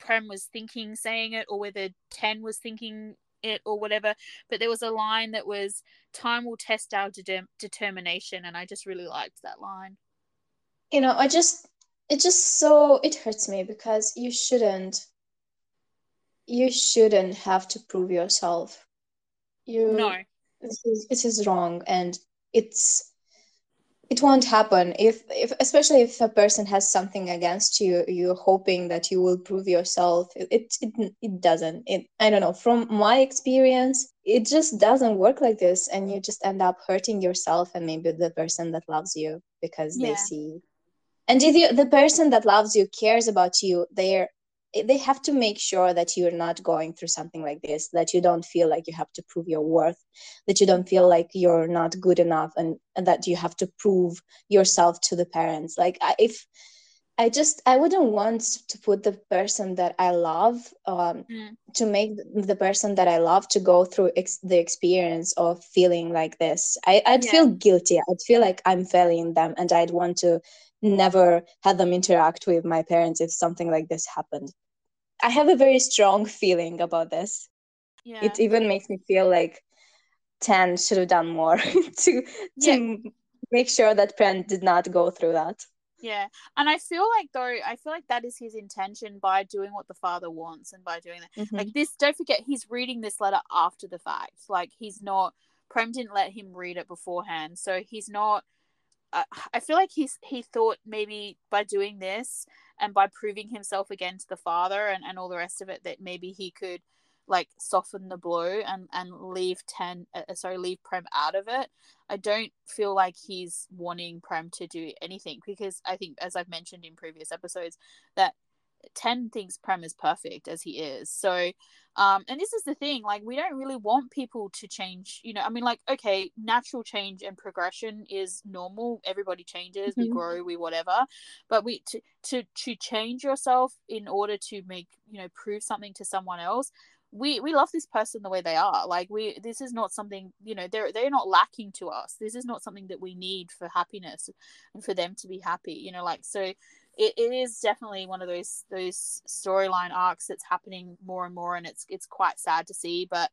Prem was thinking saying it or whether Ten was thinking it or whatever. But there was a line that was, Time will test our de- determination. And I just really liked that line. You know, I just it just so it hurts me because you shouldn't you shouldn't have to prove yourself you no this is, this is wrong and it's it won't happen. If, if especially if a person has something against you you're hoping that you will prove yourself. It it, it doesn't. It i don't know. From my experience it just doesn't work like this and you just end up hurting yourself and maybe the person that loves you because yeah. they see. And if you, the person that loves you cares about you they're they have to make sure that you're not going through something like this that you don't feel like you have to prove your worth that you don't feel like you're not good enough and, and that you have to prove yourself to the parents like I, if i just i wouldn't want to put the person that i love um, mm. to make the person that i love to go through ex- the experience of feeling like this I, i'd yeah. feel guilty i'd feel like i'm failing them and i'd want to never had them interact with my parents if something like this happened. I have a very strong feeling about this. Yeah. It even makes me feel like Ten should have done more to to yeah. make sure that Prem did not go through that. Yeah. And I feel like though I feel like that is his intention by doing what the father wants and by doing that. Mm-hmm. Like this don't forget he's reading this letter after the fact. Like he's not Prem didn't let him read it beforehand. So he's not I, feel like he's he thought maybe by doing this and by proving himself again to the father and, and all the rest of it that maybe he could like soften the blow and and leave ten uh, sorry leave prem out of it. I don't feel like he's wanting prem to do anything because i think as i've mentioned in previous episodes that 10 thinks Prem is perfect as he is. So, um, and this is the thing, like, we don't really want people to change, you know. I mean, like, okay, natural change and progression is normal. Everybody changes, mm-hmm. we grow, we whatever. But we to, to to change yourself in order to make, you know, prove something to someone else, we we love this person the way they are like we this is not something you know they're they're not lacking to us this is not something that we need for happiness and for them to be happy you know like so it, it is definitely one of those those storyline arcs that's happening more and more and it's it's quite sad to see but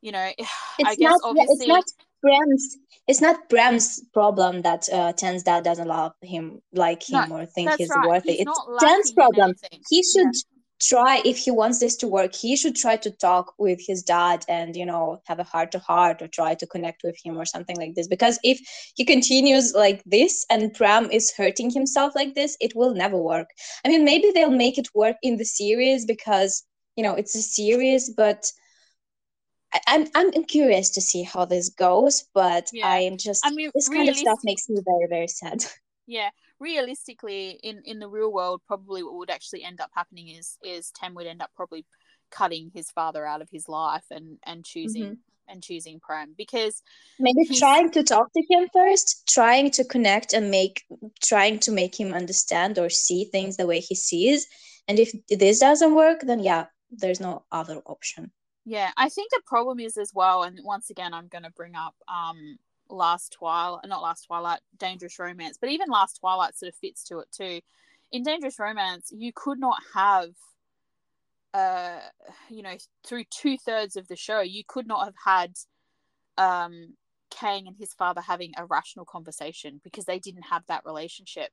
you know it's i guess not, obviously it's not Prem's it's not Prem's problem that uh, Ten's dad doesn't love him like him No, or think he's right. worthy. He's It's Ten's problem. anything. He should try if he wants this to work. He should try to talk with his dad and you know have a heart to heart or try to connect with him or something like this. Because if he continues like this and Prem is hurting himself like this, it will never work. I mean, maybe they'll make it work in the series because you know it's a series, but. I- I'm I'm curious to see how this goes, but Yeah. I am just I mean, this kind of stuff makes me very very sad. yeah realistically in in the real world probably what would actually end up happening is is Ten would end up probably cutting his father out of his life and and choosing Mhm. and choosing Prem because Maybe trying to talk to him first, trying to connect and make trying to make him understand or see things the way he sees. And if this doesn't work, then yeah, there's no other option. Yeah, I think the problem is as well, and once again, I'm going to bring up um last Twilight, not last Twilight, Dangerous Romance, but even last Twilight sort of fits to it too. In Dangerous Romance, you could not have, uh, you know, through two thirds of the show, you could not have had, um, Kang and his father having a rational conversation because they didn't have that relationship.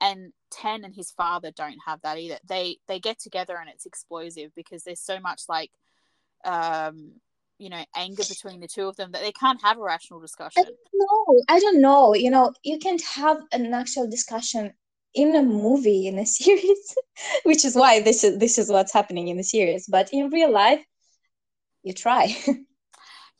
And Ten and his father don't have that either. They they get together and it's explosive because there's so much like um you know anger between the two of them that they can't have a rational discussion don't. I don't know. You know, you can't have an actual discussion in a movie in a series, which is why this is this is what's happening in the series. But in real life, you try.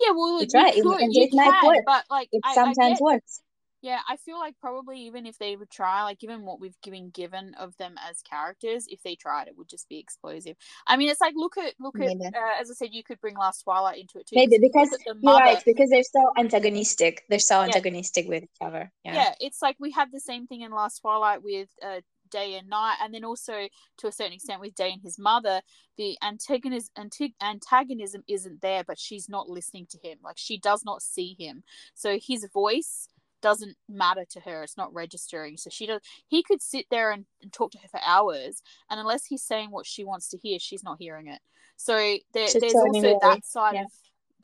yeah well It's you right, could, you it might work. but like it I, I sometimes get, works. Yeah i feel like probably even if they would try like given what we've given given of them as characters if they tried it would just be explosive i mean it's like look at look at uh, as i said you could bring last twilight into it too Maybe because you're mother right, because they're so antagonistic. They're so antagonistic with each other. yeah. Yeah. it's like we had the same thing in last twilight with uh, day and night and then also to a certain extent with day and his mother the antagonism anti- antagonism isn't there but she's not listening to him like she does not see him so his voice doesn't matter to her it's not registering. So she does he could sit there and, and talk to her for hours and unless he's saying what she wants to hear she's not hearing it. So there, there's also that side yeah. of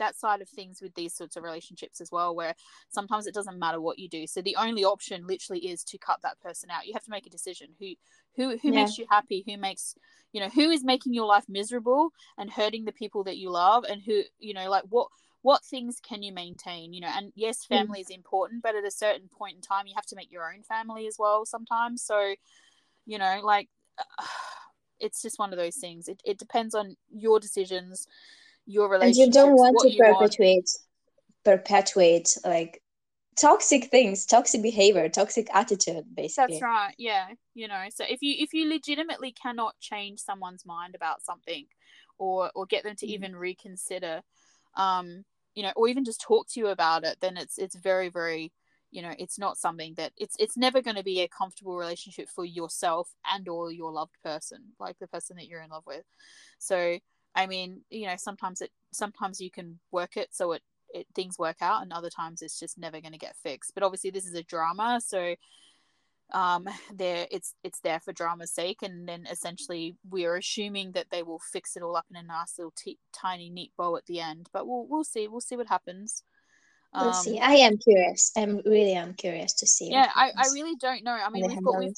that side of things with these sorts of relationships as well where sometimes it doesn't matter what you do. So the only option literally is to cut that person out. You have to make a decision. Who who who Yeah. makes you happy? Who makes you know who is making your life miserable and hurting the people that you love? And who you know like what what things can you maintain you know and yes Mm. family is important but at a certain point in time you have to make your own family as well sometimes so you know like it's just one of those things it, it depends on your decisions your And you don't want to you want. perpetuate perpetuate like toxic things, toxic behavior, toxic attitude, basically. That's right. Yeah, you know. So if you if you legitimately cannot change someone's mind about something, or or get them to Mhm. even reconsider, um, you know, or even just talk to you about it, then it's it's very very, you know, it's not something that it's it's never going to be a comfortable relationship for yourself and or your loved person, like the person that you're in love with. So I mean, you know, sometimes it sometimes you can work it so it it things work out and other times it's just never going to get fixed but obviously this is a drama so um there it's it's there for drama's sake and then essentially we're assuming that they will fix it all up in a nice little t- tiny neat bow at the end but we'll we'll see we'll see what happens We'll um see. I am curious. I'm really I'm curious to see. yeah i i really don't know i mean we've got we've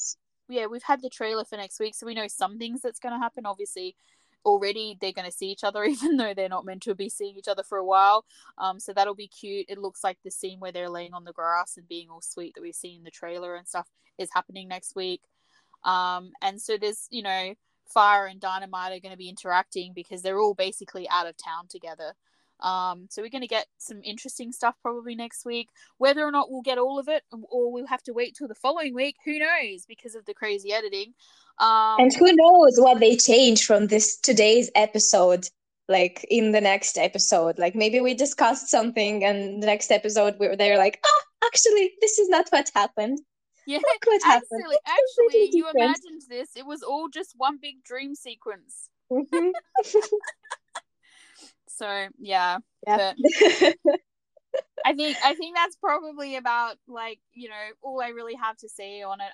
yeah we've had the trailer for next week so we know some things that's going to happen obviously already they're going to see each other even though they're not meant to be seeing each other for a while. Um so that'll be cute. It looks like the scene where they're laying on the grass and being all sweet that we see in the trailer and stuff is happening next week. Um and so there's you know fire and dynamite are going to be interacting because they're all basically out of town together um so we're going to get some interesting stuff probably next week whether or not we'll get all of it or we'll have to wait till the following week who knows because of the crazy editing um And who knows what they change from this today's episode, like in the next episode. Like maybe we discussed something and the next episode we they're like, oh, actually, this is not what happened. yeah Look what happened. actually It's actually you imagined this it was all just one big dream sequence Mhm. so yeah Yeah. I think I think that's probably about like you know all I really have to say on it.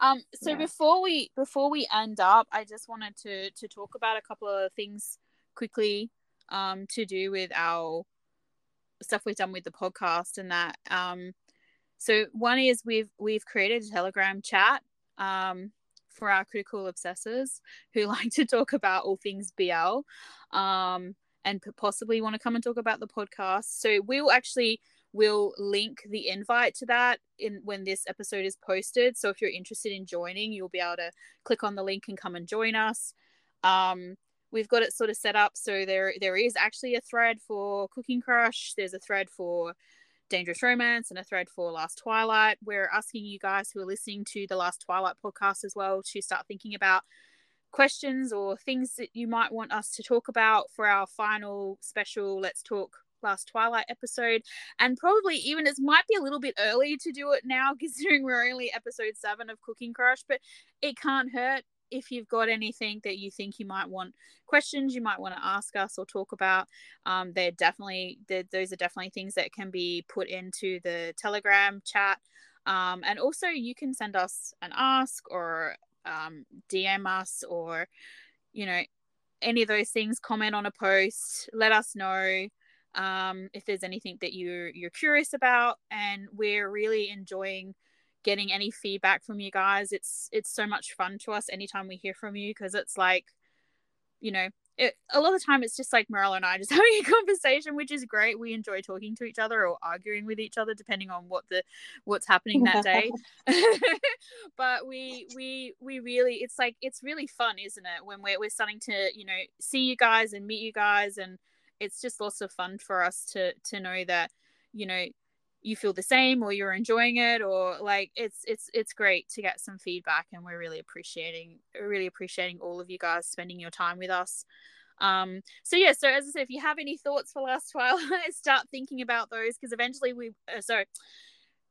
Um, so Yeah. before we before we end up, I just wanted to to talk about a couple of things quickly, um, to do with our stuff we've done with the podcast and that. Um, so one is we've we've created a Telegram chat, um, for our critical obsessors who like to talk about all things BL, um, and possibly want to come and talk about the podcast. So we'll actually we'll link the invite to that in when this episode is posted. So if you're interested in joining, you'll be able to click on the link and come and join us. Um, we've got it sort of set up so there there is actually a thread for Cooking Crush. There's a thread for Dangerous Romance and a thread for Last Twilight. We're asking you guys who are listening to the Last Twilight podcast as well to start thinking about questions or things that you might want us to talk about for our final special Let's Talk Last Twilight episode. And probably even it might be a little bit early to do it now, considering we're only episode seven of Cooking Crush, but it can't hurt if you've got anything that you think you might want questions you might want to ask us or talk about um, they're definitely they're, those are definitely things that can be put into the telegram chat um, and also you can send us an ask or um, dm us or you know any of those things comment on a post let us know um, if there's anything that you're you're curious about. And we're really enjoying getting any feedback from you guys. It's it's so much fun to us anytime we hear from you because it's like you know it, a lot of the time it's just like Morella and I just having a conversation which is great. We enjoy talking to each other or arguing with each other depending on what the what's happening that day. But we we we really it's like it's really fun isn't it? When we're, we're starting to you know see you guys and meet you guys and it's just lots of fun for us to to know that you know you feel the same or you're enjoying it or like it's it's it's great to get some feedback and we're really appreciating really appreciating all of you guys spending your time with us. Um so yeah so as i said if you have any thoughts for last twilight start thinking about those because eventually we uh, so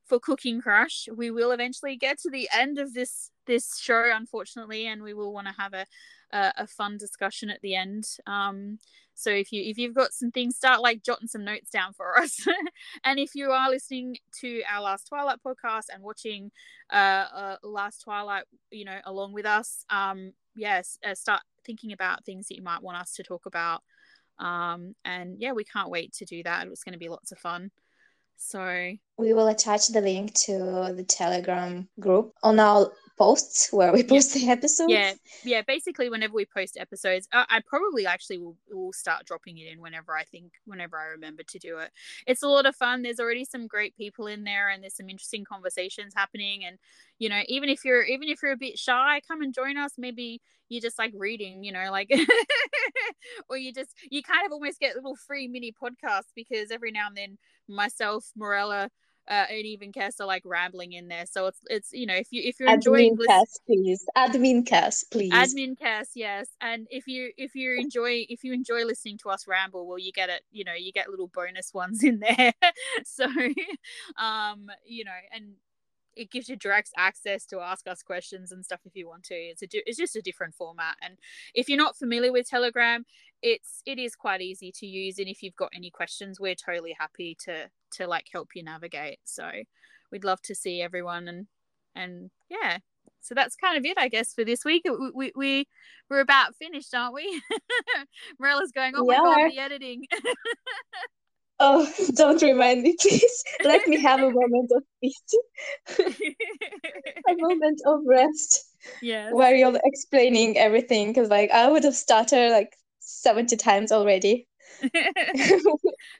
for cooking crush we will eventually get to the end of this this show unfortunately and we will want to have a, a a fun discussion at the end. Um so if you if you've got some things start like jotting some notes down for us. And if you are listening to our last twilight podcast and watching uh, uh last twilight you know along with us um yes uh, start thinking about things that you might want us to talk about. Um and yeah we can't wait to do that. It's going to be lots of fun. So We will attach the link to the Telegram group on our posts where we post the episodes. yeah yeah basically whenever we post episodes I, I probably actually will, will start dropping it in whenever i think whenever i remember to do it. It's a lot of fun. There's already some great people in there and there's some interesting conversations happening. And you know even if you're even if you're a bit shy come and join us. Maybe you just like reading you know like or you just you kind of almost get little free mini podcasts because every now and then myself morella uh, and even Cass are like rambling in there. So it's it's you know if you if you're enjoying Admin cast, please. Admin cast, please. admin cast yes and if you if you enjoy if you enjoy listening to us ramble well you get it you know you get little bonus ones in there so um you know and it gives you direct access to ask us questions and stuff if you want to it's a it's just a different format and if you're not familiar with telegram it's it is quite easy to use and if you've got any questions we're totally happy to to like help you navigate. So we'd love to see everyone and and yeah. So that's kind of it i guess for this week. We, we, we we're about finished aren't we? Marilla's going oh my We god the editing. Oh, don't remind me, please. Let me have a moment of peace, a moment of rest. Yes. Where you're explaining everything. Because, like, I would have started like 70 times already.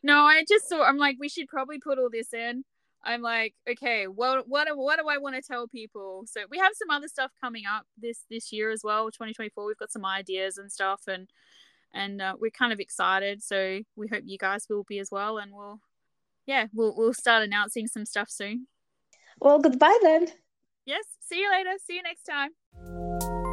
no i just saw i'm like we should probably put all this in. I'm like okay well what what do i want to tell people? So we have some other stuff coming up this this year as well 2024 we've got some ideas and stuff and and uh, we're kind of excited. So we hope you guys will be as well and we'll yeah we'll we'll start announcing some stuff soon. Well, goodbye then. yes see you later. See you next time